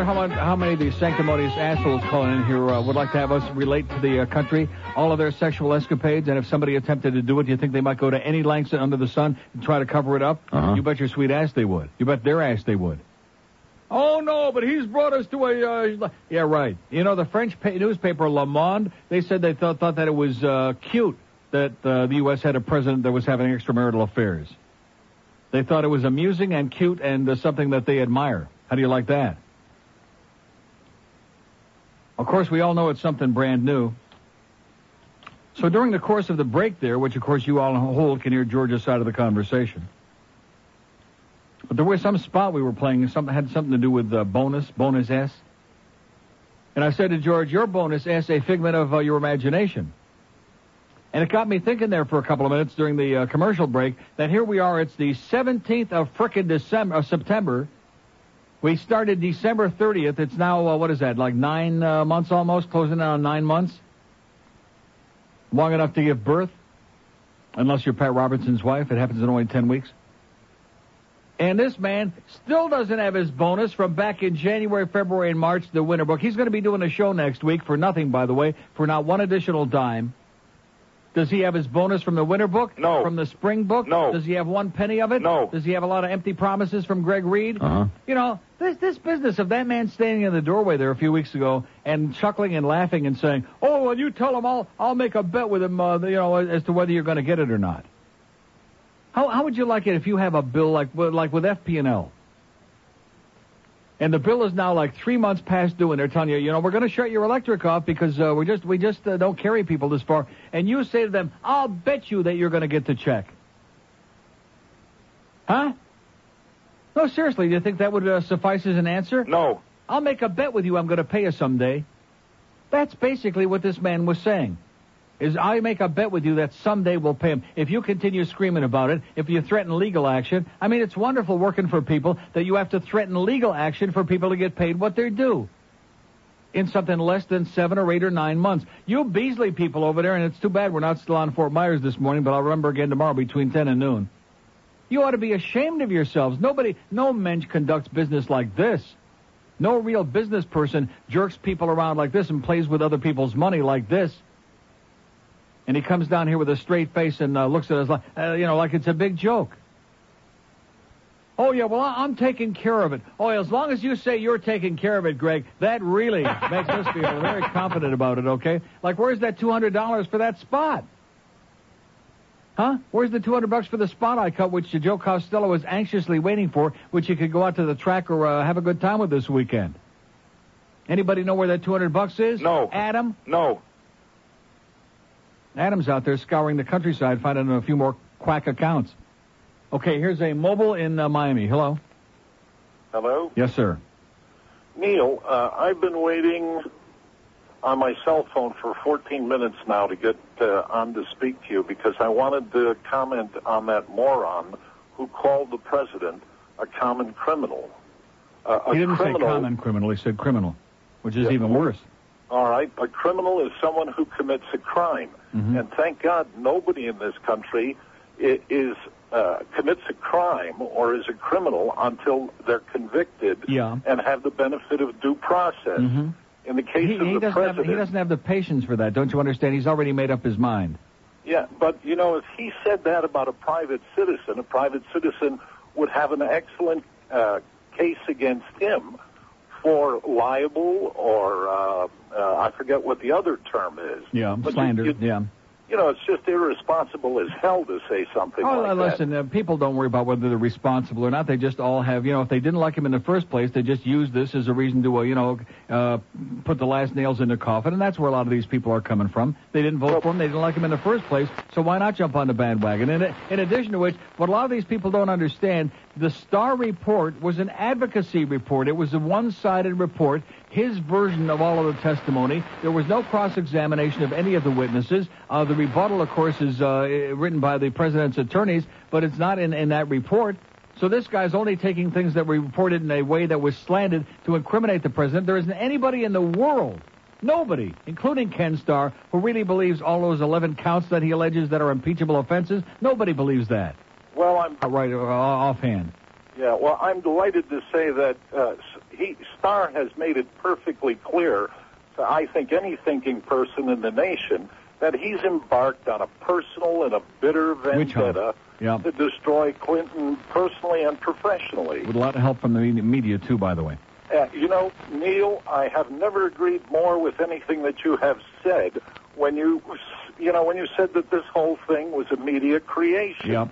Wonder how, much, how many of these sanctimonious assholes calling in here uh, would like to have us relate to the uh, country all of their sexual escapades, and if somebody attempted to do it, do you think they might go to any lengths under the sun and try to cover it up? Uh-huh. You bet your sweet ass they would. You bet their ass they would. Oh no, but he's brought us to a. Uh, yeah, right. You know the French pa- newspaper Le Monde. They said they thought thought that it was uh, cute that uh, the U.S. had a president that was having extramarital affairs. They thought it was amusing and cute and uh, something that they admire. How do you like that? Of course, we all know it's something brand new. So during the course of the break there, which of course you all hold can hear George's side of the conversation. But there was some spot we were playing, something had something to do with uh, bonus, bonus S. And I said to George, your bonus S, a figment of uh, your imagination. And it got me thinking there for a couple of minutes during the uh, commercial break that here we are, it's the 17th of frickin' December, September. We started December 30th. It's now, uh, what is that, like nine uh, months almost, closing in on nine months? Long enough to give birth? Unless you're Pat Robertson's wife. It happens in only 10 weeks. And this man still doesn't have his bonus from back in January, February, and March, the winter book. He's going to be doing a show next week for nothing, by the way, for not one additional dime. Does he have his bonus from the winter book? No. From the spring book? No. Does he have one penny of it? No. Does he have a lot of empty promises from Greg Reed? Uh-huh. You know, this this business of that man standing in the doorway there a few weeks ago and chuckling and laughing and saying, "Oh, well, you tell him I'll I'll make a bet with him, uh, you know, as to whether you're going to get it or not." How how would you like it if you have a bill like like with FP&L? And the bill is now like three months past due, and they're telling you, you know, we're going to shut your electric off because uh, we just we just uh, don't carry people this far. And you say to them, "I'll bet you that you're going to get the check." Huh? No, seriously, do you think that would uh, suffice as an answer? No. I'll make a bet with you I'm going to pay you someday. That's basically what this man was saying. Is I make a bet with you that someday we'll pay him. If you continue screaming about it, if you threaten legal action, I mean, it's wonderful working for people that you have to threaten legal action for people to get paid what they're due. In something less than seven or eight or nine months. You Beasley people over there, and it's too bad we're not still on Fort Myers this morning, but I'll remember again tomorrow between 10 and noon. You ought to be ashamed of yourselves. Nobody, no mensch conducts business like this. No real business person jerks people around like this and plays with other people's money like this. And he comes down here with a straight face and uh, looks at us like, uh, you know, like it's a big joke. Oh yeah, well I'm taking care of it. Oh, as long as you say you're taking care of it, Greg, that really makes us feel very confident about it. Okay, like where's that two hundred dollars for that spot? Huh? Where's the 200 bucks for the spot I cut, which Joe Costello was anxiously waiting for, which he could go out to the track or uh, have a good time with this weekend? Anybody know where that 200 bucks is? No. Adam? No. Adam's out there scouring the countryside, finding a few more quack accounts. Okay, here's a mobile in uh, Miami. Hello. Hello? Yes, sir. Neil, uh, I've been waiting on my cell phone for 14 minutes now to get uh, on to speak to you because I wanted to comment on that moron who called the president a common criminal. Uh, a he didn't criminal, say common criminal. He said criminal, which is Yeah. even worse. All right, a criminal is someone who commits a crime, Mhm. and thank God nobody in this country is uh, commits a crime or is a criminal until they're convicted Yeah. and have the benefit of due process. Mhm. In the case He, of he the doesn't have, president, he doesn't have the patience for that. Don't you understand? He's already made up his mind. Yeah, but you know, if he said that about a private citizen, a private citizen would have an excellent uh, case against him for libel or uh, uh, I forget what the other term is. Yeah, But you- slander. you- yeah. You know, it's just irresponsible as hell to say something Oh, like uh, that. listen, uh, people don't worry about whether they're responsible or not. They just all have, you know, if they didn't like him in the first place, they just use this as a reason to, uh, you know, uh, put the last nails in the coffin. And that's where a lot of these people are coming from. They didn't vote for him. They didn't like him in the first place. So why not jump on the bandwagon? And in addition to which, what a lot of these people don't understand, the Starr Report was an advocacy report. It was a one-sided report. His version of all of the testimony. There was no cross-examination of any of the witnesses. Uh, the rebuttal, of course, is uh, written by the president's attorneys, but it's not in, in that report. So this guy's only taking things that were reported in a way that was slanted to incriminate the president. There isn't anybody in the world, nobody, including Ken Starr, who really believes all those 11 counts that he alleges that are impeachable offenses. Nobody believes that. Well, I'm Uh, right uh, offhand. Yeah, well, I'm delighted to say that uh, he Starr has made it perfectly clear to I think any thinking person in the nation that he's embarked on a personal and a bitter vendetta Yeah. to destroy Clinton personally and professionally. With a lot of help from the media- media, too, by the way. Uh, you know, Neil, I have never agreed more with anything that you have said when you, you know, when you said that this whole thing was a media creation. Yep.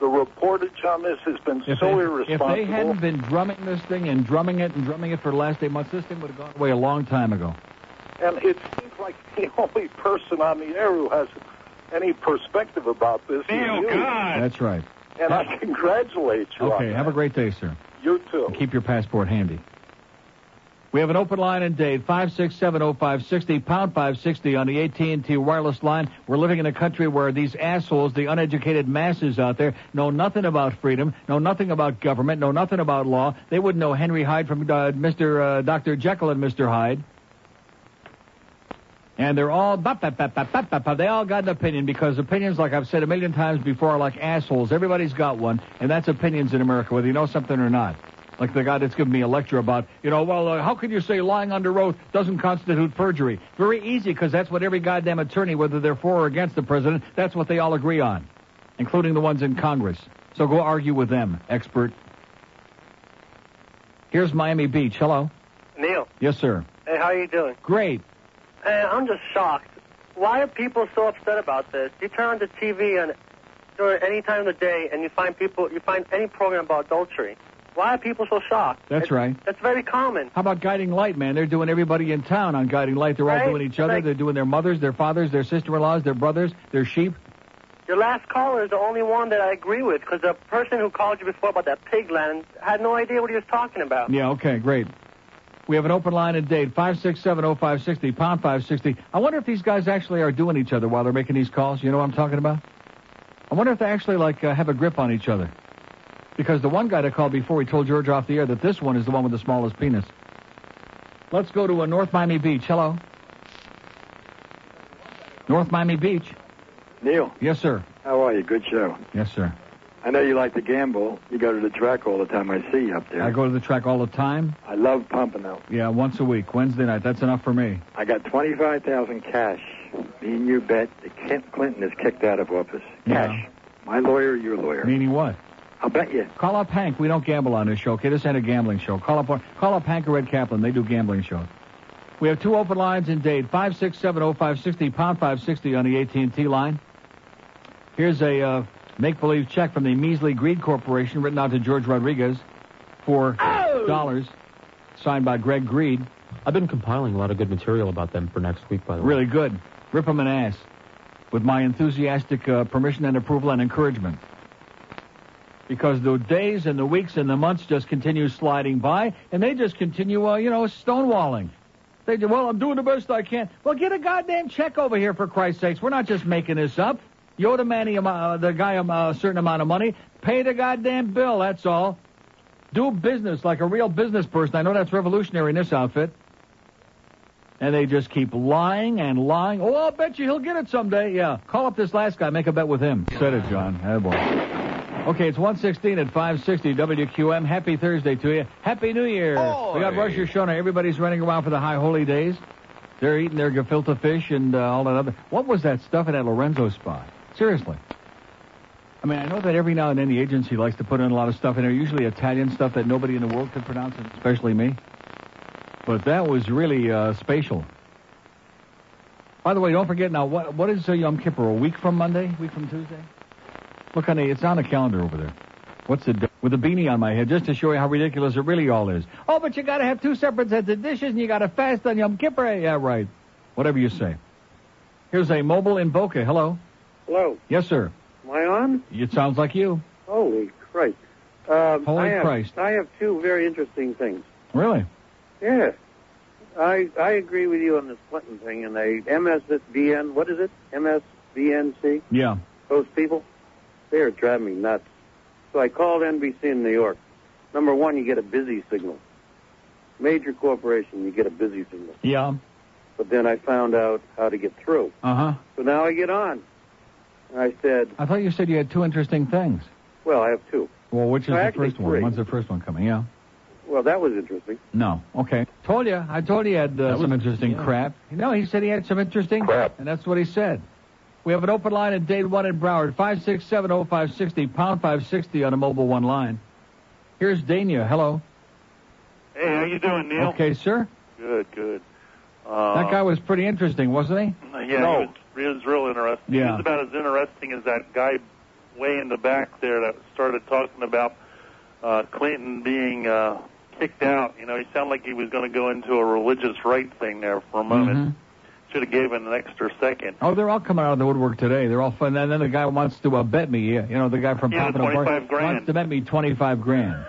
The reportage on this has been If so they, if irresponsible. they hadn't been drumming this thing and drumming it and drumming it for the last eight months, this thing would have gone away a long time ago. And it seems like the only person on the air who has any perspective about this is you. That's right. And I congratulate you on Okay, have a great day, sir. You too. And keep your passport handy. We have an open line in Dade, 5670560, pound 560 on the AT&T wireless line. We're living in a country where these assholes, the uneducated masses out there, know nothing about freedom, know nothing about government, know nothing about law. They wouldn't know Henry Hyde from uh, Mr. Uh, Dr. Jekyll and Mr. Hyde. And they're all, bop, bop, bop, bop, bop, bop, bop. they all got an opinion because opinions, like I've said a million times before, are like assholes. Everybody's got one, and that's opinions in America, whether you know something or not. Like the guy that's giving me a lecture about, you know, well, uh, how can you say lying under oath doesn't constitute perjury? Very easy, because that's what every goddamn attorney, whether they're for or against the president, that's what they all agree on, including the ones in Congress. So go argue with them, expert. Here's Miami Beach. Hello. Neil, Yes, sir. hey, how are you doing? Great. Hey, I'm just shocked. Why are people so upset about this? You turn on the TV and during any time of the day, and you find people, you find any program about adultery. Why are people so shocked? That's It's- right. That's very common. How about Guiding Light, man? They're doing everybody in town on Guiding Light. They're all doing each other. Like- They're doing their mothers, their fathers, their sister-in-laws, their brothers, their sheep. Your last caller is the only one that I agree with, because the person who called you before about that pig land had no idea what he was talking about. Yeah, okay, great. We have an open line in Dade, 5670560, pound 560. I wonder if these guys actually are doing each other while they're making these calls. You know what I'm talking about? I wonder if they actually, like, uh, have a grip on each other. Because the one guy that called before, he told George off the air that this one is the one with the smallest penis. Let's go to uh, North Miami Beach. Hello. North Miami Beach. Neil, Yes, sir. how are you? Good show. Yes, sir. I know you like to gamble. You go to the track all the time. I see you up there. I go to the track all the time. I love pumping out. Yeah, once a week, Wednesday night. That's enough for me. I got twenty-five thousand cash. Me and you bet that Kent Clinton is kicked out of office. Cash. My lawyer, your lawyer. Meaning what? I'll bet you. Call up Hank. We don't gamble on this show. Okay, this ain't a gambling show. Call up call up Hank or Red Kaplan. They do gambling shows. We have two open lines in Dade. Five six seven oh five sixty pound five sixty on the AT and T line. Here's a uh, make believe check from the Measly Greed Corporation written out to George Rodriguez for dollars, signed by Greg Greed. I've been compiling a lot of good material about them for next week, by the way. Really good. Rip 'em an ass. With my enthusiastic uh, permission and approval and encouragement. Because the days and the weeks and the months just continue sliding by, and they just continue, uh, you know, stonewalling. They do, well, I'm doing the best I can. Well, get a goddamn check over here, for Christ's sakes. We're not just making this up. You owe the, man, uh, the guy a certain amount of money. Pay the goddamn bill, that's all. Do business like a real business person. I know that's revolutionary in this outfit. And they just keep lying and lying. Oh, I'll bet you he'll get it someday. Yeah. Call up this last guy. Make a bet with him. Said it, John. Attaboy. Okay, it's 116 at 560 WQAM. Happy Thursday to you. Happy New Year. We got Rosh Hashanah. Everybody's running around for the high holy days. They're eating their gefilte fish and uh, all that other. What was that stuff in that Lorenzo spot? Seriously. I mean, I know that every now and then the agency likes to put in a lot of stuff in there, usually Italian stuff that nobody in the world could pronounce, especially me. But that was really uh, spatial. By the way, don't forget now, what what is uh, Yom Kippur? A week from Monday? week from Tuesday? Look, honey, it's on the calendar over there. What's the with a beanie on my head just to show you how ridiculous it really all is. Oh, but you got to have two separate sets of dishes and you got to fast on Yom Kippur. Yeah, right. Whatever you say. Here's a mobile in Boca. Hello. Hello. Yes, sir. Am I on? It sounds like you. Holy Christ. Um, Holy I have, Christ. I have two very interesting things. Really? Yeah. I I agree with you on this Clinton thing and they MSVN, what is it? MSVNC? Yeah. Those people? They're driving me nuts. So I called NBC in New York. Number one, you get a busy signal. Major corporation, you get a busy signal. Yeah. But then I found out how to get through. Uh huh. So now I get on. I said, I thought you said you had two interesting things. well, I have two. Well, which is No, the actually first one? three. When's the first one coming? Yeah. Well, that was interesting. No. Okay. Told you. I told you he had uh, some was- interesting yeah. crap. No, he said he had some interesting crap, and that's what he said. We have an open line at Dade 1 in Broward, 5670560, pound 560 on a mobile one line. Here's Dania. Hello. Hey, how you doing, Neil? Okay, sir. Good, good. Uh, that guy was pretty interesting, wasn't he? Yeah, he, was, he was real interesting. Yeah. He was about as interesting as that guy way in the back there that started talking about uh, Clinton being uh, kicked out. You know, he sounded like he was going to go into a religious right thing there for a moment. Mhm. Should have him an extra second. Oh, they're all coming out of the woodwork today. They're all fun. And then the guy wants to uh, bet me. uh, You know, the guy from Yeah, Pompano Park 25 grand. wants to bet me 25 grand.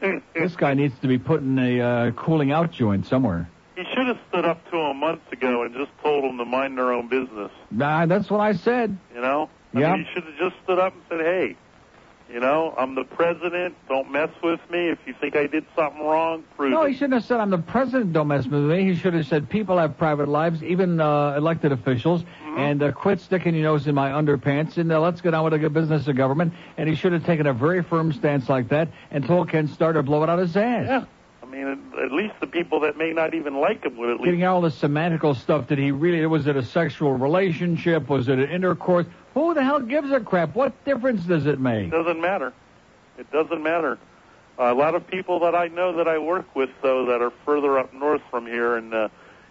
this guy needs to be put in a uh, cooling out joint somewhere. He should have stood up to him months ago and just told them to mind their own business. Nah, that's what I said. You know? I Yeah. mean, he should have just stood up and said, hey, you know, I'm the president. Don't mess with me. If you think I did something wrong, prove No, it. he shouldn't have said, I'm the president, don't mess with me. He should have said, people have private lives, even uh, elected officials, Mm-hmm. and uh, quit sticking your nose in my underpants, and uh, let's get on with the good business of government. And he should have taken a very firm stance like that and told Ken Starr to blow it out his ass. Yeah. I mean, at- at least the people that may not even like him would at least. Getting all the semantical stuff, did he really, was it a sexual relationship? Was it an intercourse? Who the hell gives a crap? What difference does it make? It doesn't matter. It doesn't matter. Uh, a lot of people that I know that I work with, though, that are further up north from here in uh,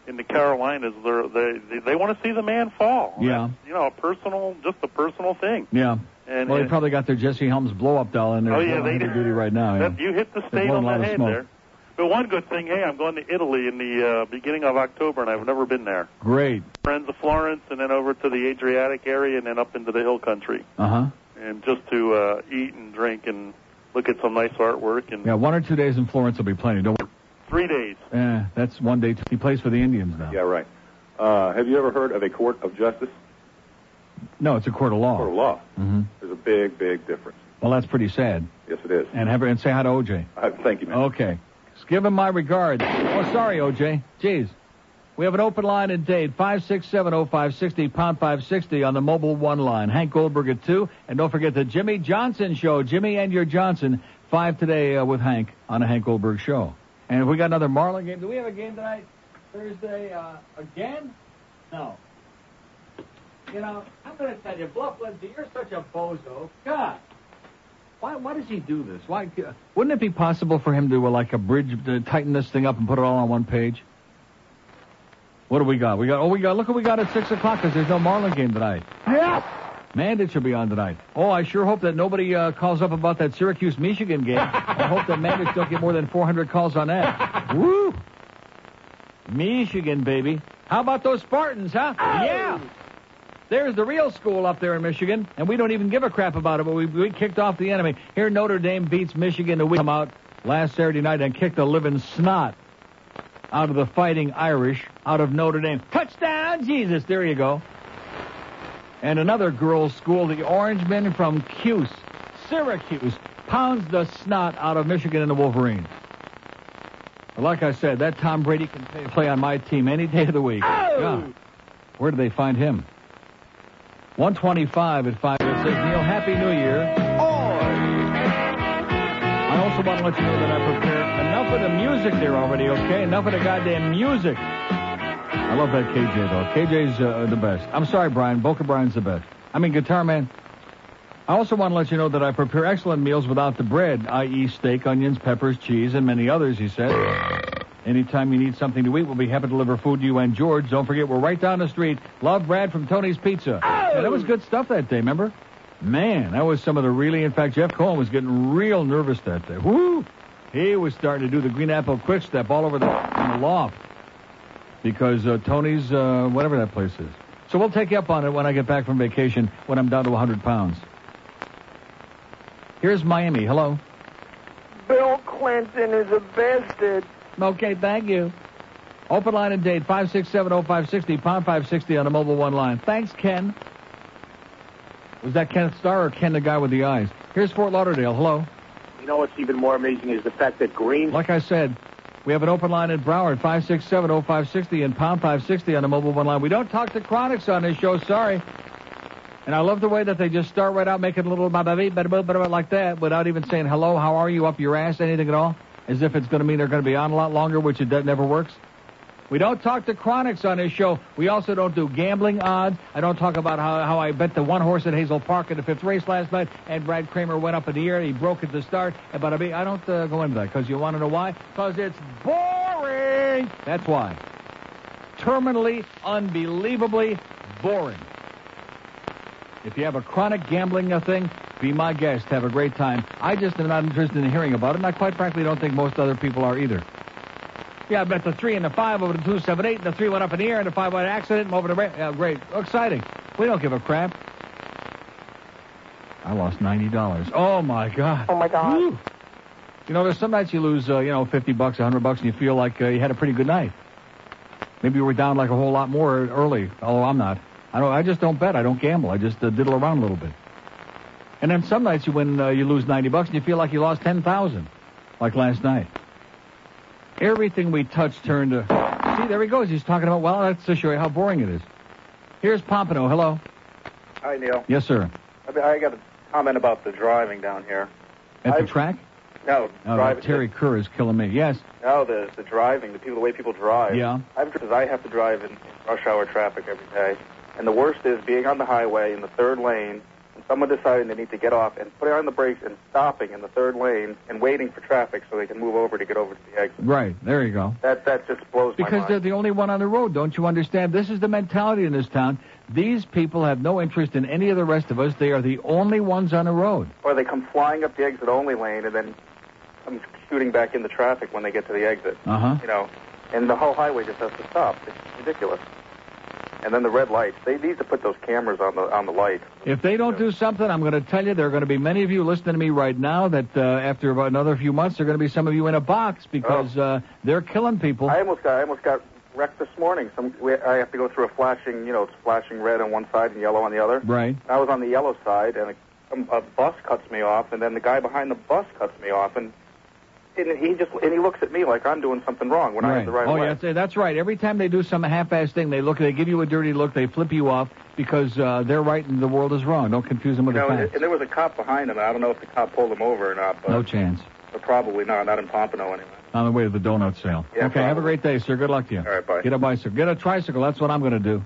in the Carolinas, they're, they they, they want to see the man fall. Yeah. You know, a personal, just a personal thing. Yeah. And, well, they probably got their Jesse Helms blow up doll in there. Oh, yeah, they do. duty right now. Yeah. You hit the state on the head smoke. there. But one good thing, hey, I'm going to Italy in the uh, beginning of October, and I've never been there. Great. Friends of Florence, and then over to the Adriatic area, and then up into the hill country, Uh huh. and just to uh, eat and drink and look at some nice artwork. And Yeah, one or two days in Florence will be plenty. Don't. worry. three days. Eh, that's one day. He plays for the Indians now. Yeah, right. Uh, have you ever heard of a court of justice? No, it's a court of law. Court of law. hmm There's a big, big difference. Well, that's pretty sad. Yes, it is. And have and say hi to OJ. Uh, thank you, man. Okay. Give him my regards. Oh, sorry, OJ. Jeez. We have an open line in Dade, 5670560, pound 560 on the mobile one line. Hank Goldberg at 2. And don't forget the Jimmy Johnson show. Jimmy and your Johnson, 5 today uh, with Hank on a Hank Goldberg show. And we got another Marlin game, do we have a game tonight? Thursday, uh, again? No. You know, I'm going to tell you, Bluff Lindsay, you're such a bozo. God. Why, why does he do this? Why uh, wouldn't it be possible for him to uh, like a bridge to tighten this thing up and put it all on one page? What do we got? We got oh we got look what we got at six o'clock because there's no Marlin game tonight. Yes. Mandate should be on tonight. Oh, I sure hope that nobody uh, calls up about that Syracuse Michigan game. I hope that Mandate don't get more than 400 calls on that. Woo! Michigan, baby. How about those Spartans, huh? Yeah. There's the real school up there in Michigan, and we don't even give a crap about it, but we, we kicked off the enemy. Here, Notre Dame beats Michigan week come out last Saturday night and kicked the living snot out of the fighting Irish out of Notre Dame. Touchdown, Jesus! There you go. And another girls' school, the Orangemen from Cuse, Syracuse, pounds the snot out of Michigan and the Wolverines. Like I said, that Tom Brady can play, play on my team any day of the week. Oh! God, where do they find him? 125 at 5. It says, Neil, Happy New Year. Oi! I also want to let you know that I prepared enough of the music there already, okay? Enough of the goddamn music. I love that KJ, though. KJ's uh, the best. I'm sorry, Brian. Boca Brian's the best. I mean, Guitar Man. I also want to let you know that I prepare excellent meals without the bread, i.e. steak, onions, peppers, cheese, and many others, he said. Anytime you need something to eat, we'll be happy to deliver food to you and George. Don't forget, we're right down the street. Love Brad from Tony's Pizza. Yeah, that was good stuff that day, remember? Man, that was some of the really, in fact, Jeff Cohen was getting real nervous that day. Woo! He was starting to do the Green Apple Quick Step all over the, in the loft. Because uh, Tony's, uh, whatever that place is. So we'll take you up on it when I get back from vacation when I'm down to 100 pounds. Here's Miami. Hello. Bill Clinton is a bastard. Okay, thank you. Open line and Dade 5670560, pound 560 on the mobile one line. Thanks, Ken. Was that Ken Starr or Ken the guy with the eyes? Here's Fort Lauderdale. Hello. You know what's even more amazing is the fact that Green. Like I said, we have an open line at Broward, 5670560 and pound 560 on the mobile one line. We don't talk to chronics on this show, sorry. And I love the way that they just start right out making a little ba-ba-bee, ba-da-boo, ba-da-boo like that without even saying hello, how are you, up your ass, anything at all, as if it's going to mean they're going to be on a lot longer, which it never works. We don't talk to chronics on this show. We also don't do gambling odds. I don't talk about how, how I bet the one horse at Hazel Park in the fifth race last night, and Brad Kramer went up in the air. He broke at the start. But I mean, I don't uh, go into that because you want to know why? Because it's boring. That's why. Terminally, unbelievably boring. If you have a chronic gambling uh, thing, be my guest. Have a great time. I just am not interested in hearing about it, and I quite frankly don't think most other people are either. Yeah, I bet the three and the five over the two, seven, eight, and the three went up in the air, and the five went accident, and over the. Ra- yeah, great. Exciting. We don't give a crap. I lost ninety dollars. Oh my god. Oh my God. Whew. You know, there's some nights you lose, uh, you know, fifty bucks, a hundred bucks, and you feel like uh, you had a pretty good night. Maybe you were down like a whole lot more early. Although I'm not. I don't. I just don't bet. I don't gamble. I just uh, diddle around a little bit. And then some nights you win, uh, you lose ninety bucks, and you feel like you lost ten thousand, like last night. Everything we touch turned to. See, there he goes. He's talking about. Well, that's to show you how boring it is. Here's Pompano. Hello. Hi, Neil. Yes, sir. I, I got a comment about the driving down here. At the I've- track? No, Oh, driving. Terry Kerr is killing me. Yes. No, the the driving, the people, the way people drive. Yeah. I've because I have to drive in rush hour traffic every day, and the worst is being on the highway in the third lane, someone deciding they need to get off and putting on the brakes and stopping in the third lane and waiting for traffic so they can move over to get over to the exit. Right. There you go. That that just blows my Because they're the only one on the road. Don't you understand? This is the mentality in this town. These people have no interest in any of the rest of us. They are the only ones on the road. Or they come flying up the exit only lane and then come shooting back into traffic when they get to the exit. Uh huh. You know, and the whole highway just has to stop. It's ridiculous. And then the red lights. They need to put those cameras on the on the light. If they don't do something, I'm going to tell you there are going to be many of you listening to me right now that uh, after about another few months, there are going to be some of you in a box because uh, they're killing people. I almost got I almost got wrecked this morning. Some we, I have to go through a flashing, you know, it's flashing red on one side and yellow on the other. Right. I was on the yellow side, and a, a bus cuts me off, and then the guy behind the bus cuts me off, and and he just and he looks at me like I'm doing something wrong when I have the right oh, way. yeah, that's- that's right. Every time they do some half-ass thing, they look, they give you a dirty look, they flip you off because uh, they're right and the world is wrong. Don't confuse them with You know, the facts. and there was a cop behind him. I don't know if the cop pulled him over or not, but, No chance. but probably not. Not in Pompano anyway. On the way to the donut sale. Yeah, okay, have a great day, sir. Good luck to you. All right, bye. Get a bicycle. Get a tricycle. That's what I'm going to do.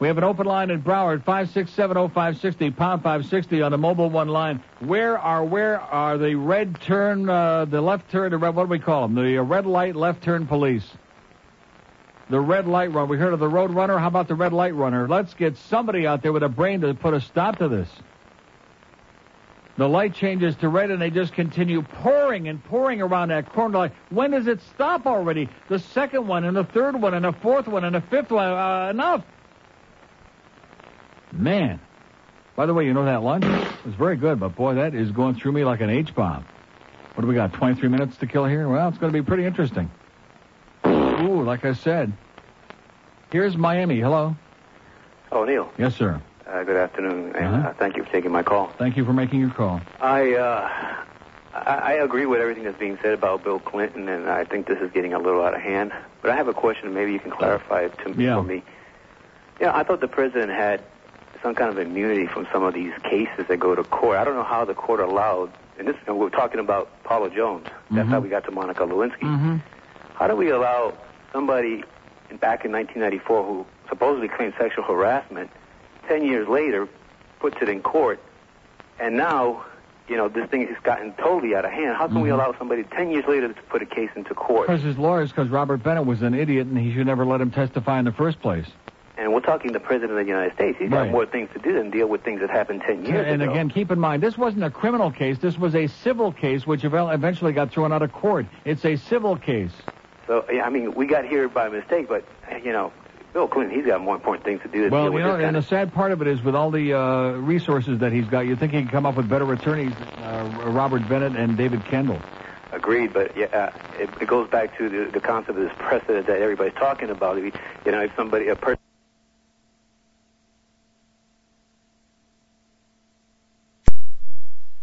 We have an open line in Broward, 5670560, pound 560 on the mobile one line. Where are, where are the red turn, uh, the left turn, the red, what do we call them? The uh, red light left turn police. The red light run. We heard of the road runner. How about the red light runner? Let's get somebody out there with a brain to put a stop to this. The light changes to red and they just continue pouring and pouring around that corner light. When does it stop already? The second one and the third one and the fourth one and the fifth one. Uh, enough. Man. By the way, you know that lunch? It was very good, but boy, that is going through me like an H-bomb. What do we got, 23 minutes to kill here? Well, it's going to be pretty interesting. Ooh, like I said. Here's Miami. Hello. Oh, Neil. Yes, sir. Uh, good afternoon, and Uh-huh. uh, thank you for taking my call. Thank you for making your call. I, uh, I I agree with everything that's being said about Bill Clinton, and I think this is getting a little out of hand. But I have a question. Maybe you can clarify it to Yeah. for me. Yeah, I thought the president had some kind of immunity from some of these cases that go to court. I don't know how the court allowed. And this, and we're talking about Paula Jones. That's Mhm. how we got to Monica Lewinsky. Mm-hmm. How do we allow somebody in, back in 1994 who supposedly claimed sexual harassment, 10 years later, puts it in court, and now, you know, this thing has gotten totally out of hand? How can we Mhm. allow somebody 10 years later to put a case into court? Because his lawyers, because Robert Bennett was an idiot and he should never let him testify in the first place. And we're talking the president of the United States. He's Right. got more things to do than deal with things that happened 10 years and ago. And again, keep in mind, this wasn't a criminal case. This was a civil case, which eventually got thrown out of court. It's a civil case. So, yeah, I mean, we got here by mistake, but, you know, Bill Clinton, he's got more important things to do than Well, deal you with know, this kind and the sad part of it is with all the uh, resources that he's got, you think he can come up with better attorneys, uh, Robert Bennett and David Kendall. Agreed, but yeah, uh, it, it goes back to the, the concept of this precedent that everybody's talking about. You know, if somebody, a person